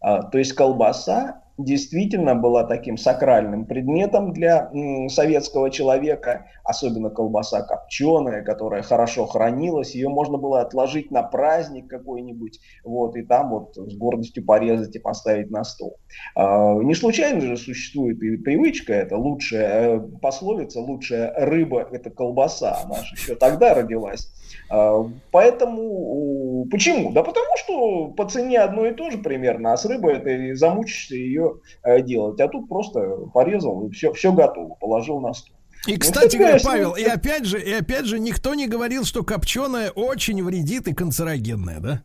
А, То есть колбаса действительно была таким сакральным предметом для советского человека, особенно колбаса копченая, которая хорошо хранилась, ее можно было отложить на праздник какой-нибудь, вот, и там вот с гордостью порезать и поставить на стол. А, Не случайно же существует и привычка, это лучшая э, пословица, лучшая рыба – это колбаса, она же еще тогда родилась. А, Поэтому почему? Да потому что по цене одно и то же примерно, а с рыбой это замучишься ее э, делать. А тут просто порезал и все, все готово, положил на стол. И, Ну, кстати говоря, Павел, и опять же, и опять же, никто не говорил, что копченое очень вредит и канцерогенное, да?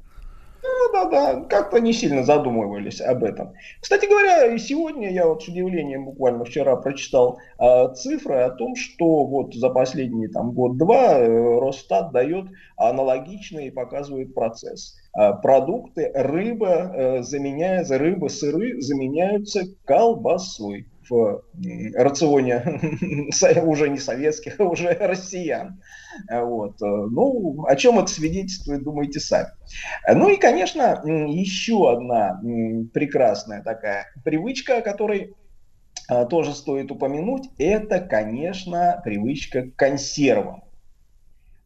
Ну, да, да, как-то не сильно задумывались об этом. Кстати говоря, и сегодня я вот с удивлением буквально вчера прочитал э, цифры о том, что вот за последний там год-два э, Росстат дает аналогичный и показывает процесс. Э, продукты, рыба э, заменяется, рыба, сыры заменяются колбасой в м, рационе <laughs> уже не советских, а уже россиян. Э, Вот. э, Ну, о чем это свидетельствует, думаете сами. Э, Ну и, конечно, еще одна прекрасная такая привычка, о которой тоже стоит упомянуть, это, конечно, привычка к консервам.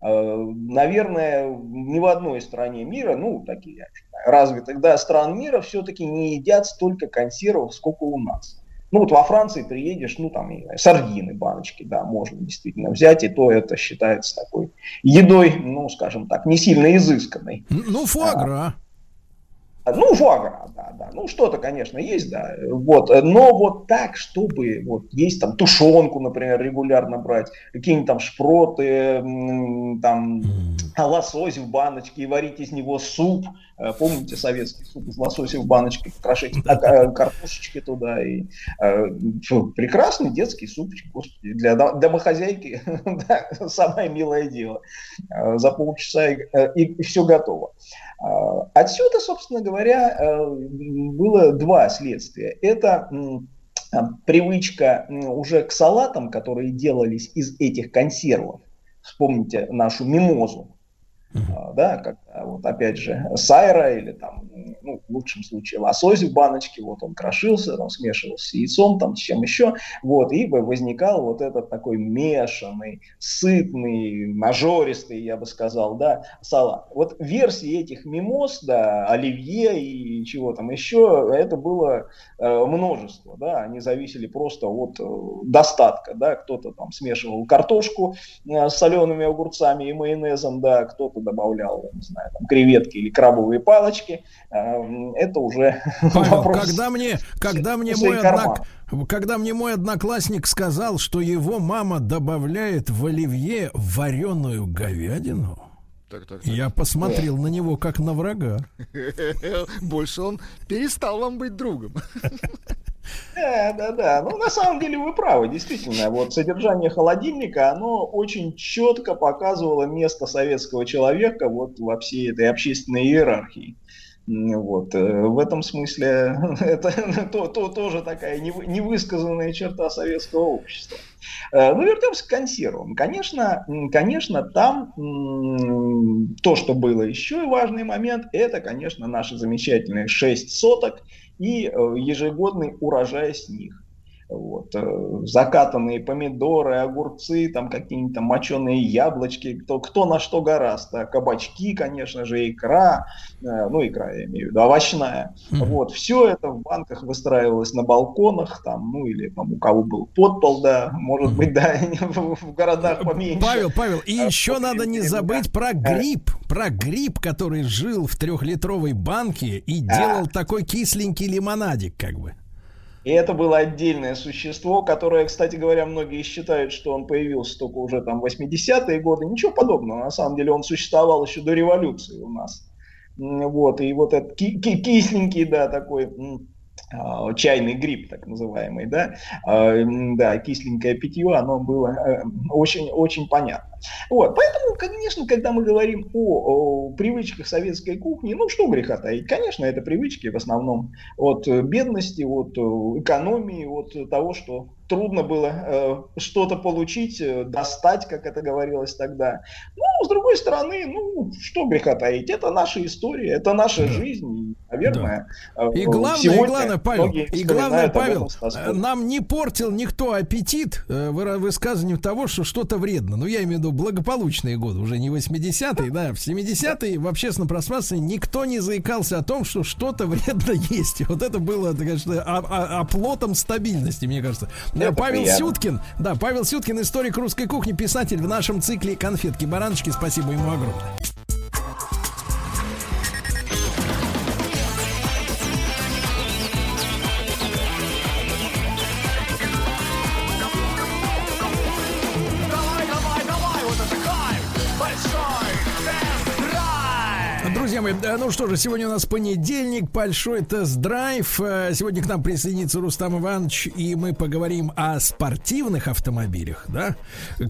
Наверное, ни в одной стране мира, ну, такие развитых да, стран мира, все-таки не едят столько консервов, сколько у нас. Ну, вот во Франции приедешь, ну, там, знаю, сардины, баночки, да, можно действительно взять, и то это считается такой едой, ну, скажем так, не сильно изысканной. Ну, фуагра. Ну, фуагра, да, да. Ну, что-то, конечно, есть, да. Вот. Но вот так, чтобы вот есть там тушенку, например, регулярно брать, какие-нибудь там шпроты, там лосось в баночке и варить из него суп. Э, Помните советский суп из лосося в баночке, крошить а, а, картошечки туда. И, э, фу, прекрасный детский супчик, господи, для дом- домохозяйки <laughs> да, самое милое дело. Э, За полчаса и, э, и все готово. А, Отсюда, собственно говоря, э, было два следствия. Это а, привычка уже к салатам, которые делались из этих консервов. Вспомните нашу мимозу. А, Да, когда вот опять же сайра или там, ну, в лучшем случае лосось в баночке, вот он крошился, там смешивался с яйцом, там с чем еще, вот, и возникал вот этот такой мешанный, сытный, нажористый, я бы сказал, да, салат. Вот версии этих мимоз, да, оливье и чего там еще, это было э, множество, да, они зависели просто от э, достатка, да, кто-то там смешивал картошку э, с солеными огурцами и майонезом, да, кто-то добавлял, не знаю, там, креветки или крабовые палочки, Э, это уже <laughs> Павел, вопрос когда мне, когда мне мой однак, когда мне мой одноклассник сказал, что его мама добавляет в оливье вареную говядину, Так, так, я посмотрел на него как на врага. <laughs> Больше он перестал вам быть другом. <laughs> Да, да, да. Ну, на самом деле вы правы, действительно. Вот содержание холодильника, оно очень четко показывало место советского человека вот во всей этой общественной иерархии. Вот. э, В этом смысле <laughs> это <laughs> то, то- тоже такая невы- невысказанная черта советского общества. Э, Ну, вернемся к консервам. Конечно, конечно, там то, что было еще и важный момент, это, конечно, наши замечательные 6 соток и э, ежегодный урожай с них. Вот, э, закатанные помидоры, огурцы, там какие-нибудь там моченые яблочки, кто, кто на что гораст, кабачки, конечно же, икра, э, ну икра я имею в виду, овощная. Вот, все это в банках выстраивалось на балконах, там, ну или там у кого был подпол, да, может быть, да, <laughs> в, городах поменьше. Павел, Павел, и А, еще надо не забыть про гриб, про гриб, который жил в трехлитровой банке и делал такой кисленький лимонадик, как бы. И это было отдельное существо, которое, кстати говоря, многие считают, что он появился только уже там в 80-е годы. Ничего подобного. На самом деле он существовал еще до революции у нас. Вот, и вот этот ки- ки- кисленький, да, такой чайный гриб, так называемый, да, а, да, кисленькое питье, оно было э, очень, очень понятно. Вот, поэтому, конечно, когда мы говорим о, о привычках советской кухни, ну, что греха таить, конечно, это привычки в основном от бедности, от э, экономии, от того, что трудно было э, что-то получить, э, достать, как это говорилось тогда. Ну, с другой стороны, ну, что греха таить, это наша история, это наша жизнь, наверное, э, И главное, сегодня и главное, Павел, и главное, Павел, э, нам не портил никто аппетит э, высказыванием того, что что-то вредно. Ну, я имею в виду благополучные годы, уже не 80-е, да, в 70-е в общественном пространстве никто не заикался о том, что что-то вредно <laughs> есть. И Вот это было, конечно, оплотом стабильности, мне кажется. Э, Это Павел приятно. Сюткин, да, Павел Сюткин, историк русской кухни, писатель в нашем цикле «Конфетки-бараночки». Спасибо ему огромное. Мои, э, ну что же, сегодня у нас понедельник, большой тест-драйв. Э, Сегодня к нам присоединится Рустам Иванович, и мы поговорим о спортивных автомобилях, да,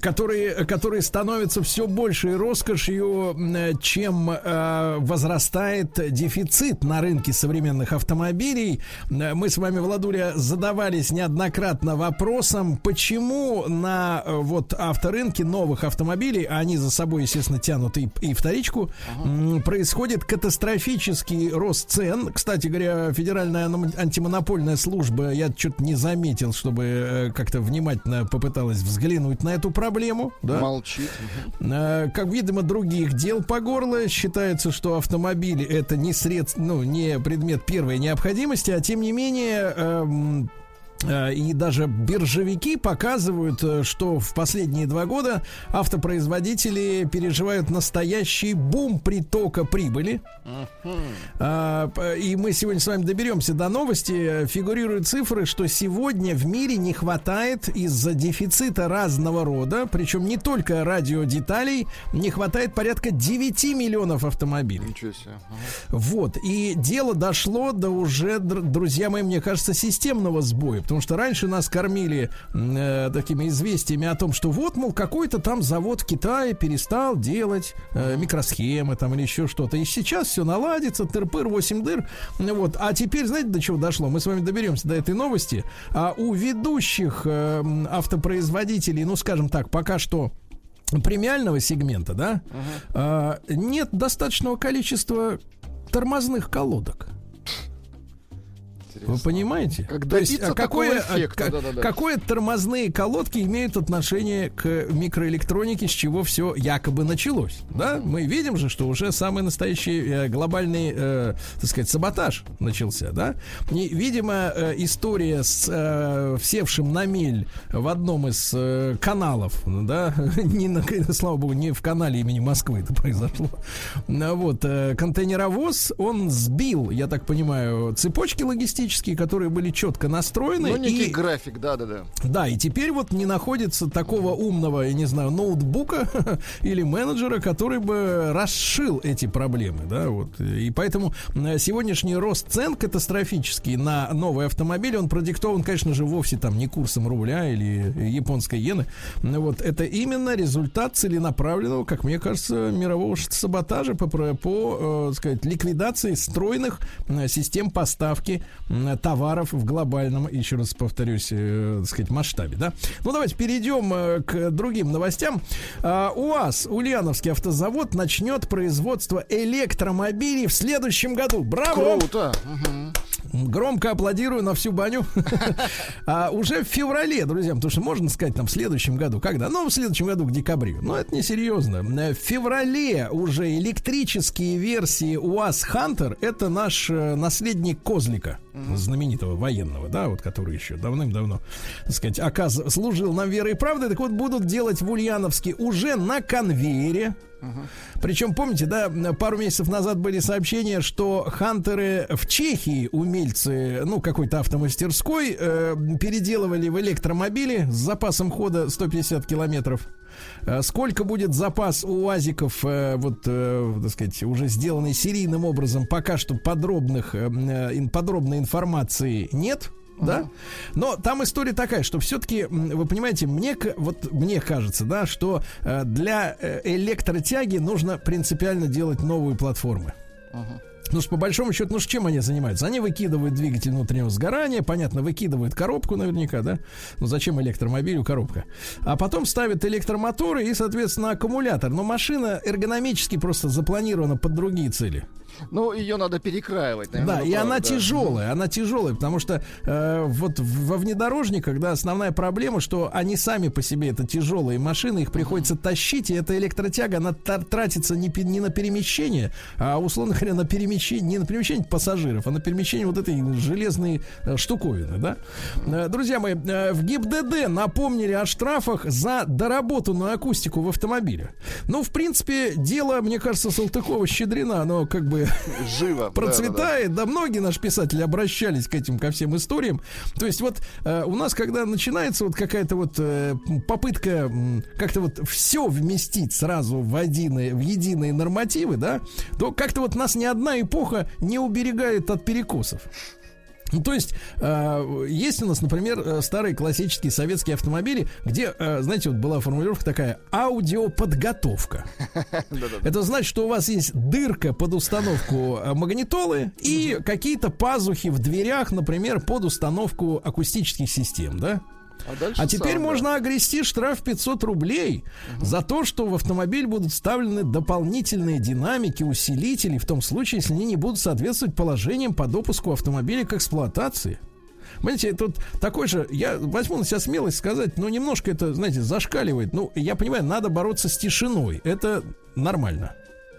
которые, которые становятся все большей роскошью, э, чем э, возрастает дефицит на рынке современных автомобилей. Э, Мы с вами, Владуля, задавались неоднократно вопросом, почему на вот авторынке новых автомобилей, а они за собой, естественно, тянут и, и вторичку, происходит катастрофический рост цен. Кстати говоря, Федеральная ан- антимонопольная служба, я что-то не заметил, чтобы э, как-то внимательно попыталась взглянуть на эту проблему. Да? Молчит. Э, Как видимо, других дел по горло. Считается, что автомобили это не средств, ну, не предмет первой необходимости, а тем не менее. Э, и даже биржевики показывают, э, что в последние два года автопроизводители переживают настоящий бум притока прибыли. А, И мы сегодня с вами доберемся до новости. Фигурируют цифры, что сегодня в мире не хватает из-за дефицита разного рода, причем не только радиодеталей, не хватает порядка 9 миллионов автомобилей. Ничего себе. Вот. И дело дошло до уже, др- друзья мои, мне кажется, системного сбоя. Потому что раньше нас кормили э, такими известиями о том, что вот, мол, какой-то там завод в Китае перестал делать э, микросхемы там или еще что-то. И сейчас все наладится, тыр-пыр, 8 дыр. Вот. А теперь, знаете, до чего дошло? Мы с вами доберемся до этой новости. А у ведущих э, автопроизводителей, ну, скажем так, пока что премиального сегмента, да, а, нет достаточного количества тормозных колодок. Вы понимаете? Как То есть, а какое, эффекта, а, да-да-да. какое тормозные колодки имеют отношение к микроэлектронике, с чего все якобы началось? Да, мы видим же, что уже самый настоящий э, глобальный, э, так сказать, саботаж начался, да? И, видимо, э, история с э, всевшим на мель в одном из э, каналов, да, <laughs> не на, слава богу, не в канале имени Москвы это произошло. Вот, э, контейнеровоз, он сбил, я так понимаю, цепочки логистические, которые были четко настроены. Ну, некий и- график, да-да-да. да, и теперь вот не находится такого умного, я не знаю, ноутбука <laughs> или менеджера, который бы расшил эти проблемы, да, вот. И поэтому сегодняшний рост цен катастрофический на новый автомобиль, он продиктован, конечно же, вовсе там не курсом рубля или японской иены. Вот это именно результат целенаправленного, как мне кажется, мирового саботажа по, по э, сказать, ликвидации стройных э, систем поставки товаров в глобальном, еще раз повторюсь, э, так сказать, масштабе, да. Ну, давайте перейдем э, к другим новостям. А, УАЗ, Ульяновский автозавод, начнет производство электромобилей в следующем году. Браво! Круто. Громко аплодирую на всю баню. <laughs> А уже в феврале, друзья, потому что можно сказать там в следующем году. Когда? Ну, в следующем году к декабрю. Но это не серьезно. В феврале уже электрические версии УАЗ Хантер это наш э, наследник Козлика, знаменитого военного, да, вот который еще давным-давно, так сказать, оказ... служил нам верой и правдой. Так вот, будут делать в Ульяновске уже на конвейере. Причем, помните, да, пару месяцев назад были сообщения, что хантеры в Чехии, умельцы, ну, какой-то автомастерской, э, переделывали в электромобили с запасом хода 150 километров. Э, Сколько будет запас у УАЗиков, э, вот, э, так сказать, уже сделанный серийным образом, пока что подробных, подробной информации нет. Да? Но там история такая, что все-таки, вы понимаете, мне, вот мне кажется, да, что э, для э, электротяги нужно принципиально делать новые платформы. Ну, что по большому счету, ну, чем они занимаются? Они выкидывают двигатель внутреннего сгорания, понятно, выкидывают коробку наверняка, да? Ну, зачем электромобилю коробка? А потом ставят электромоторы и, соответственно, аккумулятор. Но машина эргономически просто запланирована под другие цели. Ну, ее надо перекраивать. Да, наверное, и правда, она тяжелая, она тяжелая, потому что э, вот во внедорожниках, да, основная проблема, что они сами по себе это тяжелые машины, их приходится тащить, и эта электротяга, она тратится не, не на перемещение, а условно говоря, на перемещение, не на перемещение пассажиров, а на перемещение вот этой железной э, штуковины, да. Э, друзья мои, э, в ГИБДД напомнили о штрафах за доработанную акустику в автомобиле. Ну, в принципе, дело, мне кажется, Салтыкова-Щедрина, оно как бы <laughs> Живо. процветает. Да, многие наши писатели обращались к этим, ко всем историям. То есть вот э, у нас, когда начинается вот какая-то вот э, попытка как-то вот все вместить сразу в, одиные, в единые нормативы, да, то как-то вот нас ни одна эпоха не уберегает от перекосов. Ну, то есть, э, есть у нас, например, э, старые классические советские автомобили, где, э, знаете, вот была формулировка такая аудиоподготовка. Это значит, что у вас есть дырка под установку э, магнитолы и какие-то пазухи в дверях, например, под установку акустических систем, да? А, дальше А теперь сам, да. можно огрести штраф 500 рублей за то, что в автомобиль будут вставлены дополнительные динамики, усилители, в том случае, если они не будут соответствовать положениям по допуску автомобиля к эксплуатации. Понимаете, тут такой же, я возьму на себя смелость сказать, но немножко это, знаете, зашкаливает. Ну, я понимаю, надо бороться с тишиной. Это нормально.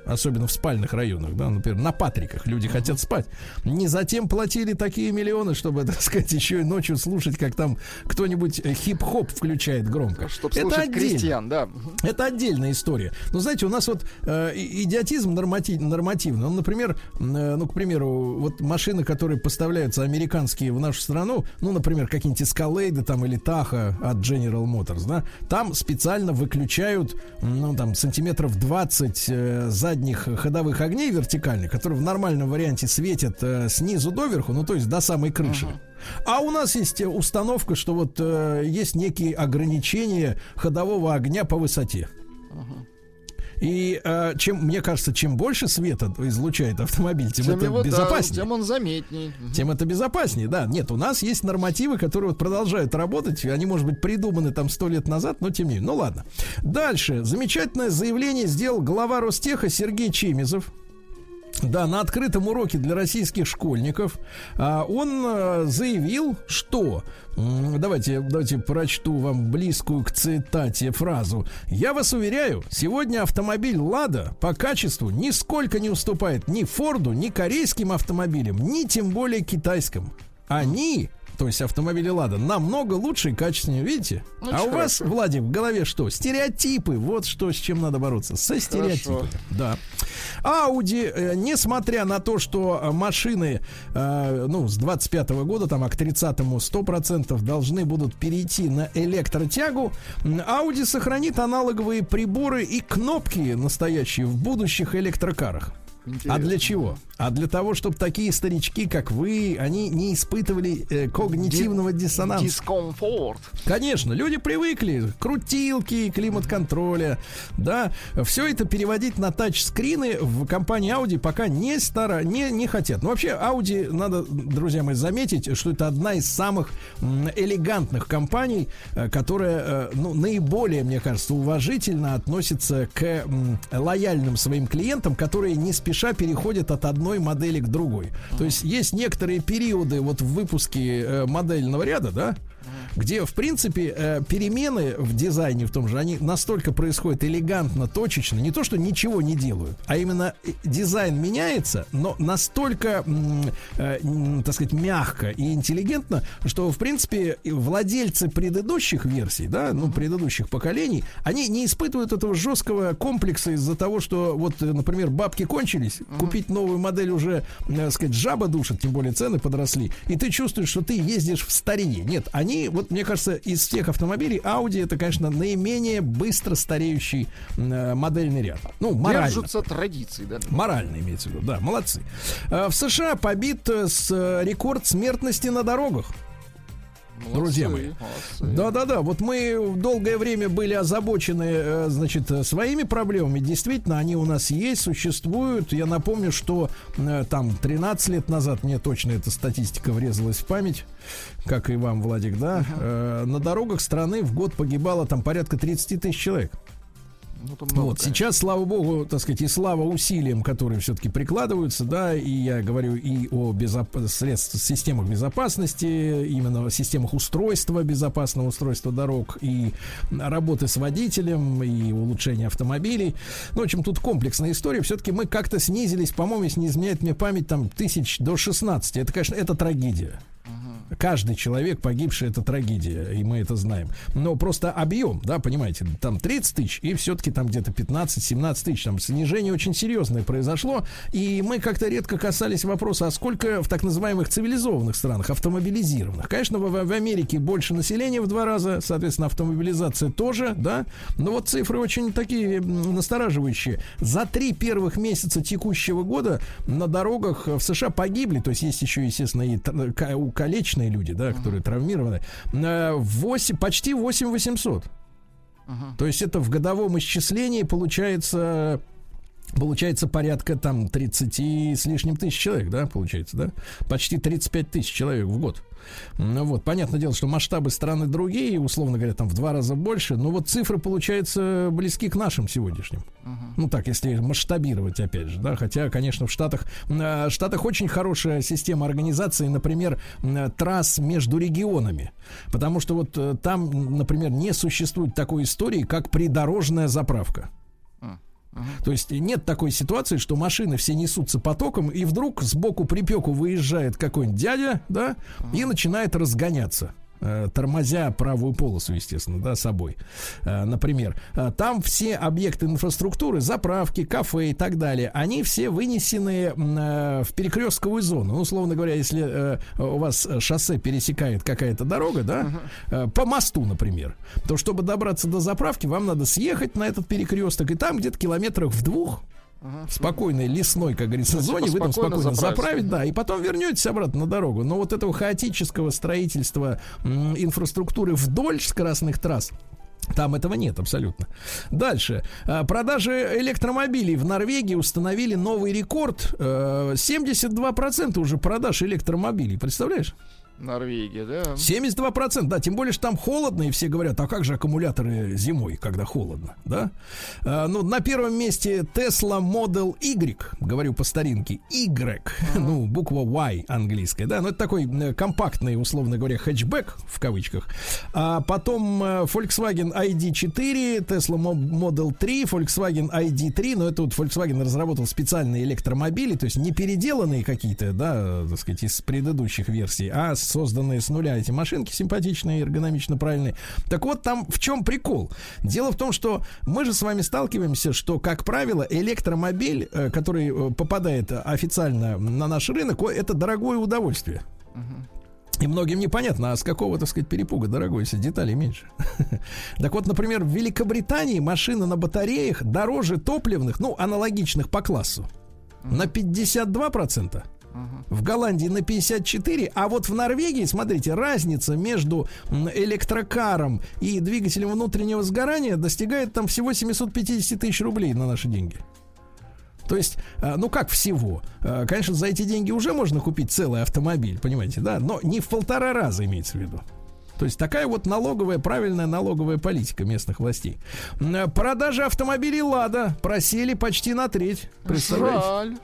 Особенно в спальных районах, да, например, на Патриках люди хотят спать. Не затем платили такие миллионы, чтобы, <laughs> так сказать, еще и ночью слушать, как там кто-нибудь э, хип-хоп включает громко. Чтоб Это слушать отдельно. крестьян, да. Это отдельная история. Но знаете, у нас вот э, идиотизм нормати- нормативный. Он, например, э, ну, к примеру, вот машины, которые поставляются американские в нашу страну, ну, например, какие-нибудь Escalade там или Таха от General Motors, да, там специально выключают, ну, там, сантиметров 20 э, задних ходовых огней вертикальных, которые в нормальном варианте светят э, снизу доверху, ну, то есть до самой крыши. А у нас есть э, установка, что вот э, есть некие ограничения ходового огня по высоте. И э, чем, мне кажется, чем больше света излучает автомобиль, тем, Тем это его, да, безопаснее. тем он заметней. Мгм. Тем это безопаснее, да. Нет, у нас есть нормативы, которые вот продолжают работать. Они, может быть, придуманы там сто лет назад, но тем не менее. Ну ладно. Дальше. Замечательное заявление сделал глава Ростеха Сергей Чемизов. Да, на открытом уроке для российских школьников а, он а, заявил, что давайте, давайте прочту вам близкую к цитате фразу. Я вас уверяю, сегодня автомобиль Лада по качеству нисколько не уступает ни Форду, ни корейским автомобилям, ни тем более китайским. Они, то есть автомобили Лада, намного лучше и качественнее, видите? Ну, а у вас, хорошо. Владик, в голове что? Стереотипы. Вот что, с чем надо бороться. Со стереотипами. Да. Ауди, э, несмотря на то, что э, машины, э, ну, с 25 года, там, а к 30-му 100% должны будут перейти на электротягу, Ауди сохранит аналоговые приборы и кнопки настоящие в будущих электрокарах. А для чего? А для того, чтобы такие старички, как вы, они не испытывали э, когнитивного диссонанса. Дискомфорт. Конечно, люди привыкли. Крутилки, климат-контроля. Да, все это переводить на тачскрины в компании Audi пока не, стара, не, не хотят. Но вообще Audi, надо, друзья мои, заметить, что это одна из самых элегантных компаний, э, которая, э, ну, наиболее, мне кажется, уважительно относится к лояльным своим клиентам, которые не спеша переходят от одной модели к другой. То есть есть некоторые периоды вот в выпуске э, модельного ряда, да, где, в принципе, э, перемены в дизайне в том же, они настолько происходят элегантно, точечно, не то, что ничего не делают, а именно э, дизайн меняется, но настолько, э, так сказать, мягко и интеллигентно, что, в принципе, владельцы предыдущих версий, да, ну, предыдущих поколений, они не испытывают этого жесткого комплекса из-за того, что, вот, например, бабки кончились, купить новую модель уже, так сказать, жаба душит, тем более цены подросли, и ты чувствуешь, что ты ездишь в старине. Нет, они, вот мне кажется, из всех автомобилей Audi это, конечно, наименее быстро стареющий э, модельный ряд. Ну, морально. Держатся традиций, да. Морально имеется в виду, да, молодцы. Э, В США побит э, с э, рекорд смертности на дорогах. Друзья мои. Да-да-да, вот мы долгое время были озабочены, э, значит, своими проблемами. Действительно, они у нас есть, существуют. Я напомню, что э, там 13 лет назад, мне точно эта статистика врезалась в память, как и вам, Владик, да, э, на дорогах страны в год погибало там порядка 30 тысяч человек. Ну, много, Вот конечно. сейчас, слава богу, так сказать, и слава усилиям, которые все-таки прикладываются, да, и я говорю и о безоп... средств, системах безопасности, именно о системах устройства, безопасного устройства дорог, и работы с водителем, и улучшения автомобилей. Ну, в общем, тут комплексная история. Все-таки мы как-то снизились, по-моему, если не изменяет мне память, там, тысяч до 16. Это, конечно, это трагедия. Каждый человек погибший это трагедия, и мы это знаем. Но просто объем, да, понимаете, там 30 тысяч, и все-таки там где-то 15-17 тысяч. Там снижение очень серьезное произошло. И мы как-то редко касались вопроса, а сколько в так называемых цивилизованных странах, автомобилизированных. Конечно, в, в Америке больше населения в два раза, соответственно, автомобилизация тоже, да. Но вот цифры очень такие настораживающие. За три первых месяца текущего года на дорогах в США погибли, то есть есть еще, естественно, и тр- ка- укалеченные люди, да, которые травмированы, э, 8, почти 8 800. То есть это в годовом исчислении получается Получается порядка там 30 с лишним тысяч человек, да, получается, да? Почти 35 тысяч человек в год. Ну вот, понятное дело, что масштабы страны другие, условно говоря, там в два раза больше, но вот цифры, получаются, близки к нашим сегодняшним. Ну так, если масштабировать, опять же, да, хотя, конечно, в Штатах, э, в Штатах очень хорошая система организации, например, э, трасс между регионами, потому что вот э, там, например, не существует такой истории, как придорожная заправка. То есть нет такой ситуации, что машины все несутся потоком, и вдруг сбоку припеку выезжает какой-нибудь дядя, да, и начинает разгоняться тормозя правую полосу, естественно, да, собой. Э, Например, Э, там все объекты инфраструктуры, заправки, кафе и так далее, они все вынесены э, в перекрестковую зону. Ну, условно говоря, если э, у вас шоссе пересекает какая-то дорога, да, э, по мосту, например, то чтобы добраться до заправки, вам надо съехать на этот перекресток, и там где-то километрах в двух в спокойной лесной, как говорится, зоне вы там спокойно заправить, да, и потом вернетесь обратно на дорогу. Но вот этого хаотического строительства инфраструктуры вдоль скоростных трасс там этого нет абсолютно. Дальше. А, Продажи электромобилей в Норвегии установили новый рекорд. Э, 72% уже продаж электромобилей. Представляешь? Норвегия, да? 72%, да, тем более, что там холодно, и все говорят, а как же аккумуляторы зимой, когда холодно, да? А, ну, на первом месте Tesla Model Y, говорю по старинке, Y, ну, буква Y английская, да, ну, это такой э, компактный, условно говоря, хэтчбэк, в кавычках. А потом э, Volkswagen ID4, Tesla Mo- Model 3, Volkswagen ID3, но это вот Volkswagen разработал специальные электромобили, то есть не переделанные какие-то, да, так сказать, из предыдущих версий, а созданные с нуля эти машинки симпатичные, эргономично правильные. Так вот, там в чем прикол? Дело в том, что мы же с вами сталкиваемся, что, как правило, электромобиль, э, который э, попадает официально на наш рынок, это дорогое удовольствие. И многим непонятно, а с какого, так сказать, перепуга дорогой, если деталей меньше. <laughs> Так вот, например, в Великобритании машины на батареях дороже топливных, ну, аналогичных по классу, на 52%. В Голландии на 54, а вот в Норвегии, смотрите, разница между электрокаром и двигателем внутреннего сгорания достигает там всего 750 тысяч рублей на наши деньги. То есть, э, ну как всего? Э, Конечно, за эти деньги уже можно купить целый автомобиль, понимаете, да? Но не в полтора раза имеется в виду. То есть такая вот налоговая, правильная налоговая политика местных властей. Э, Продажи автомобилей Лада просели почти на треть. Представляете? Жаль.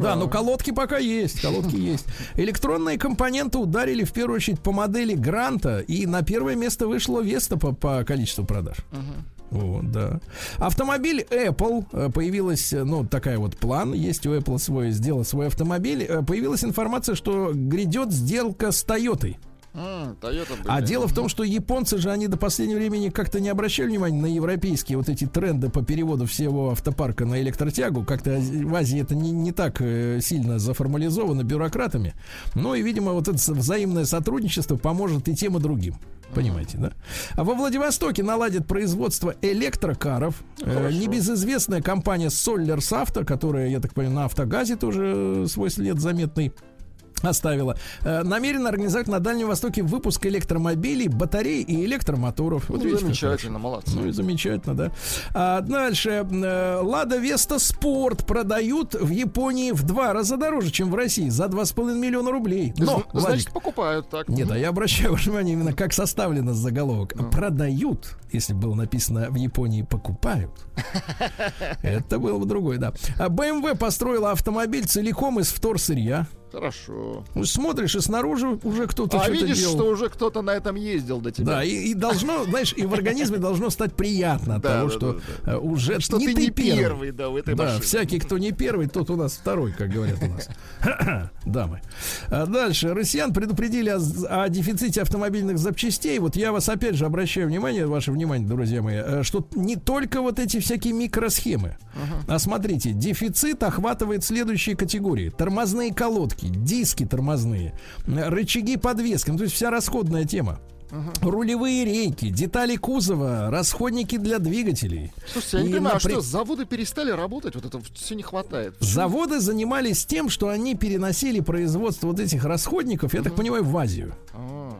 Да, но колодки пока есть, колодки <laughs> есть. Электронные компоненты ударили в первую очередь по модели Гранта, и на первое место вышло Веста по, по количеству продаж. Вот, да. Автомобиль Apple э, появилась, э, ну, такая вот план, есть у Apple свой, сделать свой автомобиль. Э, Появилась информация, что грядет сделка с Toyota. А дело в том, что японцы же, они до последнего времени как-то не обращали внимания на европейские вот эти тренды по переводу всего автопарка на электротягу. Как-то в Азии это не, не так э, сильно заформализовано бюрократами. Ну и, видимо, вот это взаимное сотрудничество поможет и тем, и другим. Понимаете, да? А во Владивостоке наладит производство электрокаров. Э, небезызвестная компания Solers Auto, которая, я так понимаю, на автогазе тоже э, свой след заметный оставила. Э, намерена организовать на Дальнем Востоке выпуск электромобилей, батарей и электромоторов. Ну, видите, замечательно, молодцы. Ну и замечательно, да. А дальше. э, Лада Веста Спорт продают в Японии в два раза дороже, чем в России. За 2,5 миллиона рублей. Но, Зн- Значит, Владик, покупают так. нет, а я обращаю ваше внимание именно как составлено заголовок. Продают, если было написано в Японии покупают. <laughs> Это было бы другое, да. А BMW построила автомобиль целиком из вторсырья. Хорошо. Ну, Смотришь, и снаружи уже кто-то А что-то видишь, делал. что уже кто-то на этом ездил до тебя. Да, и, и должно, знаешь, и в организме должно стать приятно от Да, того, да, что да, э, уже Что ты не первый, да, в этой да, машине. всякий, кто не первый, тот у нас второй, как говорят у нас. <coughs> Дамы. А дальше. Россиян предупредили о, о дефиците автомобильных запчастей. Вот я вас опять же обращаю внимание, ваше внимание, друзья мои, э, что не только вот эти всякие микросхемы. А смотрите, дефицит охватывает следующие категории. Тормозные колодки, диски тормозные, рычаги подвески, ну, то есть вся расходная тема. Рулевые рейки, детали кузова, расходники для двигателей. Слушайте, я не понимаю, а напри- что, заводы перестали работать? Вот это все не хватает. Заводы занимались тем, что они переносили производство вот этих расходников, я так понимаю, в Азию. А,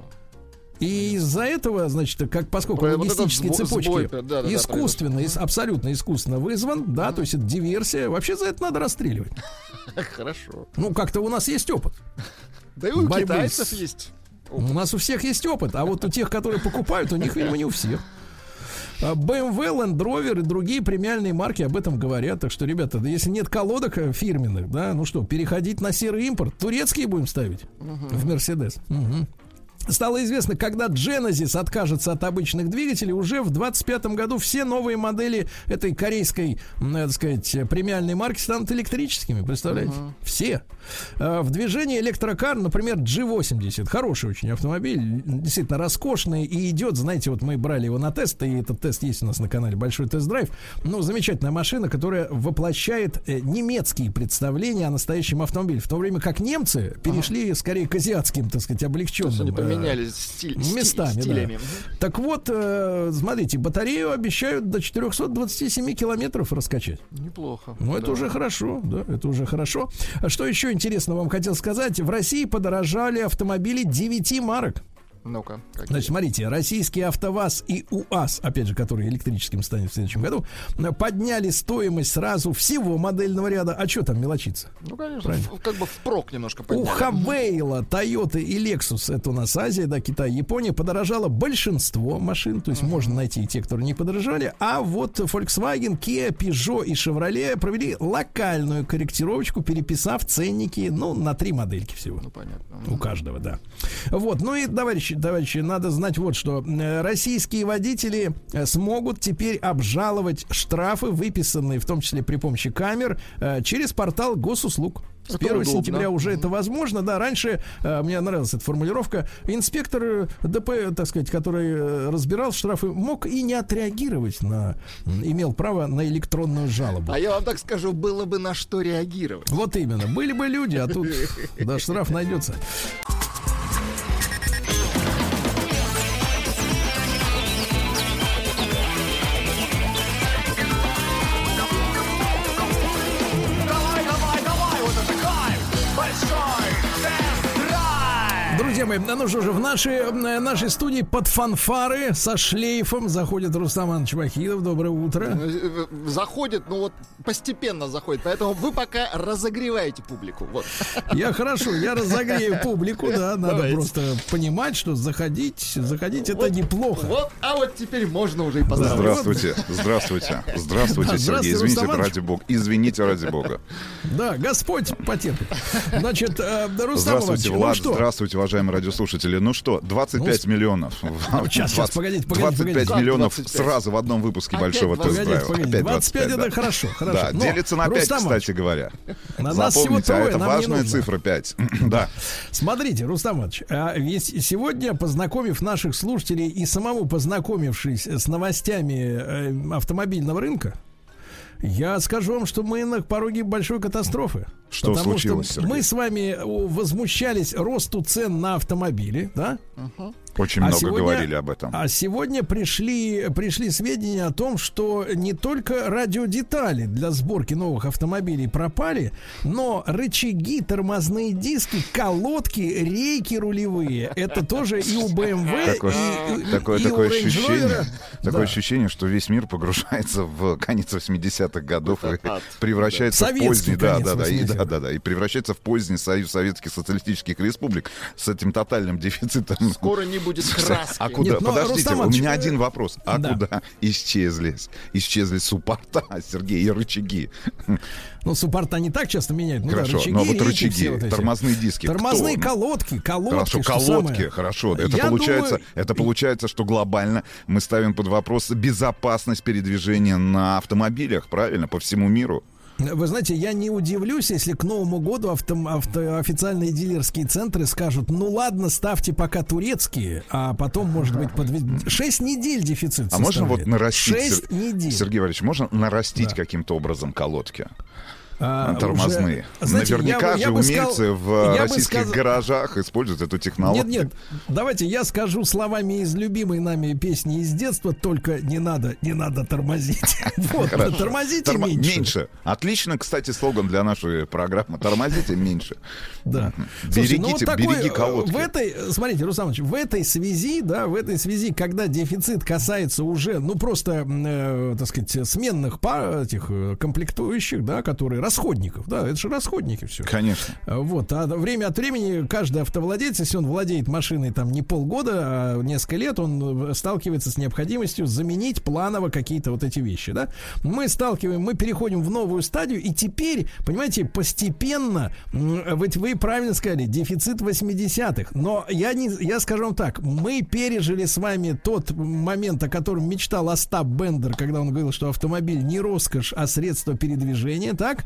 И из-за этого, значит, как поскольку Вот этот логистические сбо- цепочки сбой, да, да, да, искусственно, ис- абсолютно искусственно вызван, да, то есть это диверсия, вообще за это надо расстреливать. <laughs> Хорошо. Ну, как-то у нас есть опыт. Да и у китайцев есть. У нас у всех есть опыт, а вот у тех, которые покупают, у них, видимо, не у всех. А BMW, Land Rover и другие премиальные марки об этом говорят. Так что, ребята, да если нет колодок э, фирменных, да, ну что, переходить на серый импорт. Турецкие будем ставить в Мерседес. Мгм. Стало известно, когда Genesis откажется от обычных двигателей, уже в 25 году все новые модели этой корейской, м, так сказать, премиальной марки станут электрическими. Представляете? Все. Э, В движении электрокар, например, G80. Хороший очень автомобиль, действительно роскошный и идет, знаете, вот мы брали его на тест, и этот тест есть у нас на канале Большой тест-драйв. Ну, замечательная машина, которая воплощает э, немецкие представления о настоящем автомобиле. В то время как немцы перешли скорее к азиатским, так сказать, облегченным. Поменялись стиль- сти- местами. да. стилями. Так вот, э, смотрите, батарею обещают до 427 километров раскачать. Неплохо. Ну, это Да. уже хорошо, да, это уже хорошо. А Что еще интересно вам хотел сказать? В России подорожали автомобили 9 марок. Ну-ка. какие? Значит, смотрите, российский АвтоВАЗ и УАЗ, опять же, который электрическим станет в следующем году, подняли стоимость сразу всего модельного ряда. А что там мелочиться? Ну, конечно, Правильно. как бы впрок немножко У подняли. Хавейла, Toyota и Lexus, это у нас Азия, да, Китай, Япония, подорожало большинство машин, то есть можно найти и те, которые не подорожали, а вот Volkswagen, Kia, Peugeot и Chevrolet провели локальную корректировочку, переписав ценники, ну, на три модельки всего. Ну, понятно. У каждого, да. Вот, ну и, товарищи, товарищи, надо знать вот что. Э, Российские водители э, смогут теперь обжаловать штрафы, выписанные в том числе при помощи камер, э, через портал госуслуг. С Это 1 удобно. сентября уже это возможно. Да, раньше э, мне нравилась эта формулировка. Инспектор ДП, так сказать, который разбирал штрафы, мог и не отреагировать на, имел право на электронную жалобу. А я вам так скажу, было бы на что реагировать. Вот именно. Были бы люди, а тут да, штраф найдется. Друзья мои, ну что же, в нашей, э, нашей студии под фанфары со шлейфом заходит Рустам Иванович Вахидов. Доброе утро. Э, э, Заходит, ну вот постепенно заходит. Поэтому вы пока разогреваете публику. Вот. Я хорошо, я разогрею публику, да, надо Давайте. просто понимать, что заходить, заходить это неплохо. Вот, а вот теперь можно уже и поздравить. Здравствуйте, здравствуйте, здравствуйте, Да, Сергей. здравствуйте, Извините, Рустам Иванович. ради бога. Извините, ради бога. Да, Господь потерпит. Значит, Рустам Здравствуйте, ну Влад. что? Здравствуйте, уважаемые радиослушатели. Ну что, 25 Ну, миллионов. ну, щас, 20 погодите, погодите, 25 погодите. Миллионов 25? сразу в одном выпуске Опять большого 25? тест-драйва. Опять 25 это да. хорошо, хорошо. Да, Но, делится на 5, Рустам кстати говоря. На Запомните, а трое, это нам не важная цифра 5. <clears throat> Да. Смотрите, Рустам Иванович, а ведь сегодня, познакомив наших слушателей и самому познакомившись с новостями э, автомобильного рынка, я скажу вам, что мы на пороге большой катастрофы. Что Потому случилось, что Сергей? мы с вами о, возмущались росту цен на автомобили, да? Очень А много сегодня- говорили об этом. А сегодня пришли, пришли сведения о том, что не только радиодетали для сборки новых автомобилей пропали, но рычаги, тормозные диски, колодки, рейки рулевые. Это тоже и у BMW, Такое, и, такое, и такое у ощущение, такое Да. ощущение, что весь мир погружается в конец 80-х годов и ад. превращается в поздний, да, да, да, и, 80-х. да, да, да, и превращается в поздний союз советских социалистических республик с этим тотальным дефицитом. Скоро не будет краски. А куда? Нет, но, Подождите, Рустам у меня э, один вопрос. А да. куда исчезли? Исчезли суппорта, <laughs> Сергей, и рычаги. Ну, суппорта не так часто меняют. Ну, да, Хорошо, рычаги, но вот рейки, рычаги, все вот эти. тормозные диски. Тормозные кто? колодки, колодки. Хорошо, колодки, самое. хорошо. Это Я получается, думаю, это получается, что глобально мы ставим под вопрос безопасность передвижения на автомобилях, правильно, по всему миру. Вы знаете, я не удивлюсь, если к Новому году авто, авто- официальные дилерские центры скажут, ну ладно, ставьте пока турецкие, а потом, может быть, подведем. Шесть недель дефицит А можно вот нарастить, Шесть Сер- недель. Сергей Валерьевич, можно нарастить Да. каким-то образом колодки? А, Тормозные. уже- знаете, я Наверняка я же сказал- умельцы в я бы российских сказал- гаражах используют эту технологию. Нет, нет, давайте я скажу словами из любимой нами песни из детства, только не надо, не надо тормозить. <laughs> Вот, тормозите Тормо- меньше. Отлично, кстати, слоган для нашей программы. Тормозите меньше. Да. Ну Берегите, вот такой, береги э, колодки. В этой, э, смотрите, Руслан Иванович, в этой связи, да, в этой связи, когда дефицит касается уже, ну, просто, э, так сказать, сменных пар, этих э, комплектующих, да, которые расходников, да, это же расходники все. Конечно. Вот, а время от времени каждый автовладелец, если он владеет машиной там не полгода, а несколько лет, он э, сталкивается с необходимостью заменить планово какие-то вот эти вещи, да. Мы сталкиваем, мы переходим в новую стадию, и теперь, понимаете, постепенно, ведь вы правильно сказали, дефицит 80-х, но я не, я скажу вам так, мы пережили с вами тот момент, о котором мечтал Остап Бендер, когда он говорил, что автомобиль не роскошь, а средство передвижения, так?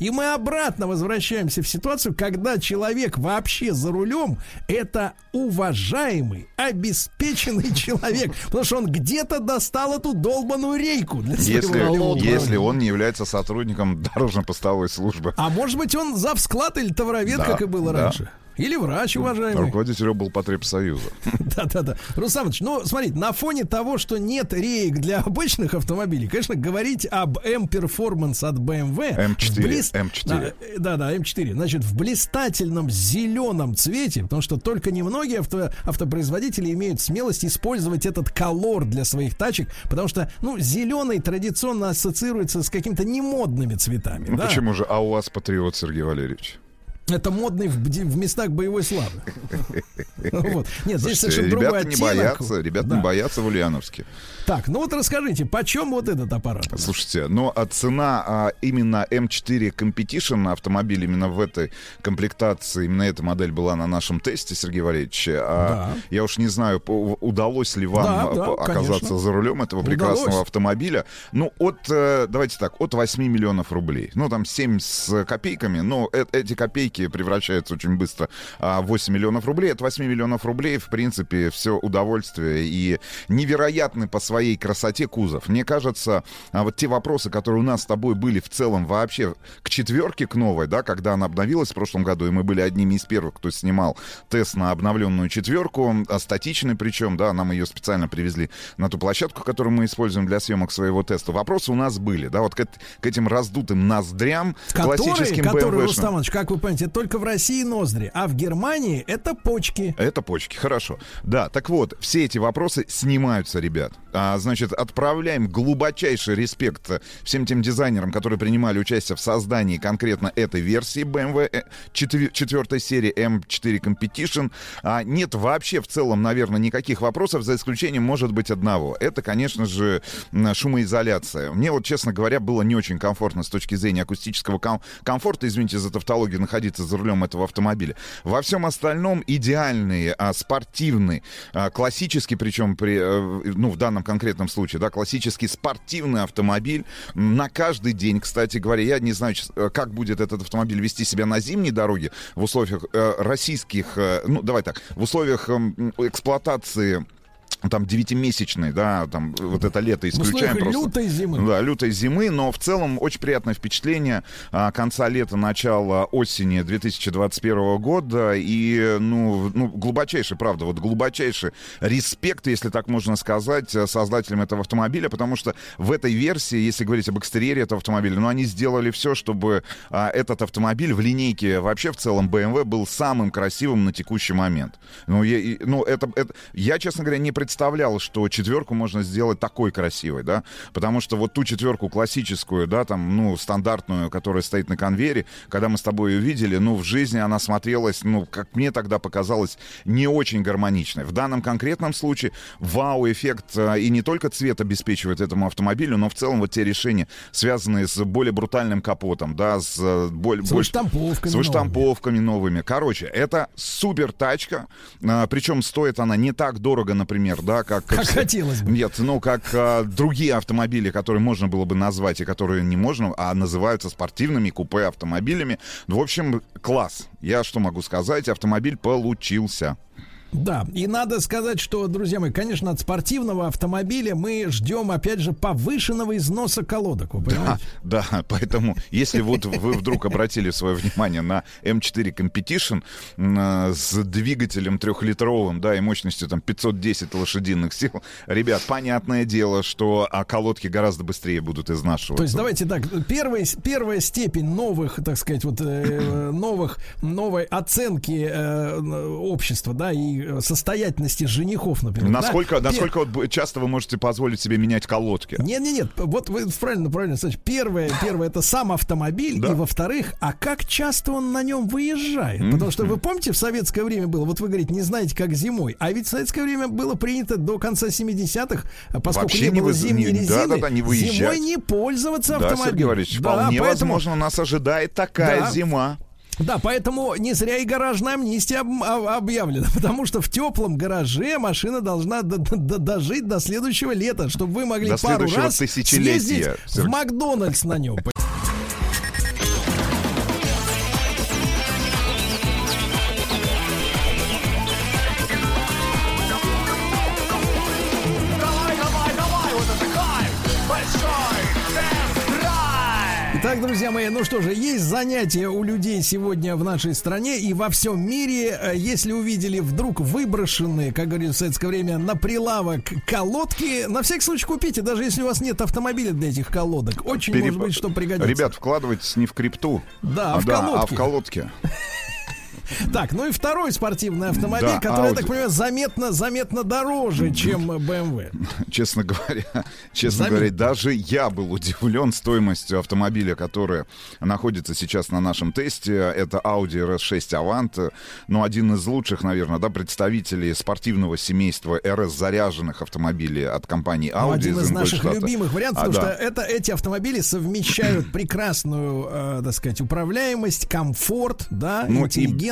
И мы обратно возвращаемся в ситуацию, когда человек вообще за рулем это уважаемый, обеспеченный <laughs> человек, потому что он где-то достал эту долбаную рейку для Если, если он не является сотрудником <laughs> дорожно-постовой службы. А может быть он завсклад или товаровед, Да, как и было да. раньше? Или врач, уважаемый. Руководитель облпотребсоюза. <laughs> Да-да-да. Руслан Иванович, ну, смотрите, на фоне того, что нет реек для обычных автомобилей, конечно, говорить об M-Performance от BMW... М4, в блист- М4. Да, э, Да-да, М4. Значит, в блистательном зеленом цвете, потому что только немногие авто, автопроизводители имеют смелость использовать этот колор для своих тачек, потому что, ну, зеленый традиционно ассоциируется с какими-то немодными цветами. Ну да? почему же? А у вас патриот, Сергей Валерьевич? Это модный в, местах боевой славы. <laughs> Вот. Нет, здесь совершенно другой ребята не оттенок. боятся, ребята Да. не боятся в Ульяновске. Так, ну вот расскажите, почем вот этот аппарат? Слушайте, но а цена а, именно M4 Competition автомобиль именно в этой комплектации, именно эта модель была на нашем тесте, Сергей Валерьевич. А, Да. Я уж не знаю, удалось ли вам Да, а, да, оказаться конечно. за рулем этого прекрасного Удалось. автомобиля. Ну, от, э, давайте так, от 8 миллионов рублей. Ну, там 7 с копейками, но э- эти копейки превращаются очень быстро а, в 8 миллионов рублей. От 8 миллионов рублей, в принципе, все удовольствие и невероятный по своей красоте кузов. Мне кажется, а, вот те вопросы, которые у нас с тобой были в целом вообще к четверке, к новой, да, когда она обновилась в прошлом году, и мы были одними из первых, кто снимал тест на обновленную четверку, а, статичный причем, да, нам ее специально привезли на ту площадку, которую мы используем для съемок своего теста. Вопросы у нас были, да, вот к, к этим раздутым ноздрям, Которые, классическим которые, BMW-шным. Рустам Иванович, как вы понимаете, только в России ноздри, а в Германии это почки. Это почки, хорошо. Да, так вот, все эти вопросы снимаются, ребят. А, значит, отправляем глубочайший респект всем тем дизайнерам, которые принимали участие в создании конкретно этой версии BMW э, четвер- четвертой серии M4 Competition. А, нет вообще в целом, наверное, никаких вопросов, за исключением, может быть, одного. Это, конечно же, шумоизоляция. Мне вот, честно говоря, было не очень комфортно с точки зрения акустического ком- комфорта, извините за тавтологию, находиться за рулем этого автомобиля. Во всем остальном идеальный, а, спортивный, а, классический, причем при, э, ну, в данном конкретном случае, да, классический спортивный автомобиль на каждый день, кстати говоря. Я не знаю, э, как будет этот автомобиль вести себя на зимней дороге в условиях э, российских, э, ну, давай так, в условиях эм, эксплуатации там девятимесячной, да, там вот это лето исключаем просто. лютой зимы. Да, лютой зимы, но в целом очень приятное впечатление а, конца лета, начала осени 2021 года и, ну, ну, глубочайший, правда, вот глубочайший респект, если так можно сказать, э, создателям этого автомобиля, потому что в этой версии, если говорить об экстерьере этого автомобиля, ну, они сделали все, чтобы а, этот автомобиль в линейке вообще в целом BMW был самым красивым на текущий момент. Ну, я, ну это, это, я, честно говоря, не представлял, что четверку можно сделать такой красивой, да, потому что вот ту четверку классическую, да, там, ну, стандартную, которая стоит на конвейере, когда мы с тобой ее видели, ну, в жизни она смотрелась, ну, как мне тогда показалось, не очень гармоничной. В данном конкретном случае вау-эффект э, и не только цвет обеспечивает этому автомобилю, но в целом вот те решения, связанные с более брутальным капотом, да, с э, боль- С больше- выштамповками с выштамповками новыми. Короче, это супер тачка, а, причем стоит она не так дорого, например, да, как... Как хотелось бы. Нет, ну, как а, другие автомобили, которые можно было бы назвать и которые не можно, а называются спортивными купе автомобилями. В общем, класс. Я что могу сказать? Автомобиль получился. Да, и надо сказать, что, друзья мои, конечно, от спортивного автомобиля мы ждем, опять же, повышенного износа колодок. Вы Да, понимаете? да, поэтому, если вот вы вдруг обратили свое внимание на М4 Competition м, а, с двигателем трехлитровым, да, и мощностью там 510 лошадиных сил, ребят, понятное дело, что а, колодки гораздо быстрее будут изнашиваться. То есть давайте так, первая, первая степень новых, так сказать, вот э, новых, новой оценки э, общества, да, и э, состоятельности женихов, например. да. Насколько, Пер- насколько вот часто вы можете позволить себе менять колодки? Нет, нет, нет. Вот вы правильно, правильно. Значит, первое, <laughs> первое это сам автомобиль, и во-вторых, а как часто он на нем выезжает? Потому что вы помните, в советское время было, вот вы говорите, не знаете, как зимой, а ведь в советское время было принято до конца 70-х, а поскольку Вообще не не было вы- зимней не- резины, да-да-да, не выезжать. зимой не пользоваться Да, автомобилем. Сергей Валерьевич, Да, вполне поэтому- возможно, нас ожидает такая Да. зима. Да, поэтому не зря и гаражная амнистия об- об- объявлена, <laughs> потому что в теплом гараже машина должна дожить до следующего лета, чтобы вы могли До пару раз съездить в. Макдональдс на нем. Итак, друзья мои, ну что же, есть занятия у людей сегодня в нашей стране и во всем мире. Э, Если увидели вдруг выброшенные, как говорили в советское время, на прилавок колодки, на всякий случай купите, даже если у вас нет автомобиля для этих колодок. Очень Переп- может быть, что пригодится. Ребят, вкладывайтесь не в крипту, Да, а в а колодки. в колодке. <laughs> Так, ну и второй спортивный автомобиль, Да, который, я Audi. так понимаю, заметно, заметно дороже, чем BMW. <laughs> Честно говоря, честно Заметно. говоря, даже я был удивлен стоимостью автомобиля, который находится сейчас на нашем тесте. Это Audi RS6 Avant. Ну, один из лучших, наверное, да, представителей спортивного семейства RS-заряженных автомобилей от компании Audi Ну, один из наших Ингольштадта. любимых вариантов, А, потому да. что это, эти автомобили совмещают прекрасную, э, так сказать, управляемость, комфорт, да, Ну, и-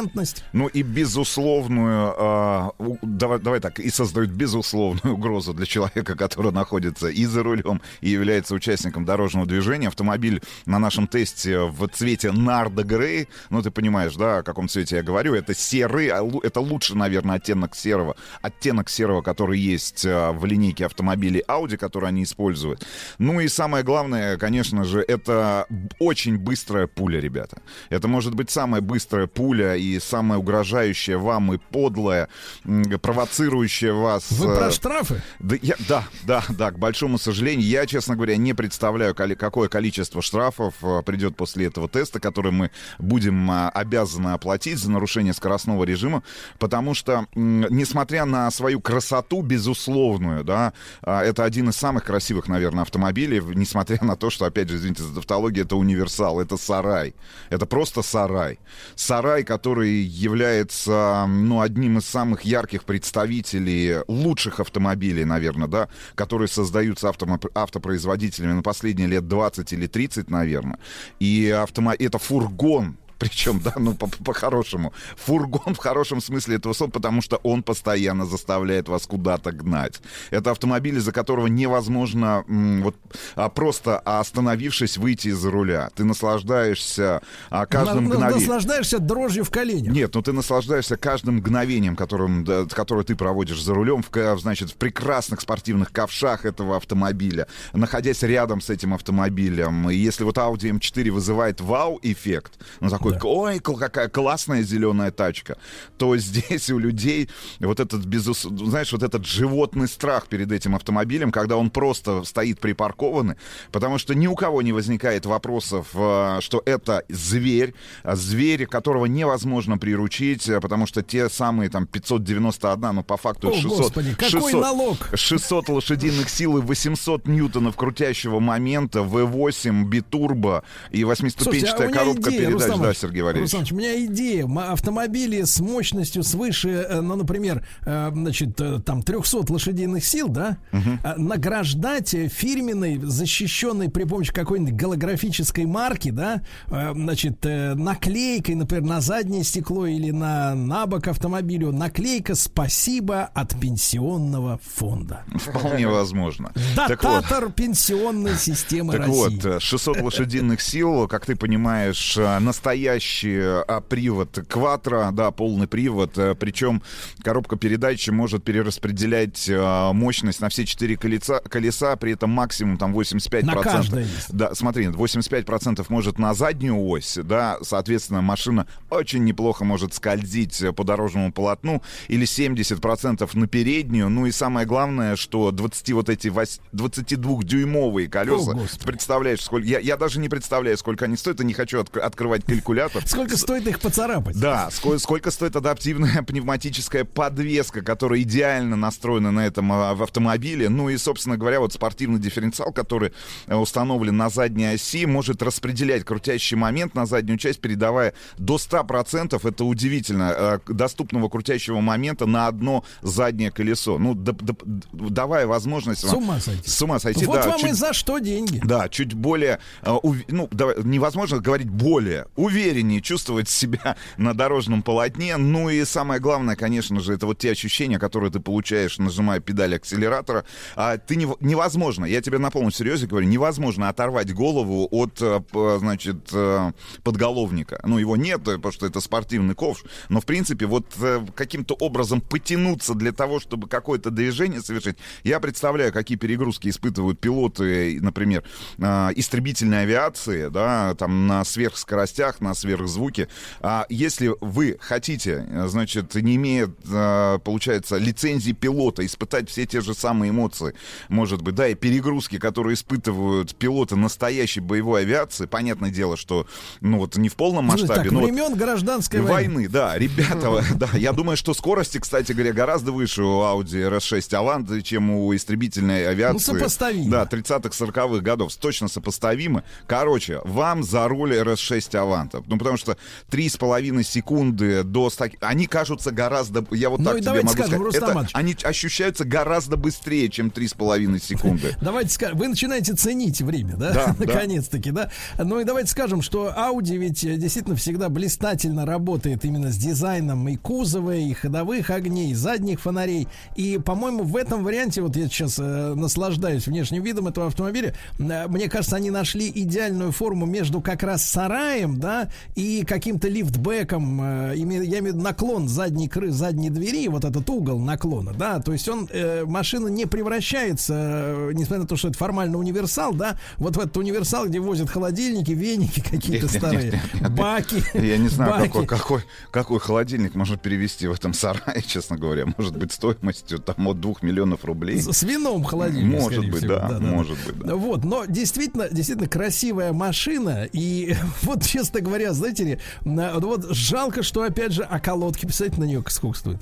интеллигентность. Ну и безусловную, у- давай, давай так, и создают безусловную угрозу для человека, который находится и за рулем, и является участником дорожного движения. Автомобиль на нашем тесте в цвете Нарда Грей, ну ты понимаешь, да, о каком цвете я говорю, это серый, а это лучше, наверное, оттенок серого, оттенок серого, который есть а, в линейке автомобилей Audi, которые они используют. Ну и самое главное, конечно же, это очень быстрая пуля, ребята. Это может быть самая быстрая пуля и самая угрожающая вам и подлая, м, провоцирующая вас. Вы э, про штрафы? да, я, да, да, да, к большому сожалению, я, честно говоря, не представляю, какое количество штрафов э, придет после этого теста, который мы будем а, обязаны оплатить за нарушение скоростного режима, потому что, несмотря на свою красоту безусловную, да, а, это один из самых красивых, наверное, автомобилей, несмотря на то, что, опять же, извините за тавтологию, это универсал, это сарай, это просто сарай. Сарай, который является, ну, одним из самых ярких представителей лучших автомобилей, наверное, да, которые создаются автомо- автопроизводителями на последние лет 20 или 30, наверное. И автомо... это фургон, причем, да, ну, по- по-хорошему. Фургон в хорошем смысле этого слова, потому что он постоянно заставляет вас куда-то гнать. Это автомобиль, из-за которого невозможно вот а, просто остановившись выйти из-за руля. Ты наслаждаешься а, каждым На- мгновением. Наслаждаешься дрожью в коленях. Нет, ну ты наслаждаешься каждым мгновением, которым, да, которое ты проводишь за рулем, в, ка- значит, в прекрасных спортивных ковшах этого автомобиля, находясь рядом с этим автомобилем. И если вот Audi M4 вызывает вау-эффект, ну такой, ой, кл- какая классная зеленая тачка, то <laughs> здесь у людей вот этот, безус... знаешь, вот этот животный страх перед этим автомобилем, когда он просто стоит припаркованный, потому что ни у кого не возникает вопросов, э, что это зверь, а зверь, которого невозможно приручить, э, потому что те самые там 591, ну по факту О, 600, Господи, какой налог? 600 лошадиных сил и 800 ньютонов крутящего момента, V8, битурбо и Слушайте, а коробка идея, передач. Рустам Да, Сергей Валерьевич. Иванович, у меня идея. Автомобили с мощностью свыше, э, ну, например, э, значит, э, там 300 лошадиных сил, да, э, награждать фирменной, защищенной при помощи какой-нибудь голографической марки, да, значит, наклейкой, например, на заднее стекло или на, на бок автомобилю, наклейка «Спасибо от пенсионного фонда». Вполне возможно. Так вот, Дататор пенсионной системы Так России. вот, э, 600 лошадиных сил, как ты понимаешь, настоящий настоящий а, привод Quattro, да, полный привод, э, причем коробка передач может перераспределять а, мощность на все четыре колеса, колеса, при этом максимум там 85%. На каждое. Да, смотри, 85% может на заднюю ось, да, соответственно, машина очень неплохо может скользить по дорожному полотну, или 70% на переднюю, ну и самое главное, что 20 вот эти 22-дюймовые колеса, О, Господи. представляешь, сколько, я, я даже не представляю, сколько они стоят, и не хочу отк- открывать калькулятор. Сколько стоит их поцарапать? Да, сколько, сколько стоит адаптивная пневматическая подвеска, которая идеально настроена на этом а, в автомобиле. Ну и, собственно говоря, вот спортивный дифференциал, который э, установлен на задней оси, может распределять крутящий момент на заднюю часть, передавая до 100%, это удивительно, э, доступного крутящего момента на одно заднее колесо. Ну, да- да- давая возможность... С ума сойти. С ума сойти, вот да. вам чуть- и за что деньги. да, чуть более, э, ну, давай, невозможно говорить более, увереннее чувствовать себя <laughs> на дорожном полотне. Ну и самое главное, конечно же, это вот те ощущения, которые ты получаешь, нажимая педаль акселератора. А ты не, невозможно, я тебе на полном серьезе говорю, невозможно оторвать голову от, э, значит, э, подголовника. Ну, его нет, э, потому что это спортивный ковш. Но, в принципе, вот каким-то образом потянуться для того, чтобы какое-то движение совершить, я представляю, какие перегрузки испытывают пилоты, например, истребительной авиации, да, там на сверхскоростях, на сверхзвуке. А если вы хотите, э, значит, не имея, э, получается, лицензии пилота, испытать все те же самые эмоции, может быть, да, и перегрузки, которые испытывают пилоты настоящей боевой авиации, понятное дело, что, ну вот, не в полном Слушай, масштабе, так, но вот времен гражданской войны. войны, да, <laughs> ребята, <laughs> да, я думаю, что скорости, кстати говоря, гораздо выше у Audi RS6 Avant, чем у истребительной авиации. Ну, сопоставимо. Да, 30-х, 40-х годов, точно сопоставимы. Короче, вам за руль RS6 Avant, ну, потому что 3,5 секунды до 100... Они кажутся гораздо, я вот Ну так тебе могу скажем, сказать, Рустам это- они ощущаются гораздо быстрее, чем 3,5 секунды. <laughs> Давайте скажем, вы начинаете ценить время, да? Да, <laughs> да. Наконец-таки, да? Ну и давайте скажем, что Audi ведь э, действительно всегда блистательно работает именно с дизайном и кузова, и ходовых огней, и задних фонарей. И, по-моему, в этом варианте, вот я сейчас э, наслаждаюсь внешним видом этого автомобиля, э, мне кажется, они нашли идеальную форму между как раз сараем, да, и каким-то лифтбеком, э, я имею в виду наклон задней кры, задней двери, вот этот угол наклона, да, то есть он, э, машина не превращается, э, несмотря на то, что это формально универсал, да, вот в этот универсал, где возят холодильники, веники какие-то старые, нет, нет, нет. баки. Я не знаю, баки. какой, какой, какой холодильник можно перевести в этом сарае, <laughs> честно говоря. Может быть, стоимостью там от 2 миллионов рублей. С, с вином холодильник, Может быть, всего. да, может быть, да. Вот, но действительно, действительно красивая машина. И <laughs> вот, честно говоря, знаете ли, вот жалко, что, опять же, колодки, представляете, на нее сколько стоит?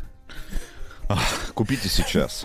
Купите сейчас.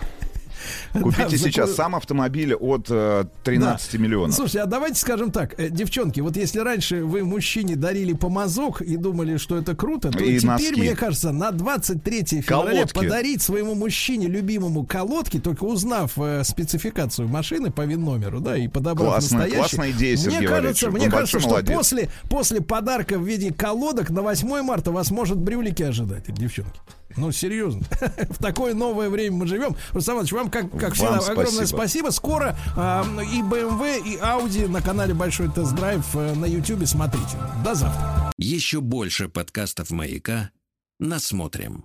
<laughs> Купите сейчас сам автомобиль от э, 13 Да. миллионов. Слушайте, а давайте скажем так, э, девчонки, вот если раньше вы мужчине дарили помазок и думали, что это круто, то И теперь, носки. мне кажется, на 23 февраля Колодки. подарить своему мужчине любимому колодки, только узнав э, спецификацию машины по ВИН-номеру, да, и подобрав Классная- настоящий. классная идея, Сергей Мне кажется, мне кажется, что молодец. после, после подарка в виде колодок на 8 марта вас может брюлики ожидать, девчонки. Ну, серьезно. <laughs> В такое новое время мы живем. Рустам Иванович, вам, как, как Вам всегда, огромное спасибо. спасибо. Скоро а, и BMW, и Audi на канале Большой Тест-Драйв э, на YouTube смотрите. До завтра. Еще больше подкастов «Маяка» насмотрим.